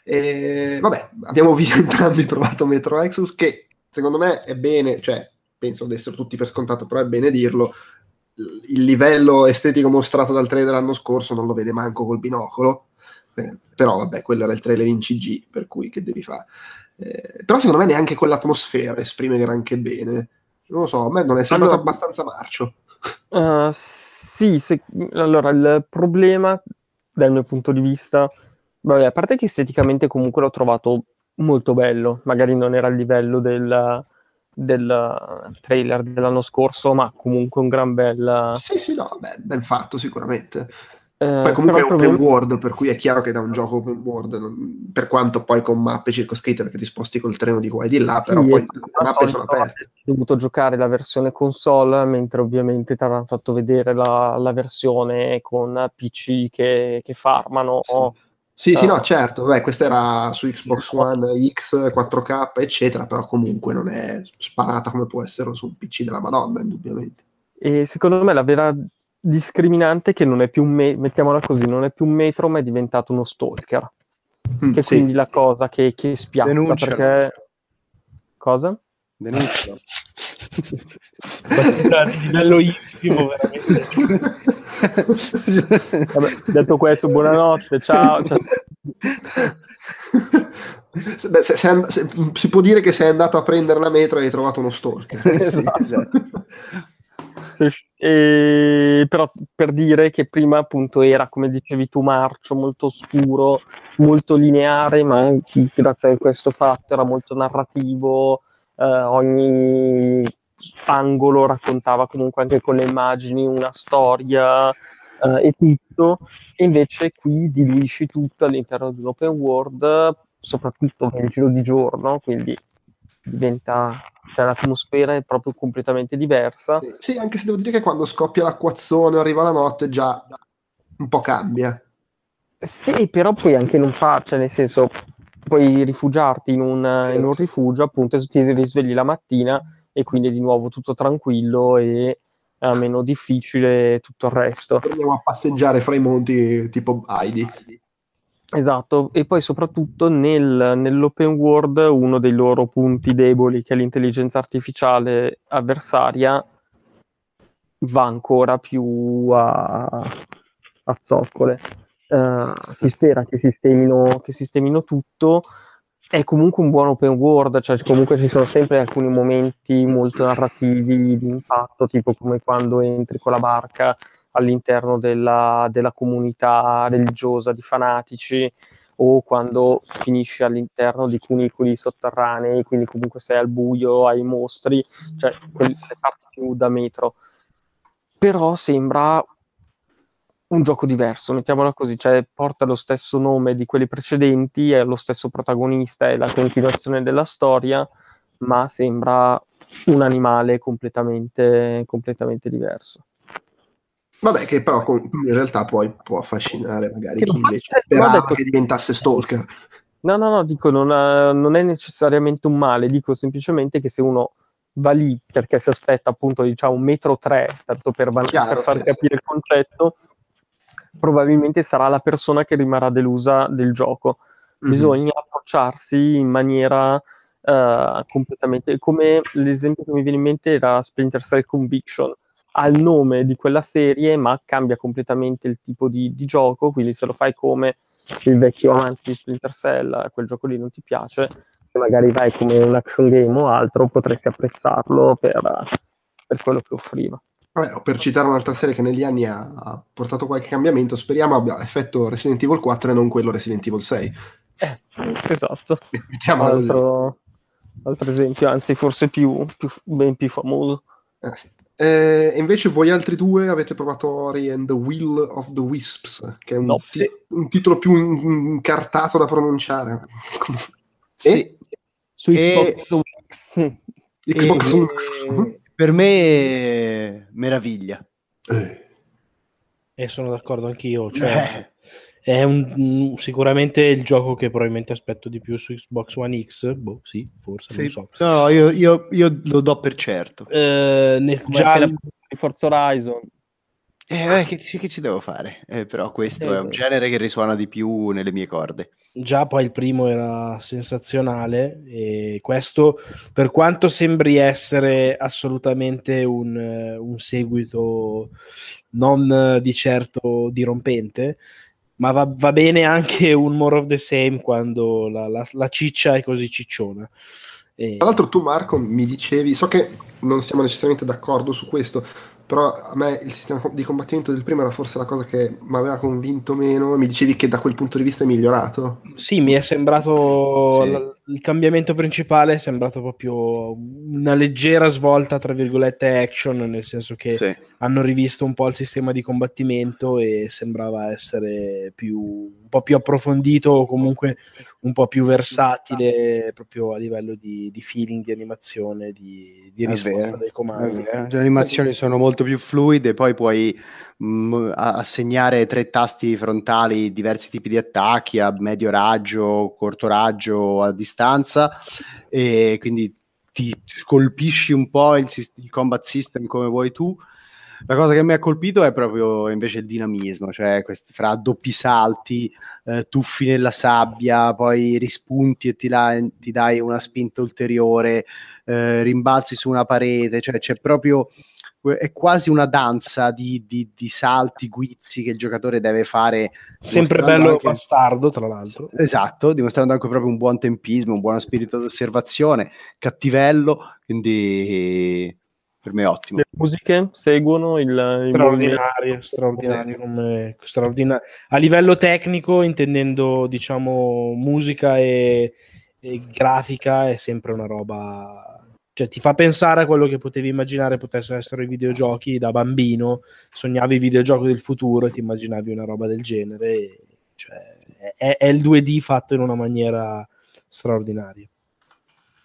E, vabbè, abbiamo entrambi provato Metro Exodus che secondo me è bene, cioè penso di essere tutti per scontato, però è bene dirlo, il livello estetico mostrato dal trailer dell'anno scorso non lo vede manco col binocolo, eh, però vabbè, quello era il trailer in CG, per cui che devi fare? Eh, però secondo me neanche quell'atmosfera esprime granché bene. Non lo so, a me non è sembrato allora, abbastanza marcio. Uh, sì, se, allora il problema dal mio punto di vista, vabbè, a parte che esteticamente comunque l'ho trovato molto bello, magari non era a livello del, del trailer dell'anno scorso, ma comunque un gran bel... Sì, sì, no, beh, ben fatto sicuramente. Eh, poi comunque è open proprio... world, per cui è chiaro che da un gioco open world, non... per quanto poi con mappe circoscritte perché ti sposti col treno di qua e di là, però sì, poi le mappe sono aperte. Ho dovuto giocare la versione console, mentre ovviamente ti avranno fatto vedere la, la versione con PC che, che farmano. Sì sì, sì, no, ah. certo, beh, questa era su Xbox One X, 4K, eccetera, però comunque non è sparata come può essere su un PC della Madonna, indubbiamente. E secondo me la vera discriminante è che non è più un me- mettiamola così, non è più un metro, ma è diventato uno stalker. Mm, che sì. quindi la cosa che, che Denuncialo. perché... Cosa? Denuncialo. di livello intimo, veramente. Vabbè, detto questo, buonanotte, ciao. Beh, se, se se, si può dire che sei andato a prendere la metro e hai trovato uno stalker. esatto. sì, e, però per dire che prima appunto era, come dicevi tu, marcio, molto scuro, molto lineare, ma grazie a questo fatto era molto narrativo, eh, ogni angolo raccontava comunque anche con le immagini una storia eh, e tutto, e invece qui diluisci tutto all'interno di un open world, soprattutto nel giro di giorno, quindi diventa cioè l'atmosfera è proprio completamente diversa. Sì, sì, anche se devo dire che quando scoppia l'acquazzone arriva la notte già un po' cambia. Sì, però poi anche non fa, cioè nel senso, puoi rifugiarti in un, in un rifugio, appunto, e ti risvegli la mattina e quindi di nuovo tutto tranquillo e uh, meno difficile tutto il resto. Torniamo a passeggiare fra i monti tipo Heidi. Esatto, e poi soprattutto nel, nell'open world uno dei loro punti deboli, che è l'intelligenza artificiale avversaria, va ancora più a, a zoccole. Uh, si spera che sistemino, che sistemino tutto. È comunque un buon open world, cioè comunque ci sono sempre alcuni momenti molto narrativi di impatto, tipo come quando entri con la barca all'interno della, della comunità religiosa di fanatici o quando finisci all'interno di cunicoli sotterranei, quindi comunque sei al buio, hai mostri, cioè quelle parti più da metro. Però sembra un gioco diverso, mettiamola così, cioè porta lo stesso nome di quelli precedenti, è lo stesso protagonista, è la continuazione della storia, ma sembra un animale completamente, completamente diverso. Vabbè, che però in realtà poi può affascinare magari chi invece sperava detto... che diventasse stalker. No, no, no, dico, non, ha, non, è necessariamente un male, dico semplicemente che se uno va lì perché si aspetta appunto, diciamo, un metro tre, tanto per, Chiaro, per far sì, capire sì. il concetto, probabilmente sarà la persona che rimarrà delusa del gioco. Mm-hmm. Bisogna approcciarsi in maniera uh, completamente... come l'esempio che mi viene in mente era Splinter Cell Conviction, ha il nome di quella serie, ma cambia completamente il tipo di, di, gioco. Quindi, se lo fai come il vecchio amante di Splinter Cell, quel gioco lì non ti piace, se magari vai come un action game o altro, potresti apprezzarlo per, per quello che offriva. Vabbè, per citare un'altra serie che negli anni ha, ha, portato qualche cambiamento, speriamo abbia effetto Resident Evil 4 e non quello Resident Evil 6. Eh, esatto. Altro, altro esempio, anzi forse più, più ben più famoso. Eh, sì. Eh, invece voi altri due avete provato Ori and the Will of the Wisps, che è un, no, sì. un titolo più incartato da pronunciare. sì. E? Su Xbox One X. Xbox One Per me meraviglia. Eh. E sono d'accordo anch'io, cioè... Eh è un, sicuramente il gioco che probabilmente aspetto di più su Xbox One X. Boh, sì, forse sì. non so. No, io, io, io, lo do per certo. Eh, nel, già di Forza Horizon. Eh, che, che, ci devo fare? Eh, però questo eh, è un genere che risuona di più nelle mie corde. Già poi il primo era sensazionale e questo, per quanto sembri essere assolutamente un, un seguito non di certo dirompente, ma va, va, bene anche un more of the same quando la, la, la ciccia è così cicciona. E... Tra l'altro tu Marco mi dicevi, so che non siamo necessariamente d'accordo su questo, però a me il sistema di combattimento del primo era forse la cosa che mi aveva convinto meno mi dicevi che da quel punto di vista è migliorato sì mi è sembrato sì. Il cambiamento principale è sembrato proprio una leggera svolta tra virgolette action nel senso che sì. hanno rivisto un po' il sistema di combattimento e sembrava essere più, un po' più approfondito o comunque un po' più versatile proprio a livello di, di feeling di animazione di, di risposta dei comandi le animazioni sono molto più fluide, poi puoi mh, assegnare tre tasti frontali, diversi tipi di attacchi a medio raggio, corto raggio, a distanza, e quindi ti colpisci un po' il, il combat system come vuoi tu. La cosa che mi ha colpito è proprio invece il dinamismo, cioè questi, fra doppi salti, eh, tuffi nella sabbia, poi rispunti e ti, la, ti dai una spinta ulteriore, eh, rimbalzi su una parete, cioè c'è proprio è quasi una danza di, di, di, salti, guizzi che il giocatore deve fare. Sempre bello anche... bastardo, tra l'altro. Esatto, dimostrando anche proprio un buon tempismo, un buon spirito di osservazione, cattivello, quindi per me è ottimo. Le musiche seguono il, il straordinario, straordinario, come, straordinario, A livello tecnico, intendendo diciamo musica e, e grafica, è sempre una roba cioè ti fa pensare a quello che potevi immaginare potessero essere i videogiochi da bambino, sognavi i videogiochi del futuro e ti immaginavi una roba del genere, cioè, è, è, il 2D fatto in una maniera straordinaria.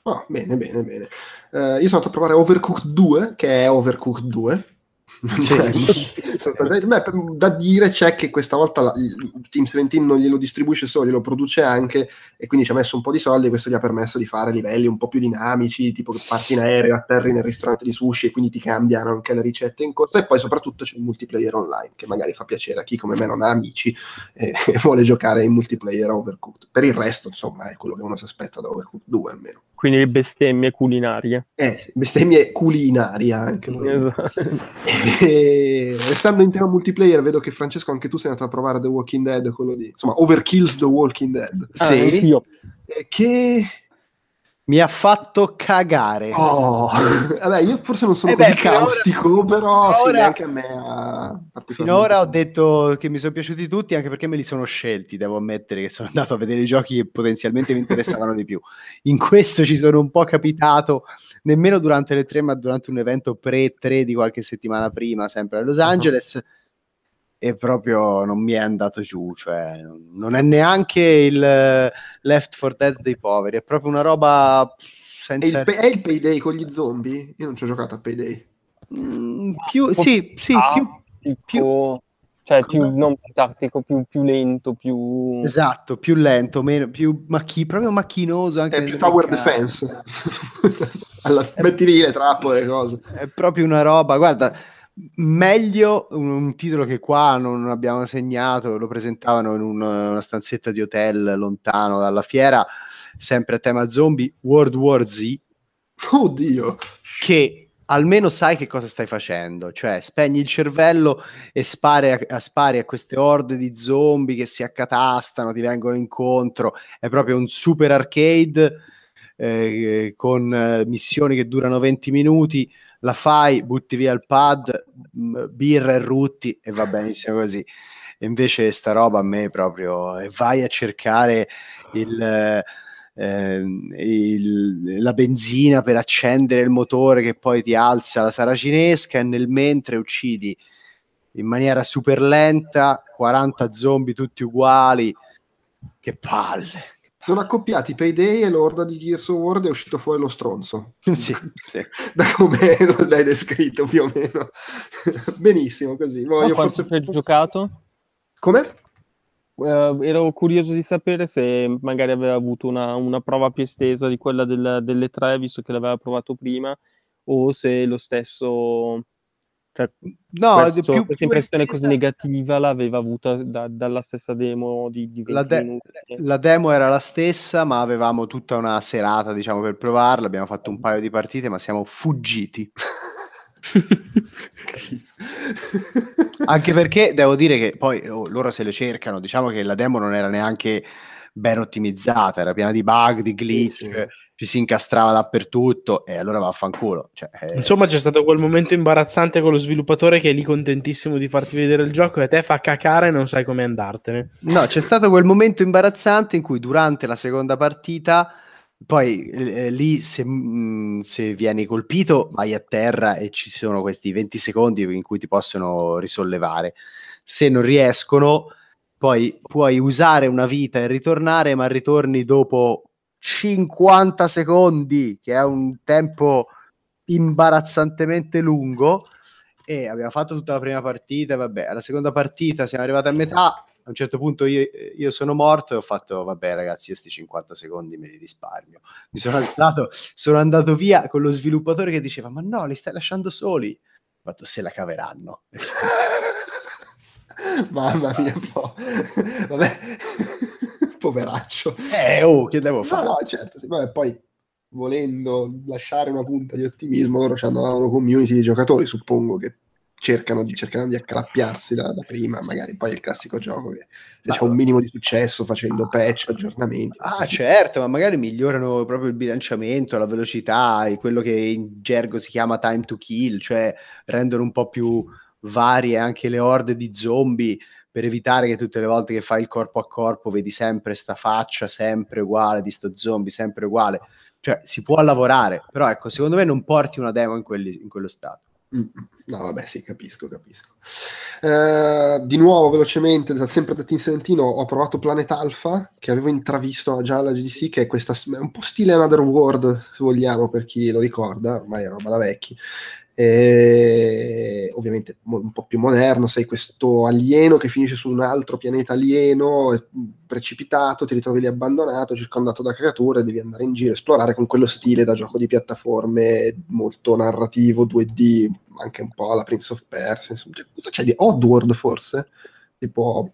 Oh, bene, bene, bene. Uh, io sono andato a provare Overcooked 2, che è Overcooked 2. Sì. Beh, da dire c'è che questa volta la, il Team 17 non glielo distribuisce solo, glielo produce anche e quindi ci ha messo un po' di soldi e questo gli ha permesso di fare livelli un po' più dinamici, tipo che parti in aereo, atterri nel ristorante di sushi e quindi ti cambiano anche le ricette in corsa e poi soprattutto c'è il multiplayer online che magari fa piacere a chi come me non ha amici e, e vuole giocare in multiplayer Overcooked. Per il resto, insomma, è quello che uno si aspetta da Overcooked 2 almeno. Quindi bestemmie culinarie. Eh, bestemmie culinarie anche. Esatto. e, restando in tema multiplayer, vedo che Francesco anche tu sei andato a provare The Walking Dead, quello di... Insomma, Overkills The Walking Dead. Ah, sì. Ah, che mi ha fatto cagare. Oh, vabbè, io forse non sono eh così beh, caustico, ora, però sì, ora, anche a me ha Finora ho detto che mi sono piaciuti tutti, anche perché me li sono scelti, devo ammettere che sono andato a vedere i giochi che potenzialmente mi interessavano di più. In questo ci sono un po' capitato, nemmeno durante le tre, ma durante un evento pre-3 di qualche settimana prima, sempre a Los Angeles. Uh-huh e proprio non mi è andato giù, cioè non è neanche il Left 4 Dead dei poveri, è proprio una roba senza... È il, è il Payday con gli zombie? Io non ci ho giocato a Payday. Mm, più, sì, sì, ah, più, più, cioè più non più tattico, più, più, lento, più... Esatto, più lento, meno, più macchi, proprio macchinoso. Anche è più tower defense. Alla, metti lì le trappole e cose. È proprio una roba, guarda meglio un, titolo che qua non abbiamo segnato, lo presentavano in un, una stanzetta di hotel lontano dalla fiera, sempre a tema zombie, World War Z. Oddio! Che almeno sai che cosa stai facendo, cioè spegni il cervello e spari a, a, spari a queste orde di zombie che si accatastano, ti vengono incontro, è proprio un super arcade eh, con eh, missioni che durano 20 minuti la fai, butti via il pad, birra e rutti e va benissimo così. E invece sta roba a me proprio, e vai a cercare il, eh, il, la benzina per accendere il motore che poi ti alza la saracinesca e nel mentre uccidi in maniera super lenta 40 zombie tutti uguali. Che palle sono accoppiati Payday e l'orda di Gears of War è uscito fuori lo stronzo. Sì, sì. Da come l'hai descritto più o meno. Benissimo, così. No, io forse... hai giocato? Come? Uh, ero curioso di sapere se magari aveva avuto una, una prova più estesa di quella del, delle tre, visto che l'aveva provato prima, o se lo stesso cioè, no, questo, più, questa impressione così negativa l'aveva avuta da, dalla stessa demo di, di 20 la, de- la, demo era la stessa, ma avevamo tutta una serata, diciamo, per provarla. Abbiamo fatto un paio di partite, ma siamo fuggiti. Anche perché devo dire che poi oh, loro se le cercano, diciamo che la demo non era neanche ben ottimizzata, era piena di bug, di glitch. Sì, sì ci si incastrava dappertutto e allora vaffanculo. Cioè, eh... Insomma, c'è stato quel momento imbarazzante con lo sviluppatore che è lì contentissimo di farti vedere il gioco e a te fa cacare e non sai come andartene. No, c'è stato quel momento imbarazzante in cui durante la seconda partita, poi eh, lì se, mh, mm, se, vieni colpito vai a terra e ci sono questi 20 secondi in cui ti possono risollevare. Se non riescono, poi puoi usare una vita e ritornare, ma ritorni dopo 50 secondi, che è un tempo imbarazzantemente lungo. E abbiamo fatto tutta la prima partita. Vabbè, alla seconda partita siamo arrivati a metà. A un certo punto io, io sono morto e ho fatto, vabbè ragazzi, io sti 50 secondi me li risparmio. Mi sono alzato, sono andato via con lo sviluppatore che diceva, ma no, li stai lasciando soli. Ho fatto, se la caveranno. Mamma mia, po'. vabbè poveraccio. Eh, oh, che devo fare? No, no certo, sì, vabbè, poi volendo lasciare una punta di ottimismo, loro hanno la loro community di giocatori, suppongo che cercano di, cercheranno di accalappiarsi da, da, prima, magari poi è il classico gioco che c'è un minimo di successo facendo patch, aggiornamenti. Ah certo, ma magari migliorano proprio il bilanciamento, la velocità, e quello che in gergo si chiama time to kill, cioè rendono un po' più varie anche le orde di zombie, per evitare che tutte le volte che fai il corpo a corpo vedi sempre sta faccia sempre uguale di sto zombie, sempre uguale. Cioè, si può lavorare, però ecco, secondo me non porti una demo in, quelli, in quello stato. Mm, no, vabbè, sì, capisco, capisco. Uh, di nuovo, velocemente, sempre da Team Seventino, ho provato Planet Alpha, che avevo intravisto già alla GDC, che è questa, un po' stile Another World, se vogliamo, per chi lo ricorda, ormai è roba da vecchi E, ovviamente un po' più moderno, sei questo alieno che finisce su un altro pianeta alieno, precipitato, ti ritrovi lì abbandonato, circondato da creature, devi andare in giro, esplorare con quello stile da gioco di piattaforme molto narrativo, 2D, anche un po' alla Prince of Persia, cioè, cosa c'è di Oddworld forse? Si può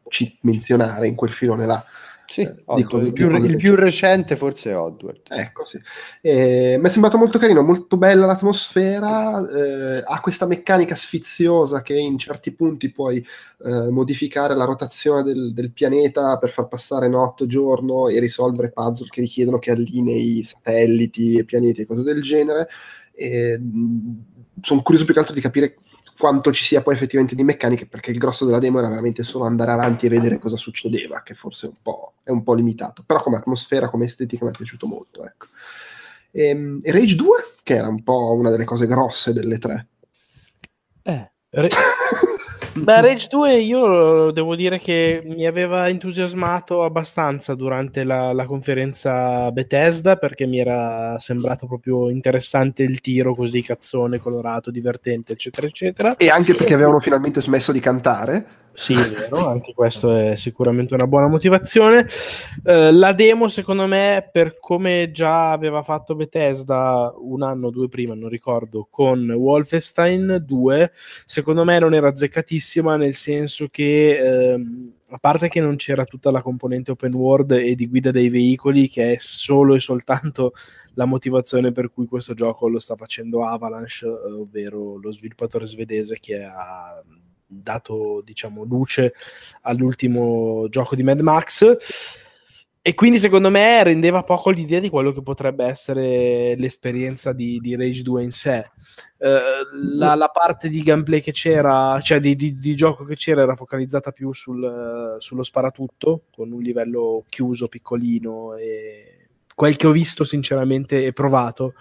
menzionare in quel filone là. Sì, eh, Oddworld, il, più, il più, recente forse è Oddworld. Ecco, sì. Eh, mi è sembrato molto carino, molto bella l'atmosfera, eh, ha questa meccanica sfiziosa che in certi punti puoi eh, modificare la rotazione del, del, pianeta per far passare notte giorno e risolvere puzzle che richiedono che allinei satelliti e pianeti e cose del genere. sono curioso più che altro di capire quanto ci sia poi effettivamente di meccaniche, perché il grosso della demo era veramente solo andare avanti e vedere cosa succedeva, che forse è un po', è un po limitato. Però come atmosfera, come estetica mi è piaciuto molto. Ecco. E, ehm, e Rage 2, che era un po' una delle cose grosse delle tre. Eh. Re- Beh, Rage 2 io devo dire che mi aveva entusiasmato abbastanza durante la, la, conferenza Bethesda perché mi era sembrato proprio interessante il tiro così cazzone, colorato, divertente, eccetera, eccetera. E anche perché avevano finalmente smesso di cantare. Sì, è vero, anche questo è sicuramente una buona motivazione. Uh, la demo, secondo me, per come già aveva fatto Bethesda un anno o due prima, non ricordo, con Wolfenstein 2, secondo me non era azzeccatissima, nel senso che, uh, a parte che non c'era tutta la componente open world e di guida dei veicoli, che è solo e soltanto la motivazione per cui questo gioco lo sta facendo Avalanche, ovvero lo sviluppatore svedese che ha dato diciamo luce all'ultimo gioco di Mad Max e quindi secondo me rendeva poco l'idea di quello che potrebbe essere l'esperienza di, di Rage 2 in sé. Uh, la, la, parte di gameplay che c'era, cioè di, di, di gioco che c'era, era focalizzata più sul, sullo sparatutto, con un livello chiuso, piccolino. E quel che ho visto, sinceramente, e provato,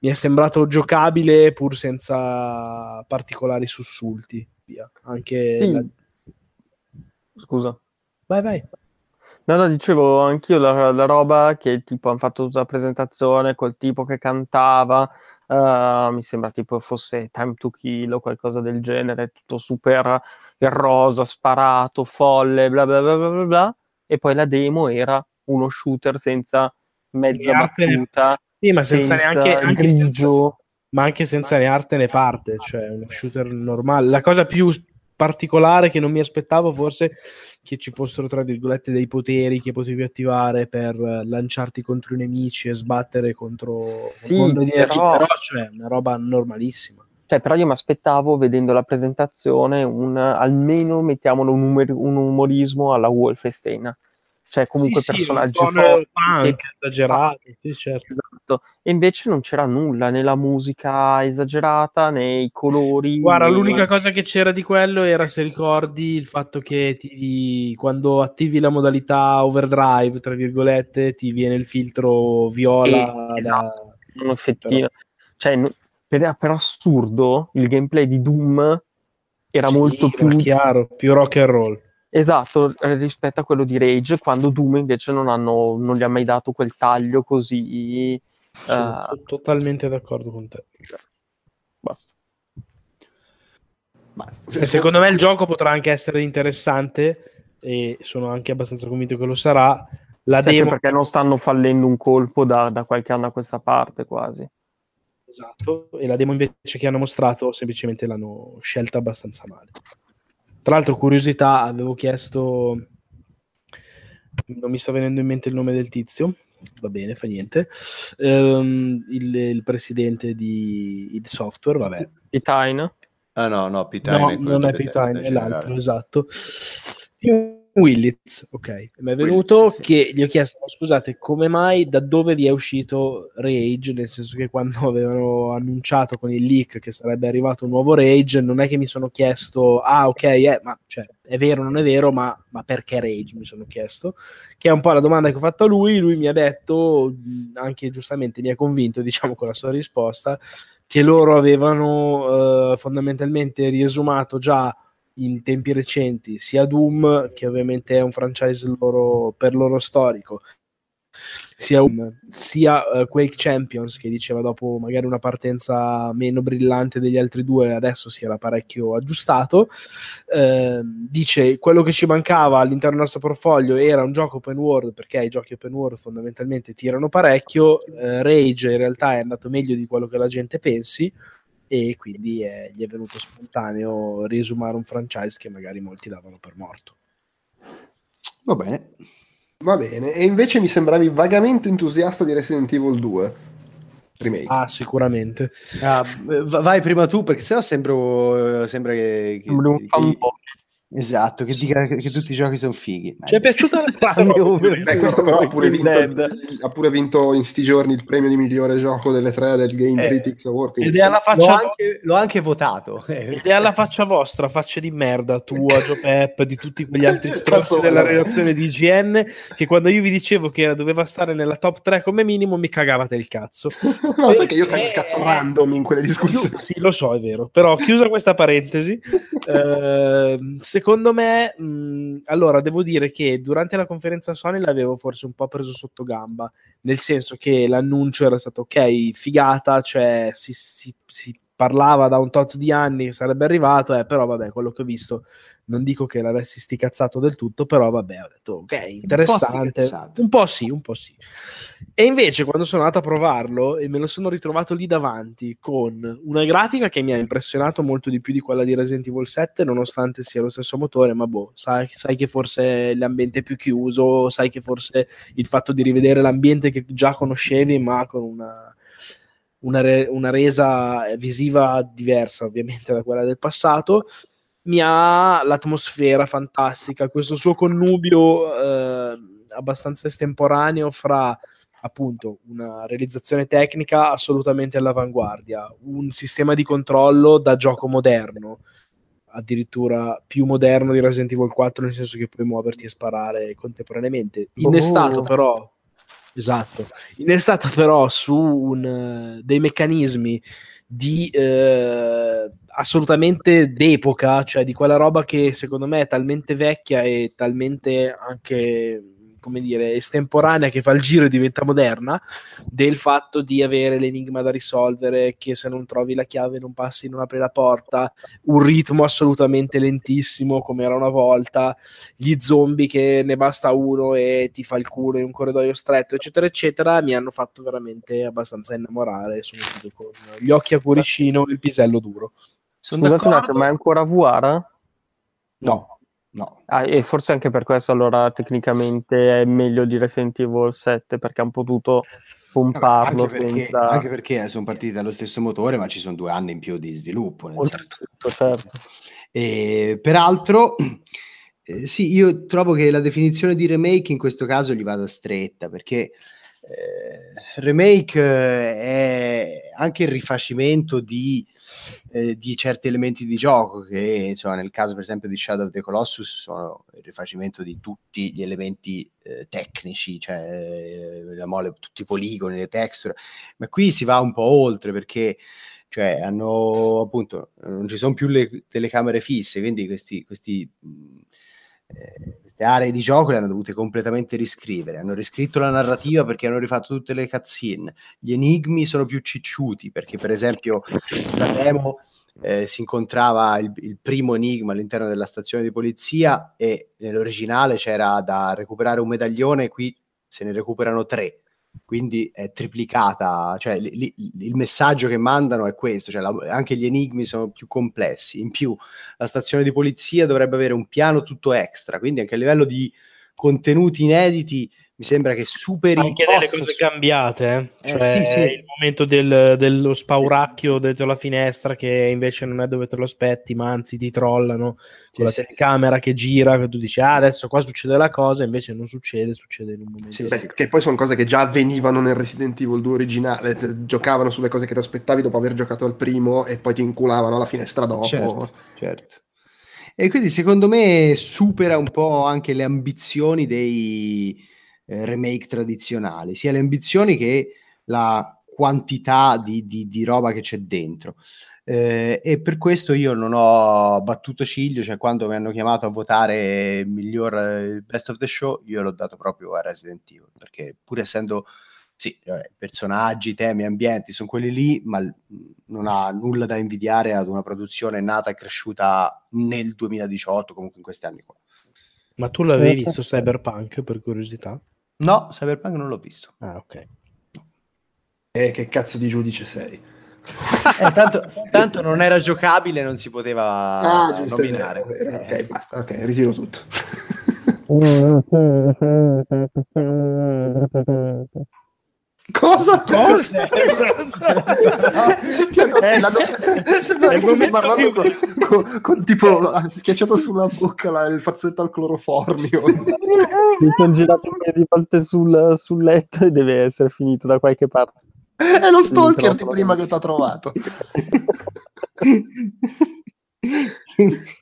mi è sembrato giocabile pur senza particolari sussulti via. Anche sì. la... Scusa. Vai, vai. No, no, dicevo anch'io la, la roba che tipo hanno fatto tutta la presentazione col tipo che cantava, uh, mi sembra tipo fosse Time to Kill o qualcosa del genere, tutto super rosa, sparato, folle, bla bla bla bla bla, e poi la demo era uno shooter senza mezza battuta, sì, ma senza, senza neanche grigio ma anche senza né arte né parte, cioè uno shooter normale. La cosa più particolare che non mi aspettavo forse che ci fossero tra virgolette dei poteri che potevi attivare per lanciarti contro i nemici e sbattere contro sì, un mondo di energia, però... però cioè una roba normalissima. Cioè, però io mi aspettavo, vedendo la presentazione, un, almeno mettiamolo un, umor- un umorismo alla Wolfenstein cioè comunque sì, personaggi sì, forti punk, esagerati, sì, certo. esatto. e invece non c'era nulla né la musica esagerata né i colori guarda né... l'unica cosa che c'era di quello era se ricordi il fatto che ti, quando attivi la modalità overdrive tra virgolette ti viene il filtro viola e, esatto, da... un effettino Però... cioè per, per, assurdo il gameplay di Doom era molto più chiaro più rock and roll Esatto, eh, rispetto a quello di Rage, quando Doom invece non, hanno, non gli ha mai dato quel taglio così... Sono uh... totalmente d'accordo con te. Basta. Basta. secondo me il gioco potrà anche essere interessante e sono anche abbastanza convinto che lo sarà. La demo... perché non stanno fallendo un colpo da, da qualche anno a questa parte quasi. Esatto, e la demo invece che hanno mostrato semplicemente l'hanno scelta abbastanza male. Tra l'altro, curiosità, avevo chiesto, non mi sta venendo in mente il nome del tizio, va bene, fa niente, um, il, il, presidente di id Software, vabbè. Pitine? Ah no, no, Pitine. No, non è Pitine, è l'altro, esatto. Willits, ok, mi è venuto Willits, sì. che gli ho chiesto, scusate, come mai, da dove vi è uscito Rage, nel senso che quando avevano annunciato con il leak che sarebbe arrivato un nuovo Rage, non è che mi sono chiesto, ah ok, eh, ma cioè, è vero, non è vero, ma, ma, perché Rage, mi sono chiesto, che è un po' la domanda che ho fatto a lui, lui mi ha detto, anche giustamente mi ha convinto, diciamo, con la sua risposta, che loro avevano eh, fondamentalmente riesumato già in tempi recenti sia Doom, che ovviamente è un franchise loro, per loro storico, sia, um, sia uh, Quake Champions che diceva dopo magari una partenza meno brillante degli altri due adesso si era parecchio aggiustato. Uh, dice quello che ci mancava all'interno del nostro portfolio era un gioco open world perché i giochi open world fondamentalmente tirano parecchio. Uh, Rage in realtà è andato meglio di quello che la gente pensi e quindi è, gli è venuto spontaneo riesumare un franchise che magari molti davano per morto. Va bene. Va bene, e invece mi sembravi vagamente entusiasta di Resident Evil 2 remake. Ah, sicuramente. Ah, vai prima tu, perché sennò sembro, sembra che, che, un che, Esatto, che dica che, tutti i giochi sono fighi. Ci è piaciuta la stessa Beh, questo però ha pure, vinto, ha pure, vinto, in sti giorni il premio di migliore gioco delle tre del Game eh, Critics Award. Ed è alla faccia l'ho, anche, l'ho anche votato. Ed è alla faccia vostra, facce di merda, tua, Gio Pep, di tutti quegli altri strozzi della redazione di IGN, che quando io vi dicevo che doveva stare nella top 3 come minimo mi cagavate il cazzo. no, e, sai che io cago il cazzo random in quelle discussioni. Sì, lo so, è vero. Però chiusa questa parentesi, eh, secondo me, mh, allora devo dire che durante la conferenza Sony l'avevo forse un po' preso sotto gamba, nel senso che l'annuncio era stato ok, figata, cioè si, si, si parlava da un tot di anni che sarebbe arrivato, eh, però vabbè, quello che ho visto non dico che l'avessi sticazzato del tutto, però vabbè, ho detto ok, interessante. Un po', un po' sì, un po' sì. E invece quando sono andato a provarlo e me lo sono ritrovato lì davanti con una grafica che mi ha impressionato molto di più di quella di Resident Evil 7, nonostante sia lo stesso motore, ma boh, sai, sai che forse l'ambiente è più chiuso, sai che forse il fatto di rivedere l'ambiente che già conoscevi, ma con una una, re- una, resa visiva diversa ovviamente da quella del passato mi ha l'atmosfera fantastica, questo suo connubio eh, abbastanza estemporaneo fra appunto una realizzazione tecnica assolutamente all'avanguardia, un sistema di controllo da gioco moderno, addirittura più moderno di Resident Evil 4, nel senso che puoi muoverti e sparare contemporaneamente. Innestato oh. però esatto, innestato però su un, dei meccanismi di eh, assolutamente d'epoca, cioè di quella roba che secondo me è talmente vecchia e talmente anche come dire, estemporanea che fa il giro e diventa moderna, del fatto di avere l'enigma da risolvere, che se non trovi la chiave non passi, non apri la porta, un ritmo assolutamente lentissimo come era una volta, gli zombie che ne basta uno e ti fa il culo in un corridoio stretto, eccetera, eccetera, mi hanno fatto veramente abbastanza innamorare, sono con gli occhi a cuoricino e il pisello duro. Sono Scusate un attimo, ma è ancora VR? No. No. Ah, e forse anche per questo allora tecnicamente è meglio di Resident Evil 7 perché hanno potuto pomparlo anche perché, senza... anche perché sono partiti dallo stesso motore ma ci sono due anni in più di sviluppo oltretutto certo e, peraltro eh, sì io trovo che la definizione di remake in questo caso gli vada stretta perché eh, remake eh, è anche il rifacimento di eh, di certi elementi di gioco che insomma, nel caso per esempio di Shadow of the Colossus sono il rifacimento di tutti gli elementi eh, tecnici, cioè eh, la mole, tutti i poligoni, le texture, ma qui si va un po' oltre perché cioè hanno appunto non ci sono più le telecamere fisse, quindi questi, questi queste aree di gioco le hanno dovute completamente riscrivere. Hanno riscritto la narrativa perché hanno rifatto tutte le cutscene. Gli enigmi sono più cicciuti perché, per esempio, la demo eh, si incontrava il, il, primo enigma all'interno della stazione di polizia e nell'originale c'era da recuperare un medaglione, qui se ne recuperano tre quindi è triplicata, cioè li, li, il messaggio che mandano è questo, cioè la, anche gli enigmi sono più complessi, in più la stazione di polizia dovrebbe avere un piano tutto extra, quindi anche a livello di contenuti inediti mi sembra che superi anche delle cose cambiate eh? Cioè, eh, sì, sì. il momento del, dello spauracchio dentro la finestra che invece non è dove te lo aspetti ma anzi ti trollano con sì, la telecamera che gira che tu dici ah adesso qua succede la cosa invece non succede succede in un momento sì, beh, che poi sono cose che già avvenivano nel Resident Evil 2 originale giocavano sulle cose che ti aspettavi dopo aver giocato al primo e poi ti inculavano alla finestra dopo certo, certo. E quindi secondo me supera un po' anche le ambizioni dei, eh, remake tradizionali, sia le ambizioni che la quantità di, di, di roba che c'è dentro. Eh, e per questo io non ho battuto ciglio, cioè quando mi hanno chiamato a votare il miglior il best of the show, io l'ho dato proprio a Resident Evil, perché pur essendo sì, vabbè, personaggi, temi, ambienti sono quelli lì, ma non ha nulla da invidiare ad una produzione nata e cresciuta nel 2018, comunque in questi anni qua. Ma tu l'avevi visto Cyberpunk per curiosità? No, Cyberpunk non l'ho visto. Ah, ok. E eh, che cazzo di giudice sei? eh, tanto, tanto, non era giocabile, non si poteva ah, nominare. Ok, basta, ok, ritiro tutto. Cosa? Cosa? cioè, la do... parlando con, con, con, tipo ha schiacciato sulla bocca la, il fazzoletto al cloroformio mi sono girato un paio di volte sul, sul letto e deve essere finito da qualche parte è lo stalker di prima che ti ha trovato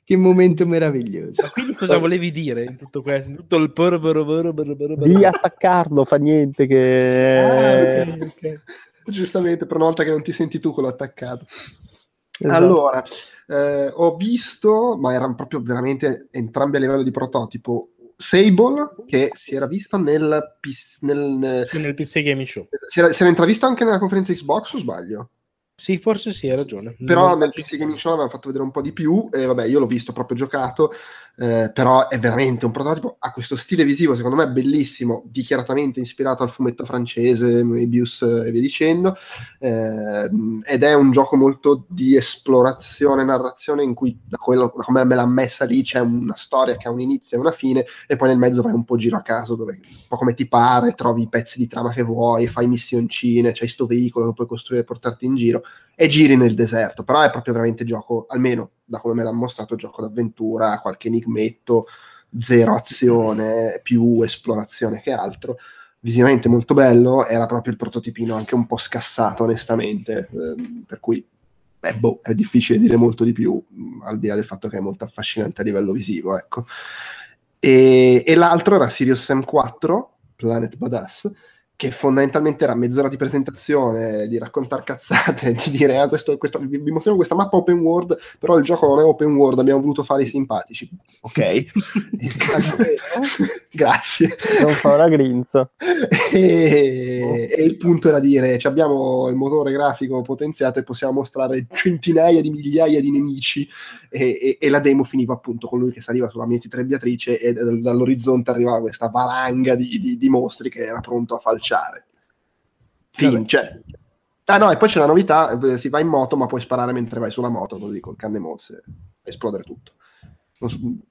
che momento meraviglioso. Ma quindi cosa volevi dire in tutto questo? In tutto il pur, pur, pur, Di attaccarlo, fa niente che... Ah, okay, okay. Giustamente, per una volta che non ti senti tu quello attaccato. Esatto. Allora, eh, ho visto, ma erano proprio veramente entrambi a livello di prototipo, Sable che si era visto nel, nel, sì, nel PC Gaming Show. Si era, si era intravisto anche nella conferenza Xbox o sbaglio? Sì, forse sì, hai ragione. Però non nel PC Gaming Show avevano fatto vedere un po' di più e vabbè, io l'ho visto proprio giocato eh, però è veramente un prototipo, ha questo stile visivo secondo me bellissimo, dichiaratamente ispirato al fumetto francese, Moebius e via dicendo, eh, ed è un gioco molto di esplorazione, narrazione in cui da quello come me l'ha messa lì c'è una storia che ha un inizio e una fine e poi nel mezzo vai un po' giro a caso dove un po' come ti pare, trovi i pezzi di trama che vuoi, fai missioncine, c'hai sto veicolo che puoi costruire e portarti in giro e giri nel deserto, però è proprio veramente gioco, almeno da come me l'ha mostrato, gioco d'avventura, qualche enigmetto, zero azione, più esplorazione che altro. Visivamente molto bello, era proprio il prototipino anche un po' scassato onestamente, eh, per cui beh, boh, è difficile dire molto di più, al di là del fatto che è molto affascinante a livello visivo, ecco. E, e l'altro era Sirius Sam 4, Planet Badass, che fondamentalmente era mezz'ora di presentazione, di raccontare cazzate, di dire ah, questo, questo, vi mostriamo questa mappa open world, però il gioco non è open world, abbiamo voluto fare i simpatici. Ok, grazie. Non fa una grinza. E, e, il punto era dire, abbiamo il motore grafico potenziato e possiamo mostrare centinaia di migliaia di nemici e, e, e la demo finiva appunto con lui che saliva sulla mietitrebbiatrice e dall'orizzonte arrivava questa valanga di, di, di mostri che era pronto a falciare lanciare. Fin, cioè. Ah no, e poi c'è la novità, eh, si va in moto ma puoi sparare mentre vai sulla moto, così col canne mozze, esplodere tutto. Non,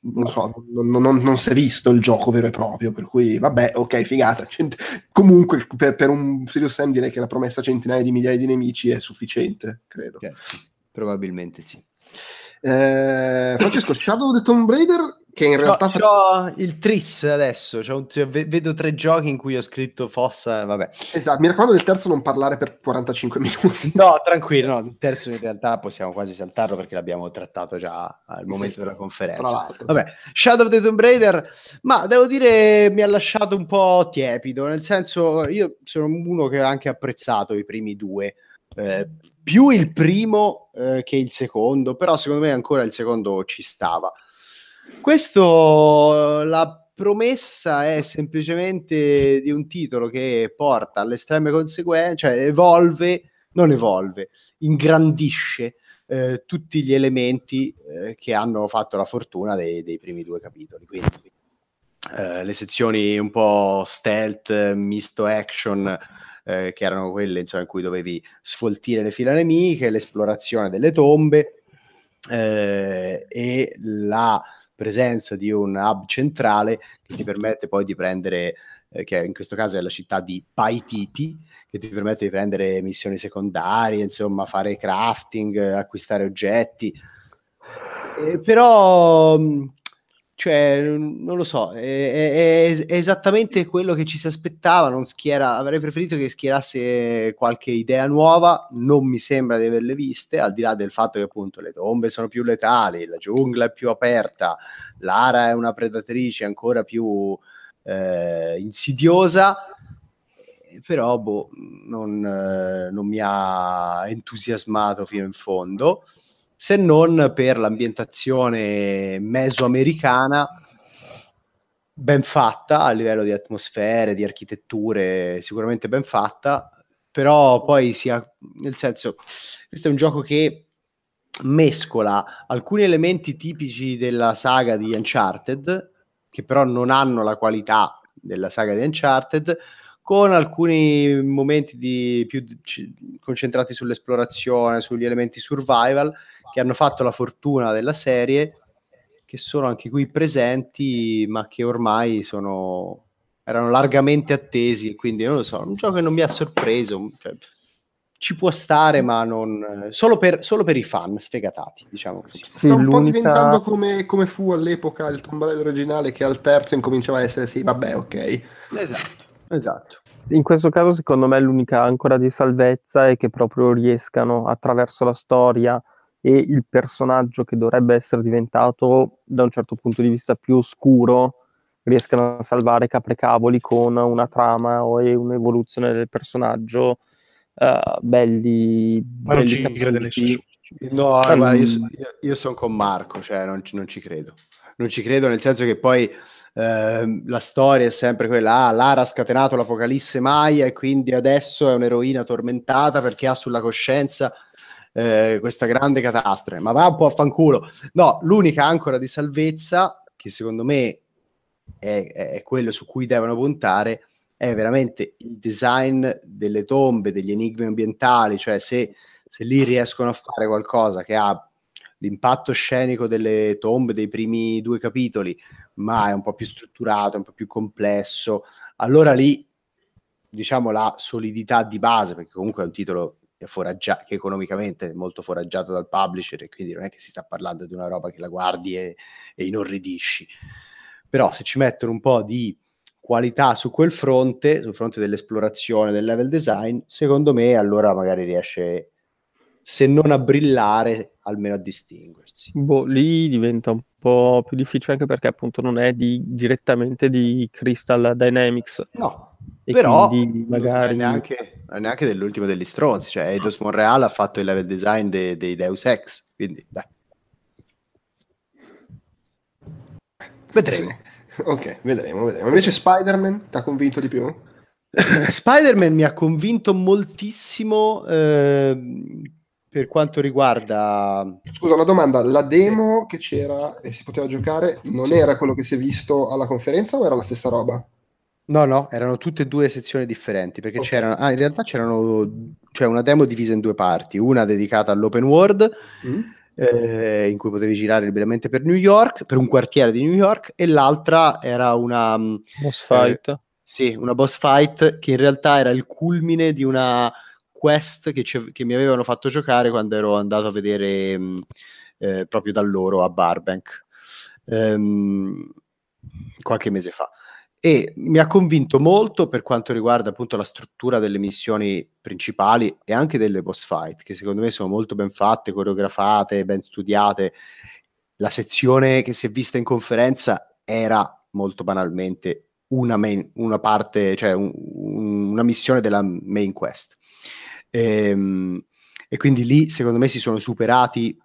non so, non, non, non, si è visto il gioco vero e proprio, per cui vabbè, ok, figata. Cent- comunque per, per, un Serious Sam direi che la promessa centinaia di migliaia di nemici è sufficiente, credo. Okay. Probabilmente sì. Eh, Francesco, Shadow of the Tomb Raider che in realtà... C'ho, faccio... il tris adesso, un, cioè, vedo tre giochi in cui ho scritto fossa, vabbè. Esatto, mi raccomando del terzo non parlare per 45 minuti. No, tranquillo, no, il terzo in realtà possiamo quasi saltarlo perché l'abbiamo trattato già al momento sì, della conferenza. Vabbè, Shadow of the Tomb Raider, ma devo dire mi ha lasciato un po' tiepido, nel senso io sono uno che ha anche apprezzato i primi due. Eh, più il primo eh, che il secondo, però secondo me ancora il secondo ci stava. Questo la promessa è semplicemente di un titolo che porta alle estreme conseguenze, cioè evolve, non evolve, ingrandisce eh, tutti gli elementi eh, che hanno fatto la fortuna dei, dei primi due capitoli. Quindi eh, le sezioni un po' stealth, misto action, eh, che erano quelle insomma, in cui dovevi sfoltire le fila nemiche, l'esplorazione delle tombe eh, e la presenza di un hub centrale che ti permette poi di prendere, eh, che in questo caso è la città di Paititi, che ti permette di prendere missioni secondarie, insomma, fare crafting, acquistare oggetti. Eh, però cioè, non lo so, è, è, è, esattamente quello che ci si aspettava. Non schiera, avrei preferito che schierasse qualche idea nuova. Non mi sembra di averle viste, al di là del fatto che appunto le tombe sono più letali, la giungla è più aperta, Lara è una predatrice ancora più eh, insidiosa però boh, non, eh, non mi ha entusiasmato fino in fondo, se non per l'ambientazione mesoamericana ben fatta a livello di atmosfere, di architetture, sicuramente ben fatta, però poi sia, nel senso, questo è un gioco che mescola alcuni elementi tipici della saga di Uncharted, che però non hanno la qualità della saga di Uncharted, con alcuni momenti di, più concentrati sull'esplorazione, sugli elementi survival, che hanno fatto la fortuna della serie che sono anche qui presenti, ma che ormai sono, erano largamente attesi, quindi non lo so, un gioco che non mi ha sorpreso, cioè, ci può stare, ma non, solo, per, solo per i fan sfegatati, diciamo così. Sta un l'unica... po' diventando come, come, fu all'epoca il Tomb Raider originale, che al terzo incominciava a essere sì, vabbè, ok. Esatto, esatto. In questo caso, secondo me, l'unica ancora di salvezza è che proprio riescano attraverso la storia e il personaggio che dovrebbe essere diventato da un certo punto di vista più oscuro riescano a salvare caprecavoli con una trama o un'evoluzione del personaggio uh, belli, ma non ci crede nessuno. No um, guarda, io, io sono con Marco cioè non, non, ci credo. Non ci credo nel senso che poi eh, la storia è sempre quella ah, Lara ha scatenato l'apocalisse Maya e quindi adesso è un'eroina tormentata perché ha sulla coscienza eh, questa grande catastrofe, ma va un po' a fanculo. No, l'unica ancora di salvezza, che secondo me è, è quello su cui devono puntare, è veramente il design delle tombe, degli enigmi ambientali, cioè se, se lì riescono a fare qualcosa che ha l'impatto scenico delle tombe dei primi due capitoli, ma è un po' più strutturato, un po' più complesso, allora lì diciamo la solidità di base, perché comunque è un titolo che, foraggia- che economicamente è molto foraggiato dal publisher e quindi non è che si sta parlando di una roba che la guardi e, e inorridisci. Però se ci mettono un po' di qualità su quel fronte, sul fronte dell'esplorazione, del level design, secondo me allora magari riesce, se non a brillare, almeno a distinguersi. Boh, lì diventa un po' più difficile anche perché appunto non è di, direttamente di Crystal Dynamics. No, e Però magari... non, è neanche, non è neanche dell'ultimo degli stronzi, cioè Eidos Monreal ha fatto il level design dei, dei Deus Ex, quindi dai. Vedremo. Sì. Ok, vedremo, vedremo. Invece Spider-Man ti ha convinto di più? Spider-Man mi ha convinto moltissimo eh, per quanto riguarda... Scusa, una domanda, la demo che c'era e si poteva giocare non era quello che si è visto alla conferenza o era la stessa roba? No, no, erano tutte e due sezioni differenti perché okay. c'erano, ah, in realtà c'erano, cioè una demo divisa in due parti, una dedicata all'open world mm. eh, in cui potevi girare liberamente per New York, per un quartiere di New York, e l'altra era una mm, boss fight. Eh, sì, una boss fight che in realtà era il culmine di una quest che, che mi avevano fatto giocare quando ero andato a vedere mm, eh, proprio da loro a Barbank ehm, qualche mese fa e mi ha convinto molto per quanto riguarda appunto la struttura delle missioni principali e anche delle boss fight, che secondo me sono molto ben fatte, coreografate, ben studiate. La sezione che si è vista in conferenza era molto banalmente una, main, una parte, cioè un, un, una missione della main quest. E, ehm, e, quindi lì secondo me si sono superati,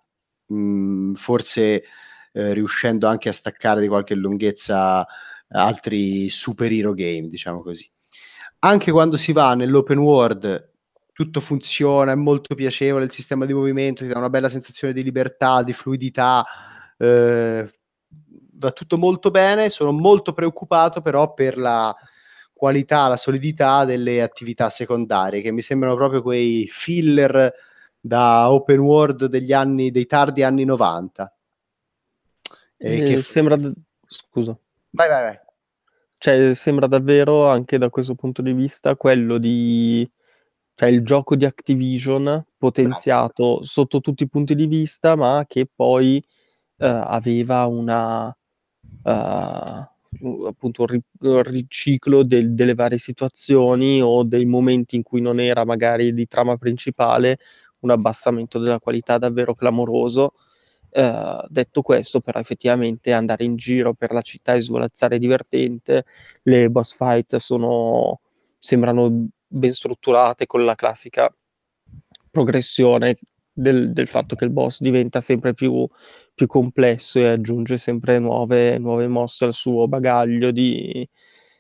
mh, forse eh, riuscendo anche a staccare di qualche lunghezza altri superhero game, diciamo così. Anche quando si va nell'open world, tutto funziona, è molto piacevole il sistema di movimento, ti dà una bella sensazione di libertà, di fluidità, eh, va tutto molto bene. Sono molto preoccupato però per la qualità, la solidità delle attività secondarie, che mi sembrano proprio quei filler da open world degli anni, dei tardi anni 90. Eh, che sembra... Scusa. Vai, vai, vai. Cioè, sembra davvero, anche da questo punto di vista, quello di... cioè il gioco di Activision potenziato sotto tutti i punti di vista, ma che poi uh, aveva una... Uh, appunto un, ri- un riciclo del, delle varie situazioni o dei momenti in cui non era magari di trama principale, un abbassamento della qualità davvero clamoroso Uh, detto questo, però, effettivamente andare in giro per la città e svolazzare è divertente. Le boss fight sono, sembrano ben strutturate con la classica progressione del, del fatto che il boss diventa sempre più, più complesso e aggiunge sempre nuove, nuove, mosse al suo bagaglio di,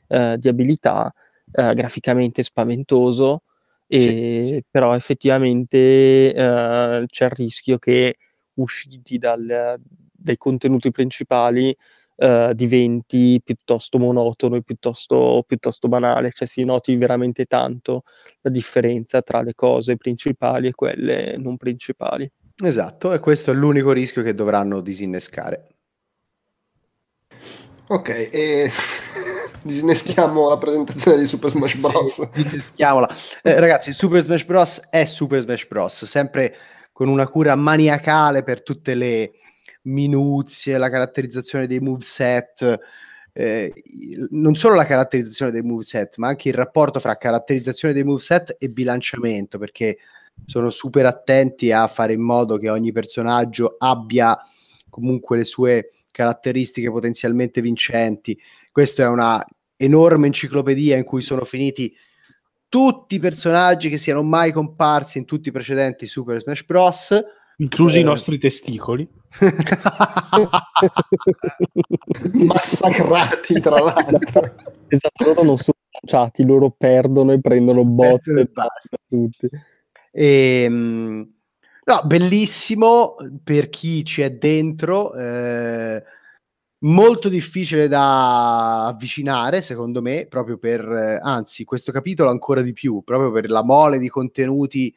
eh, di abilità, eh, graficamente spaventoso, e, sì. però effettivamente eh, c'è il rischio che usciti dal, dai contenuti principali uh, diventi piuttosto monotono e piuttosto, piuttosto banale, cioè si noti veramente tanto la differenza tra le cose principali e quelle non principali. Esatto, e questo è l'unico rischio che dovranno disinnescare. Ok, e disinneschiamo la presentazione di Super Smash Bros. Sì, disinneschiamola. Eh, ragazzi, Super Smash Bros. è Super Smash Bros. Sempre con una cura maniacale per tutte le minuzie, la caratterizzazione dei moveset, eh, non solo la caratterizzazione dei moveset, ma anche il rapporto fra caratterizzazione dei moveset e bilanciamento, perché sono super attenti a fare in modo che ogni personaggio abbia comunque le sue caratteristiche potenzialmente vincenti. Questa è una enorme enciclopedia in cui sono finiti tutti i personaggi che siano mai comparsi in tutti i precedenti Super Smash Bros. Inclusi eh... i nostri testicoli. Massacrati, tra l'altro. Esatto, loro non sono lanciati, loro perdono e prendono botte e basta tutti. E, ehm, no, bellissimo per chi ci è dentro. Eh, molto difficile da avvicinare, secondo me, proprio per, anzi, questo capitolo ancora di più, proprio per la mole di contenuti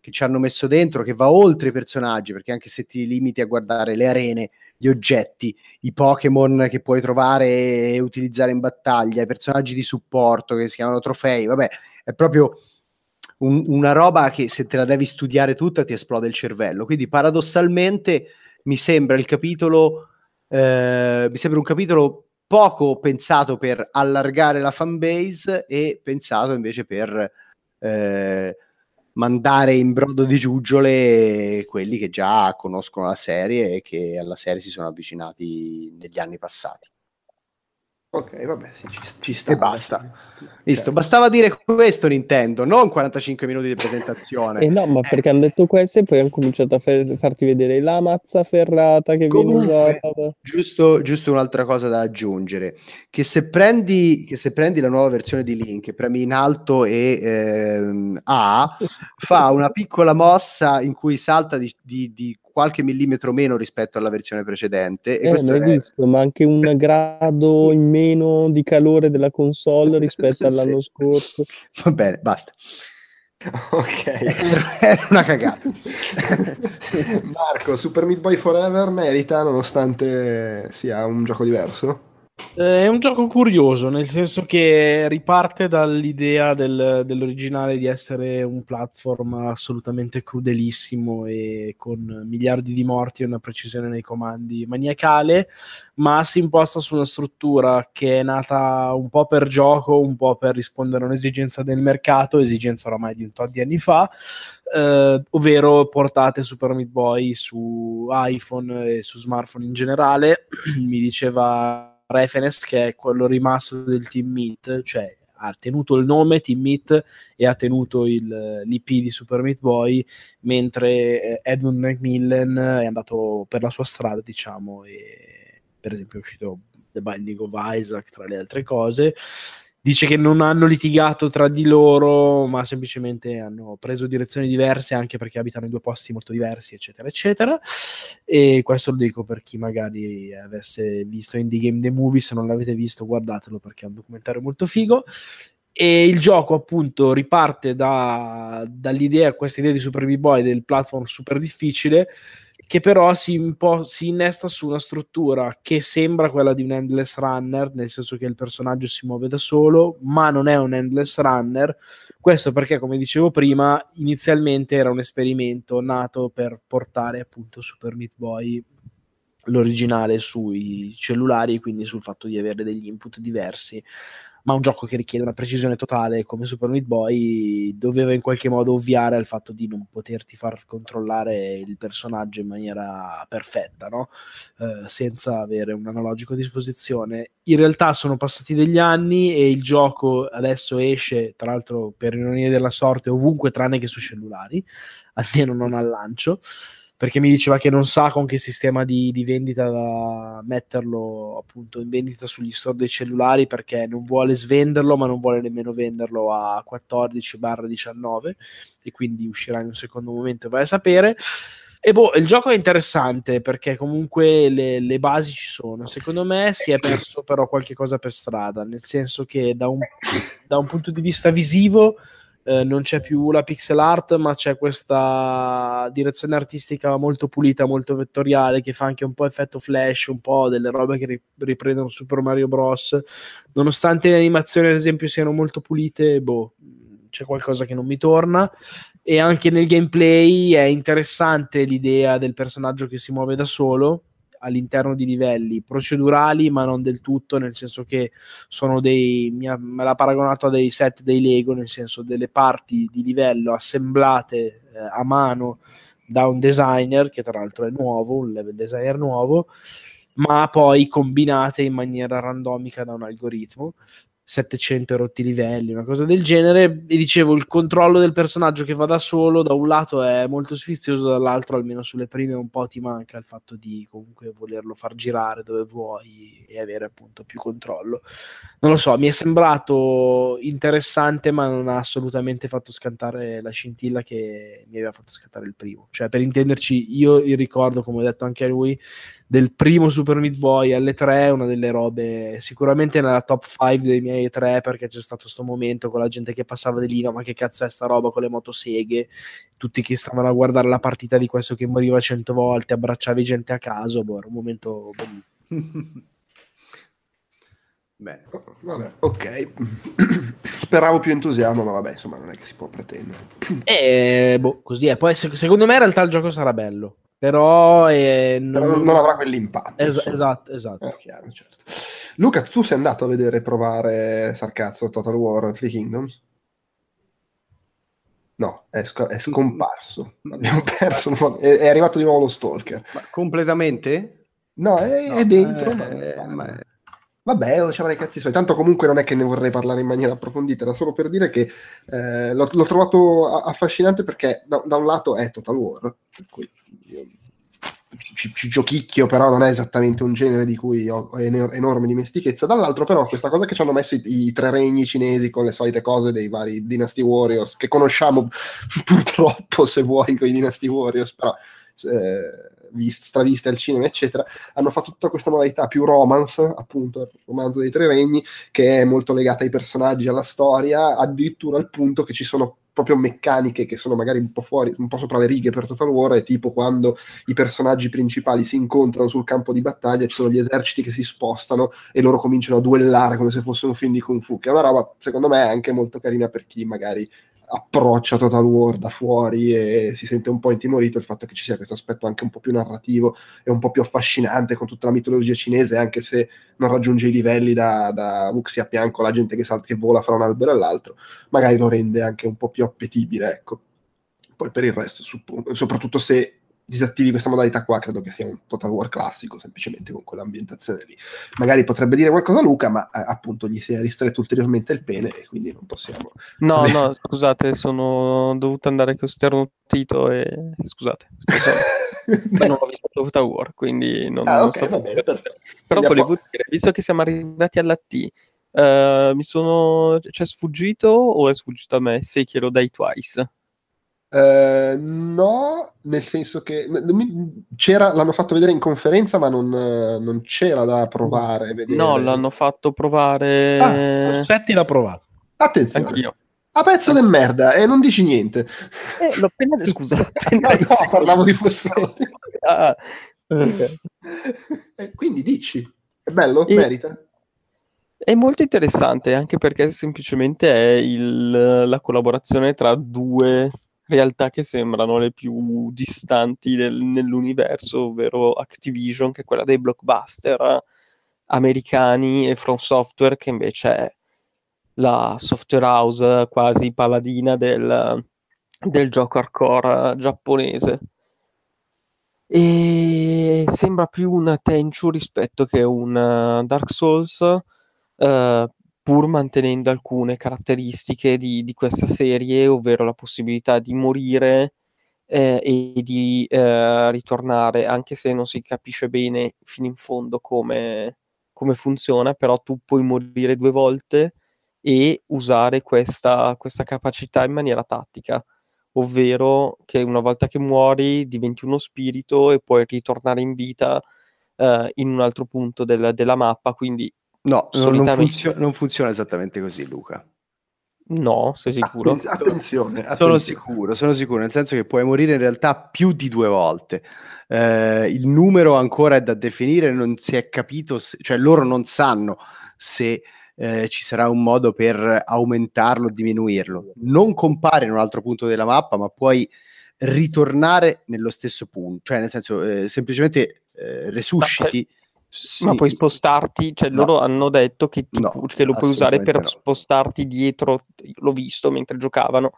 che ci hanno messo dentro, che va oltre i personaggi, perché anche se ti limiti a guardare le arene, gli oggetti, i Pokémon che puoi trovare e utilizzare in battaglia, i personaggi di supporto che si chiamano trofei, vabbè, è proprio un, una roba che se te la devi studiare tutta ti esplode il cervello. Quindi paradossalmente mi sembra il capitolo eh, mi sembra un capitolo poco pensato per allargare la fanbase e pensato invece per eh, mandare in brodo di giuggiole quelli che già conoscono la serie e che alla serie si sono avvicinati negli anni passati. Ok, vabbè, sì, ci, ci sta. E basta. Visto, certo. bastava dire questo Nintendo, non 45 minuti di presentazione. eh no, ma eh. perché hanno detto questo e poi hanno cominciato a fe- farti vedere la mazza ferrata che Comunque, viene usata. Giusto, giusto un'altra cosa da aggiungere, che se, prendi, che se prendi la nuova versione di Link, premi in alto e ehm, A, fa una piccola mossa in cui salta di, di, di qualche millimetro meno rispetto alla versione precedente. E eh, questo è... visto, ma anche un grado in meno di calore della console rispetto all'anno sì. scorso. Va bene, basta. Ok, era una cagata. Marco, Super Meat Boy Forever merita nonostante sia un gioco diverso? Eh, è un gioco curioso, nel senso che riparte dall'idea del, dell'originale di essere un platform assolutamente crudelissimo e con miliardi di morti e una precisione nei comandi maniacale, ma si imposta su una struttura che è nata un po' per gioco, un po' per rispondere a un'esigenza del mercato, esigenza oramai di un tot di anni fa, eh, ovvero portate Super Meat Boy su iPhone e su smartphone in generale. Mi diceva Reference che è quello rimasto del Team Meat, cioè ha tenuto il nome Team Meat e ha tenuto il, l'IP di Super Meat Boy, mentre eh, Edmund Macmillan è andato per la sua strada, diciamo, e per esempio è uscito The Binding of Isaac, tra le altre cose, dice che non hanno litigato tra di loro, ma semplicemente hanno preso direzioni diverse anche perché abitano in due posti molto diversi, eccetera, eccetera. E questo lo dico per chi magari avesse visto Indie Game The Movie, se non l'avete visto guardatelo perché è un documentario molto figo. E il gioco appunto riparte da, dall'idea, questa idea di Super B-Boy del platform super difficile, che però si, impo- si, innesta su una struttura che sembra quella di un endless runner, nel senso che il personaggio si muove da solo, ma non è un endless runner. Questo perché, come dicevo prima, inizialmente era un esperimento nato per portare appunto Super Meat Boy l'originale sui cellulari quindi sul fatto di avere degli input diversi ma un gioco che richiede una precisione totale come Super Meat Boy doveva in qualche modo ovviare al fatto di non poterti far controllare il personaggio in maniera perfetta, no? eh, senza avere un analogico a disposizione. In realtà sono passati degli anni e il gioco adesso esce, tra l'altro per ironia della sorte, ovunque tranne che su cellulari, almeno non al lancio perché mi diceva che non sa con che sistema di, di vendita metterlo appunto in vendita sugli store dei cellulari perché non vuole svenderlo ma non vuole nemmeno venderlo a 14-19 e quindi uscirà in un secondo momento vai a sapere e boh, il gioco è interessante perché comunque le, le, basi ci sono. Secondo me si è perso però qualche cosa per strada, nel senso che da un, da un punto di vista visivo eh, non c'è più la pixel art, ma c'è questa direzione artistica molto pulita, molto vettoriale, che fa anche un po' effetto flash, un po' delle robe che riprendono Super Mario Bros. Nonostante le animazioni, ad esempio, siano molto pulite, boh, c'è qualcosa che non mi torna. E anche nel gameplay è interessante l'idea del personaggio che si muove da solo all'interno di livelli procedurali, ma non del tutto, nel senso che sono dei, me l'ha paragonato a dei set dei Lego, nel senso delle parti di livello assemblate eh, a mano da un designer, che tra l'altro è nuovo, un level designer nuovo, ma poi combinate in maniera randomica da un algoritmo 700 rotti livelli, una cosa del genere. E dicevo, il controllo del personaggio che va da solo, da un lato è molto sfizioso, dall'altro, almeno sulle prime, un po' ti manca il fatto di comunque volerlo far girare dove vuoi e avere appunto più controllo. Non lo so, mi è sembrato interessante, ma non ha assolutamente fatto scattare la scintilla che mi aveva fatto scattare il primo. Cioè, per intenderci, io il ricordo, come ho detto anche a lui, del primo Super Meat Boy alle3 una delle robe sicuramente nella top 5 dei miei 3 perché c'è stato questo momento con la gente che passava di lì no, ma che cazzo è sta roba con le motoseghe tutti che stavano a guardare la partita di questo che moriva cento volte abbracciavi gente a caso boh, era un momento bellissimo Bene, vabbè, ok. Speravo più entusiasmo, ma vabbè, insomma, non è che si può pretendere. E eh, boh, così è. Poi, secondo me, in realtà il gioco sarà bello. Però, eh, non... Però non, avrà quell'impatto. Es- esatto, esatto. Eh, chiaro, certo. Luca, tu sei andato a vedere provare Sarcazzo Total War Three Kingdoms? No, è, sc- è scomparso. Abbiamo perso. È, è, arrivato di nuovo lo Stalker. Ma completamente? No, è, no, è dentro. Eh, ma... ma... Vabbè, oh, ci avrei cazzi suoi. Tanto comunque non è che ne vorrei parlare in maniera approfondita, era solo per dire che eh, l'ho, l'ho, trovato affascinante perché da, da, un lato è Total War, per cui ci, ci, giochicchio, però non è esattamente un genere di cui ho, ho enorme dimestichezza. Dall'altro, però, questa cosa che ci hanno messo i, i, tre regni cinesi con le solite cose dei vari Dynasty Warriors, che conosciamo purtroppo, se vuoi, con i Dynasty Warriors, però. Eh, vist- straviste al cinema, eccetera, hanno fatto tutta questa modalità più romance, appunto, il romanzo dei tre regni, che è molto legata ai personaggi, alla storia, addirittura al punto che ci sono proprio meccaniche che sono magari un po' fuori, un po' sopra le righe per Total War, è tipo quando i personaggi principali si incontrano sul campo di battaglia, ci sono gli eserciti che si spostano e loro cominciano a duellare come se fosse un film di Kung Fu, che è una roba, secondo me, anche molto carina per chi magari approccia Total War da fuori e si sente un po' intimorito il fatto che ci sia questo aspetto anche un po' più narrativo e un po' più affascinante con tutta la mitologia cinese, anche se non raggiunge i livelli da, da Wuxi a Pianco, la gente che, salta, che vola fra un albero e l'altro, magari lo rende anche un po' più appetibile, ecco. Poi per il resto, soprattutto se disattivi questa modalità qua, credo che sia un Total War classico, semplicemente con quell'ambientazione lì. Magari potrebbe dire qualcosa Luca, ma eh, appunto gli si è ristretto ulteriormente il pene e quindi non possiamo... No, no, scusate, sono dovuto andare con sternutito e... Scusate, scusate. non ho visto Total War, quindi non, ah, non okay, so... Bene, Però volevo dire, visto che siamo arrivati alla T, uh, mi sono... Cioè, sfuggito o è sfuggito a me Sekiro Dai Twice? Uh, no, nel senso che c'era, l'hanno fatto vedere in conferenza, ma non, non c'era da provare. Vedere. No, l'hanno fatto provare. Ah, Rossetti l'ha provato. Attenzione. Anch'io. A pezzo di merda e non dici niente. Eh, l'ho appena scusa. No, no, parlavo di Fossetti. ah, okay. eh, quindi dici, è bello? E... Merita? È molto interessante anche perché semplicemente è il, la collaborazione tra due realtà che sembrano le più distanti del, nell'universo, ovvero Activision, che è quella dei blockbuster americani, e From Software, che invece è la software house quasi paladina del, del gioco hardcore giapponese. E sembra più un Tenchu rispetto che un uh, Dark Souls, uh, pur mantenendo alcune caratteristiche di, di, questa serie, ovvero la possibilità di morire eh, e di eh, ritornare, anche se non si capisce bene fino in fondo come, come funziona, però tu puoi morire due volte e usare questa, questa capacità in maniera tattica, ovvero che una volta che muori diventi uno spirito e puoi ritornare in vita eh, in un altro punto del, della mappa, quindi No, solitamente... non, funzio- non funziona esattamente così, Luca. No, sei sicuro? Attenzione, attenzione, Sono sicuro, sono sicuro, nel senso che puoi morire in realtà più di due volte. Eh, il numero ancora è da definire, non si è capito, se, cioè loro non sanno se eh, ci sarà un modo per aumentarlo o diminuirlo. Non compare in un altro punto della mappa, ma puoi ritornare nello stesso punto, cioè nel senso eh, semplicemente eh, resusciti. Ma, sì. Ma puoi spostarti, cioè no. loro hanno detto che, ti, no, che lo puoi usare per no. spostarti dietro, l'ho visto mentre giocavano,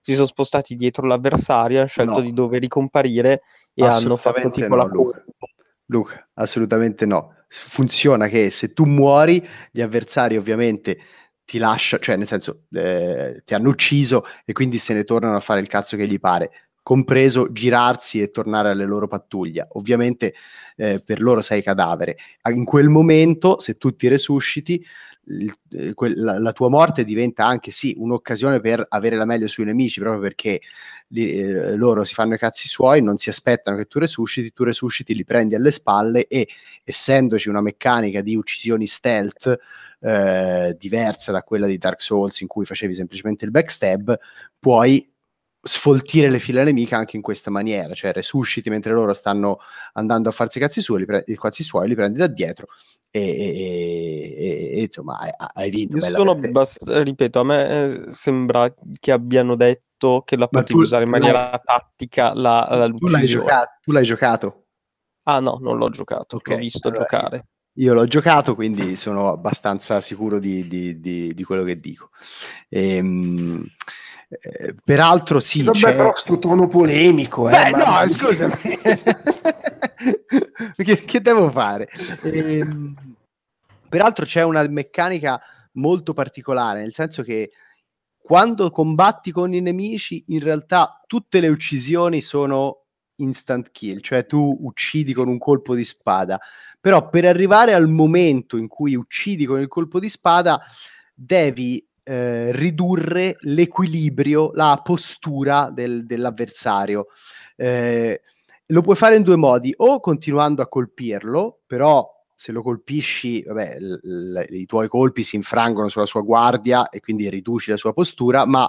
si sono spostati dietro l'avversario, hanno scelto di dove ricomparire e hanno fatto tipo la Luca. Luca, assolutamente no. Funziona che se tu muori, gli avversari ovviamente ti lasciano, cioè nel senso eh, ti hanno ucciso e quindi se ne tornano a fare il cazzo che gli pare compreso girarsi e tornare alle loro pattuglia. Ovviamente eh, per loro sei cadavere. In quel momento, se tu ti resusciti, il, eh, la, la, tua morte diventa anche sì un'occasione per avere la meglio sui nemici, proprio perché li, eh, loro si fanno i cazzi suoi, non si aspettano che tu resusciti, tu resusciti, li prendi alle spalle e essendoci una meccanica di uccisioni stealth eh, diversa da quella di Dark Souls in cui facevi semplicemente il backstab, puoi sfoltire le file nemiche anche in questa maniera, cioè resusciti mentre loro stanno andando a farsi i cazzi suoi, li, pre- i cazzi suoi, li prendi da dietro e, e, e insomma hai, hai vinto. Sono bast- ripeto, a me eh, sembra che abbiano detto che la potevi usare in maniera l'hai... tattica la, la tu, l'hai giocato, tu l'hai giocato? Ah no, non l'ho giocato, okay. l'ho visto allora, giocare. Io l'ho giocato, quindi sono abbastanza sicuro di, di, di, di quello che dico. Ehm, eh, peraltro sì. Vabbè, c'è... però sto tono polemico. Eh, Beh, no, scusa. che, che, devo fare? Ehm, peraltro c'è una meccanica molto particolare, nel senso che quando combatti con i nemici, in realtà tutte le uccisioni sono instant kill, cioè tu uccidi con un colpo di spada, però per arrivare al momento in cui uccidi con il colpo di spada devi eh, ridurre l'equilibrio, la postura del, dell'avversario. Eh, lo puoi fare in due modi, o continuando a colpirlo, però se lo colpisci, vabbè, l- l- i tuoi colpi si infrangono sulla sua guardia e quindi riduci la sua postura, ma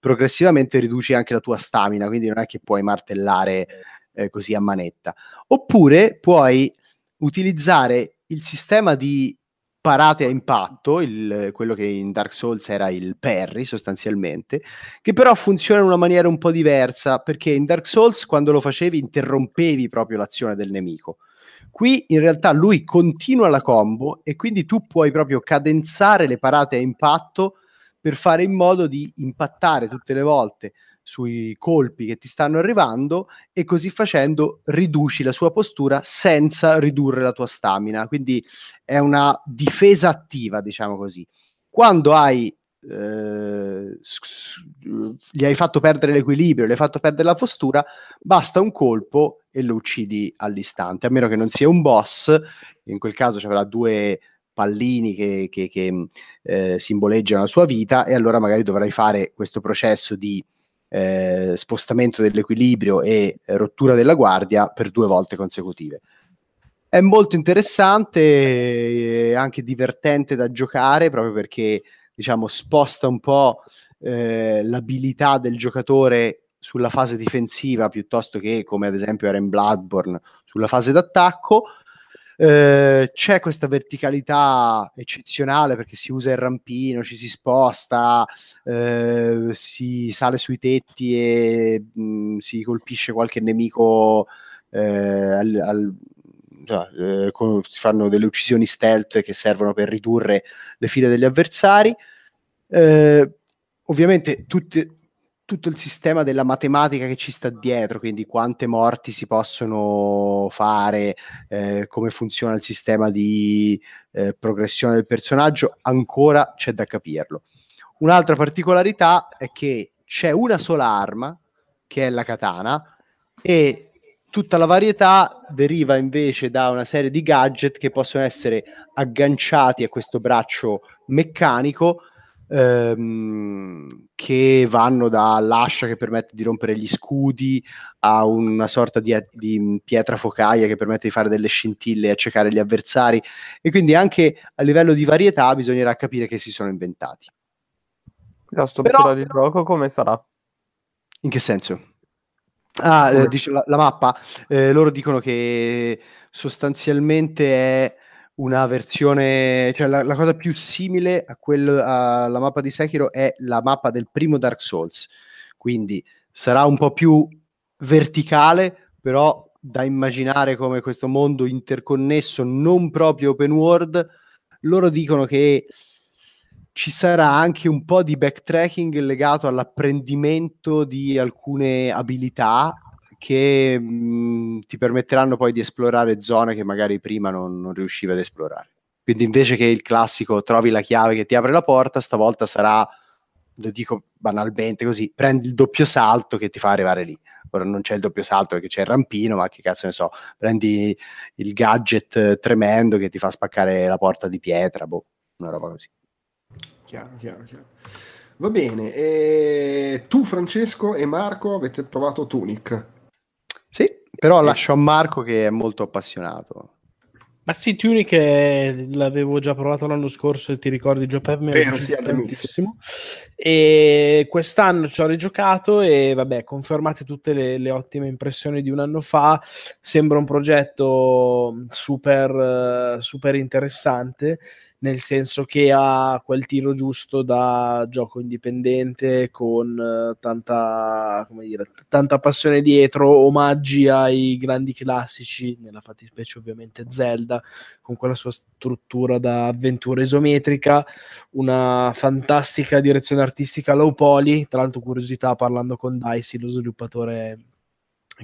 progressivamente riduci anche la tua stamina, quindi non è che puoi martellare eh, così a manetta. Oppure puoi utilizzare il sistema di parate a impatto, il, quello che in Dark Souls era il parry sostanzialmente, che però funziona in una maniera un po' diversa, perché in Dark Souls quando lo facevi interrompevi proprio l'azione del nemico. Qui in realtà lui continua la combo e quindi tu puoi proprio cadenzare le parate a impatto per fare in modo di impattare tutte le volte sui colpi che ti stanno arrivando e così facendo riduci la sua postura senza ridurre la tua stamina. Quindi è una difesa attiva, diciamo così. Quando hai eh, gli hai fatto perdere l'equilibrio, gli hai fatto perdere la postura, basta un colpo e lo uccidi all'istante, a meno che non sia un boss, in quel caso ci avrà due pallini che, che, che eh, simboleggiano la sua vita e allora magari dovrai fare questo processo di eh, spostamento dell'equilibrio e eh, rottura della guardia per due volte consecutive. È molto interessante e anche divertente da giocare proprio perché diciamo sposta un po' eh, l'abilità del giocatore sulla fase difensiva piuttosto che come ad esempio era in Bloodborne sulla fase d'attacco eh, c'è questa verticalità eccezionale perché si usa il rampino, ci si sposta, eh, si sale sui tetti e mh, mm, si colpisce qualche nemico eh, al, al cioè, eh, si fanno delle uccisioni stealth che servono per ridurre le file degli avversari. Eh, ovviamente tutti, tutto il sistema della matematica che ci sta dietro, quindi quante morti si possono fare, eh, come funziona il sistema di eh, progressione del personaggio, ancora c'è da capirlo. Un'altra particolarità è che c'è una sola arma, che è la katana, e tutta la varietà deriva invece da una serie di gadget che possono essere agganciati a questo braccio meccanico ehm, che vanno dall'ascia che permette di rompere gli scudi a una sorta di, di, pietra focaia che permette di fare delle scintille e accecare gli avversari e quindi anche a livello di varietà bisognerà capire che si sono inventati. La struttura Però, di gioco come sarà? In che senso? Ah, eh, dice la, la mappa, eh, loro dicono che sostanzialmente è una versione, cioè la, la cosa più simile a quello, alla mappa di Sekiro è la mappa del primo Dark Souls, quindi sarà un po' più verticale, però da immaginare come questo mondo interconnesso, non proprio open world, loro dicono che ci sarà anche un po' di backtracking legato all'apprendimento di alcune abilità che mh, mm, ti permetteranno poi di esplorare zone che magari prima non, non riuscivi ad esplorare. Quindi invece che il classico trovi la chiave che ti apre la porta, stavolta sarà, lo dico banalmente così, prendi il doppio salto che ti fa arrivare lì. Ora non c'è il doppio salto perché c'è il rampino, ma che cazzo ne so, prendi il gadget tremendo che ti fa spaccare la porta di pietra, boh, una roba così. Chiaro, chiaro, chiaro. Va bene, e tu Francesco e Marco avete provato Tunic? Sì, però eh. lascio a Marco che è molto appassionato. Ma sì, Tunic è... l'avevo già provato l'anno scorso e ti ricordi già per me Vero, sì, tantissimo. E quest'anno ci ho rigiocato e vabbè, confermate tutte le, le, ottime impressioni di un anno fa. Sembra un progetto super, super interessante nel senso che ha quel tiro giusto da gioco indipendente con uh, tanta, dire, tanta passione dietro, omaggi ai grandi classici, nella fattispecie ovviamente Zelda, con quella sua struttura da avventura isometrica, una fantastica direzione artistica low poly, tra l'altro curiosità parlando con Dicey, lo sviluppatore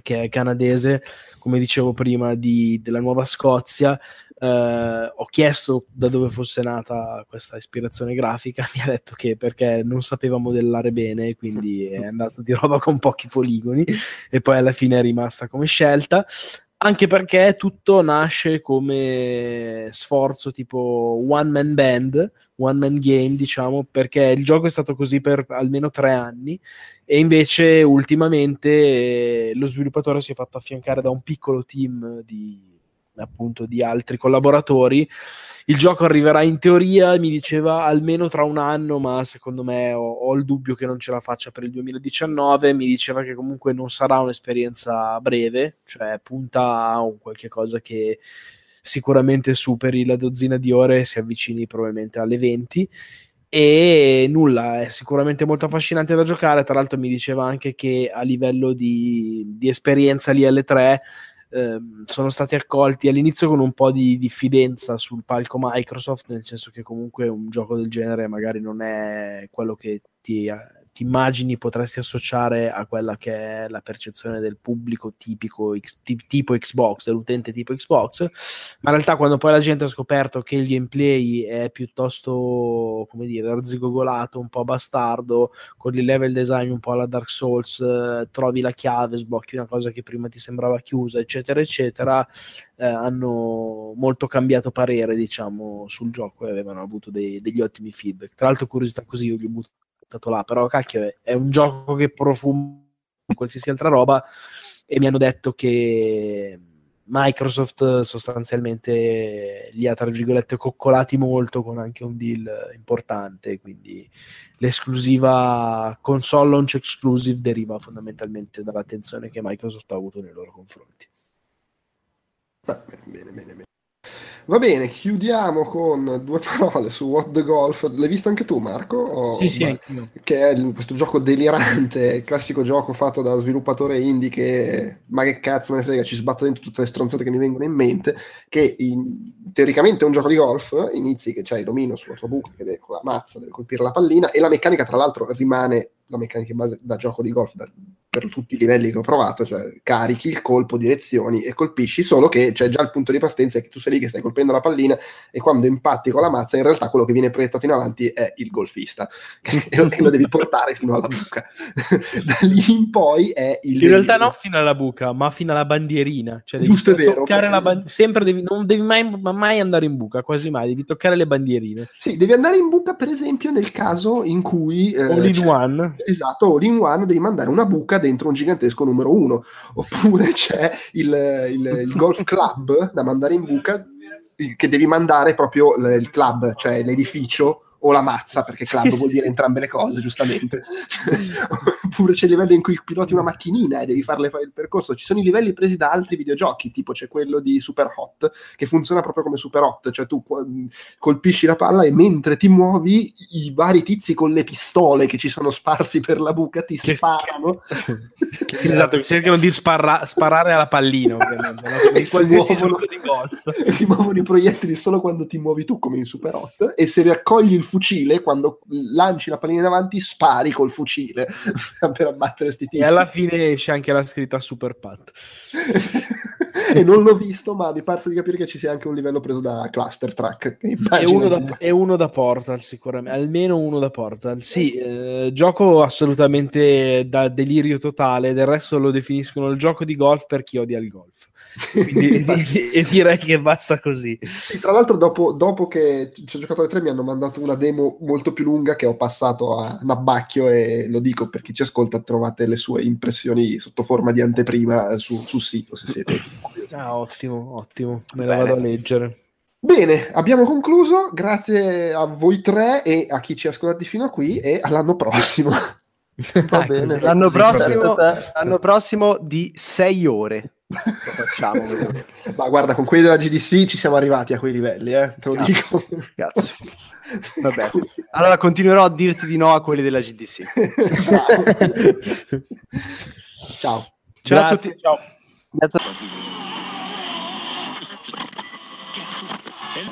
che è canadese, come dicevo prima, di, della Nuova Scozia. Eh, ho chiesto da dove fosse nata questa ispirazione grafica, mi ha detto che perché non sapeva modellare bene, quindi è andato di roba con pochi poligoni e poi alla fine è rimasta come scelta anche perché tutto nasce come sforzo tipo one man band, one man game, diciamo, perché il gioco è stato così per almeno tre anni e invece ultimamente eh, lo sviluppatore si è fatto affiancare da un piccolo team di appunto di altri collaboratori. Il gioco arriverà in teoria, mi diceva, almeno tra un anno, ma secondo me ho, ho, il dubbio che non ce la faccia per il 2019. Mi diceva che comunque non sarà un'esperienza breve, cioè punta a un qualche cosa che sicuramente superi la dozzina di ore e si avvicini probabilmente alle 20 e nulla, è sicuramente molto affascinante da giocare. Tra l'altro, mi diceva anche che a livello di, di esperienza lì alle 3 Ehm, sono stati accolti all'inizio con un po' di diffidenza sul palco Microsoft, nel senso che comunque un gioco del genere magari non è quello che ti ti immagini potresti associare a quella che è la percezione del pubblico tipico tipo Xbox, dell'utente tipo Xbox, ma in realtà quando poi la gente ha scoperto che il gameplay è piuttosto, come dire, arzigogolato, un po' bastardo, con il level design un po' alla Dark Souls, eh, trovi la chiave, sblocchi una cosa che prima ti sembrava chiusa, eccetera, eccetera, eh, hanno molto cambiato parere, diciamo, sul gioco e avevano avuto dei, degli ottimi feedback. Tra l'altro, curiosità così, io gli ho buttato buttato là, però cacchio è, un gioco che profuma qualsiasi altra roba e mi hanno detto che Microsoft sostanzialmente li ha tra virgolette coccolati molto con anche un deal importante quindi l'esclusiva console launch exclusive deriva fondamentalmente dall'attenzione che Microsoft ha avuto nei loro confronti. Ah, bene bene bene Va bene, chiudiamo con due parole su What the Golf. L'hai visto anche tu, Marco? O... Sì, sì, anch'io. Che è questo gioco delirante, classico gioco fatto da sviluppatore indie che, ma che cazzo me ne frega, ci sbatto dentro tutte le stronzate che mi vengono in mente, che in... teoricamente è un gioco di golf, inizi che c'hai l'omino sulla tua buca, che deve, con la mazza deve colpire la pallina, e la meccanica tra l'altro rimane la meccanica in base da gioco di golf da, per tutti i livelli che ho provato, cioè carichi il colpo, direzioni e colpisci, solo che c'è già il punto di partenza che tu sei lì che stai colpendo la pallina e quando impatti con la mazza in realtà quello che viene proiettato in avanti è il golfista e lo, lo devi portare fino alla buca. da lì in poi è il... In realtà non fino alla buca, ma fino alla bandierina. Cioè devi Giusto è vero. Toccare la band... Sempre devi, non devi mai, mai andare in buca, quasi mai, devi toccare le bandierine. Sì, devi andare in buca per esempio nel caso in cui... Eh, all in one. Esatto, all in one devi mandare una buca dentro un gigantesco numero uno. Oppure c'è il, il, il golf club da mandare in buca che devi mandare proprio il club, cioè l'edificio o la mazza, perché club sì, vuol dire entrambe le cose, giustamente. Oppure c'è il livello in cui piloti una macchinina e devi farle fare il percorso. Ci sono i livelli presi da altri videogiochi, tipo c'è quello di Super Hot, che funziona proprio come Super Hot, cioè tu colpisci la palla e mentre ti muovi i vari tizi con le pistole che ci sono sparsi per la buca ti che sparano. esatto, cercano di sparra- sparare alla pallina, ovviamente. No? qualsiasi muovono, di golf. Ti muovono i proiettili solo quando ti muovi tu, come in Super Hot, e se raccogli il fucile, quando lanci la pallina in avanti, spari col fucile per abbattere sti tizi. E alla fine esce anche la scritta Super Pat. e non l'ho visto, ma mi pare di capire che ci sia anche un livello preso da Cluster Track. E uno, da, e uno da Portal, sicuramente, almeno uno da Portal. Sì, eh, gioco assolutamente da delirio totale, del resto lo definiscono il gioco di golf per chi odia il golf. Quindi, e direi che basta così. Sì, tra l'altro dopo, dopo che ci ho giocato alle tre mi hanno mandato una demo molto più lunga che ho passato a Nabbacchio e lo dico per chi ci ascolta, trovate le sue impressioni sotto forma di anteprima su, sul sito se siete curiosi. Ah, ottimo, ottimo, me la vado a leggere. Bene, abbiamo concluso, grazie a voi tre e a chi ci ha ascoltati fino a qui e all'anno prossimo. Va bene. L'anno prossimo, l'anno prossimo di sei ore. Lo facciamo. Ma guarda, con quelli della GDC ci siamo arrivati a quei livelli, eh? te lo Cazzo. dico. Cazzo. Vabbè, allora continuerò a dirti di no a quelli della GDC. ciao. Ciao Grazie. a tutti. Ciao.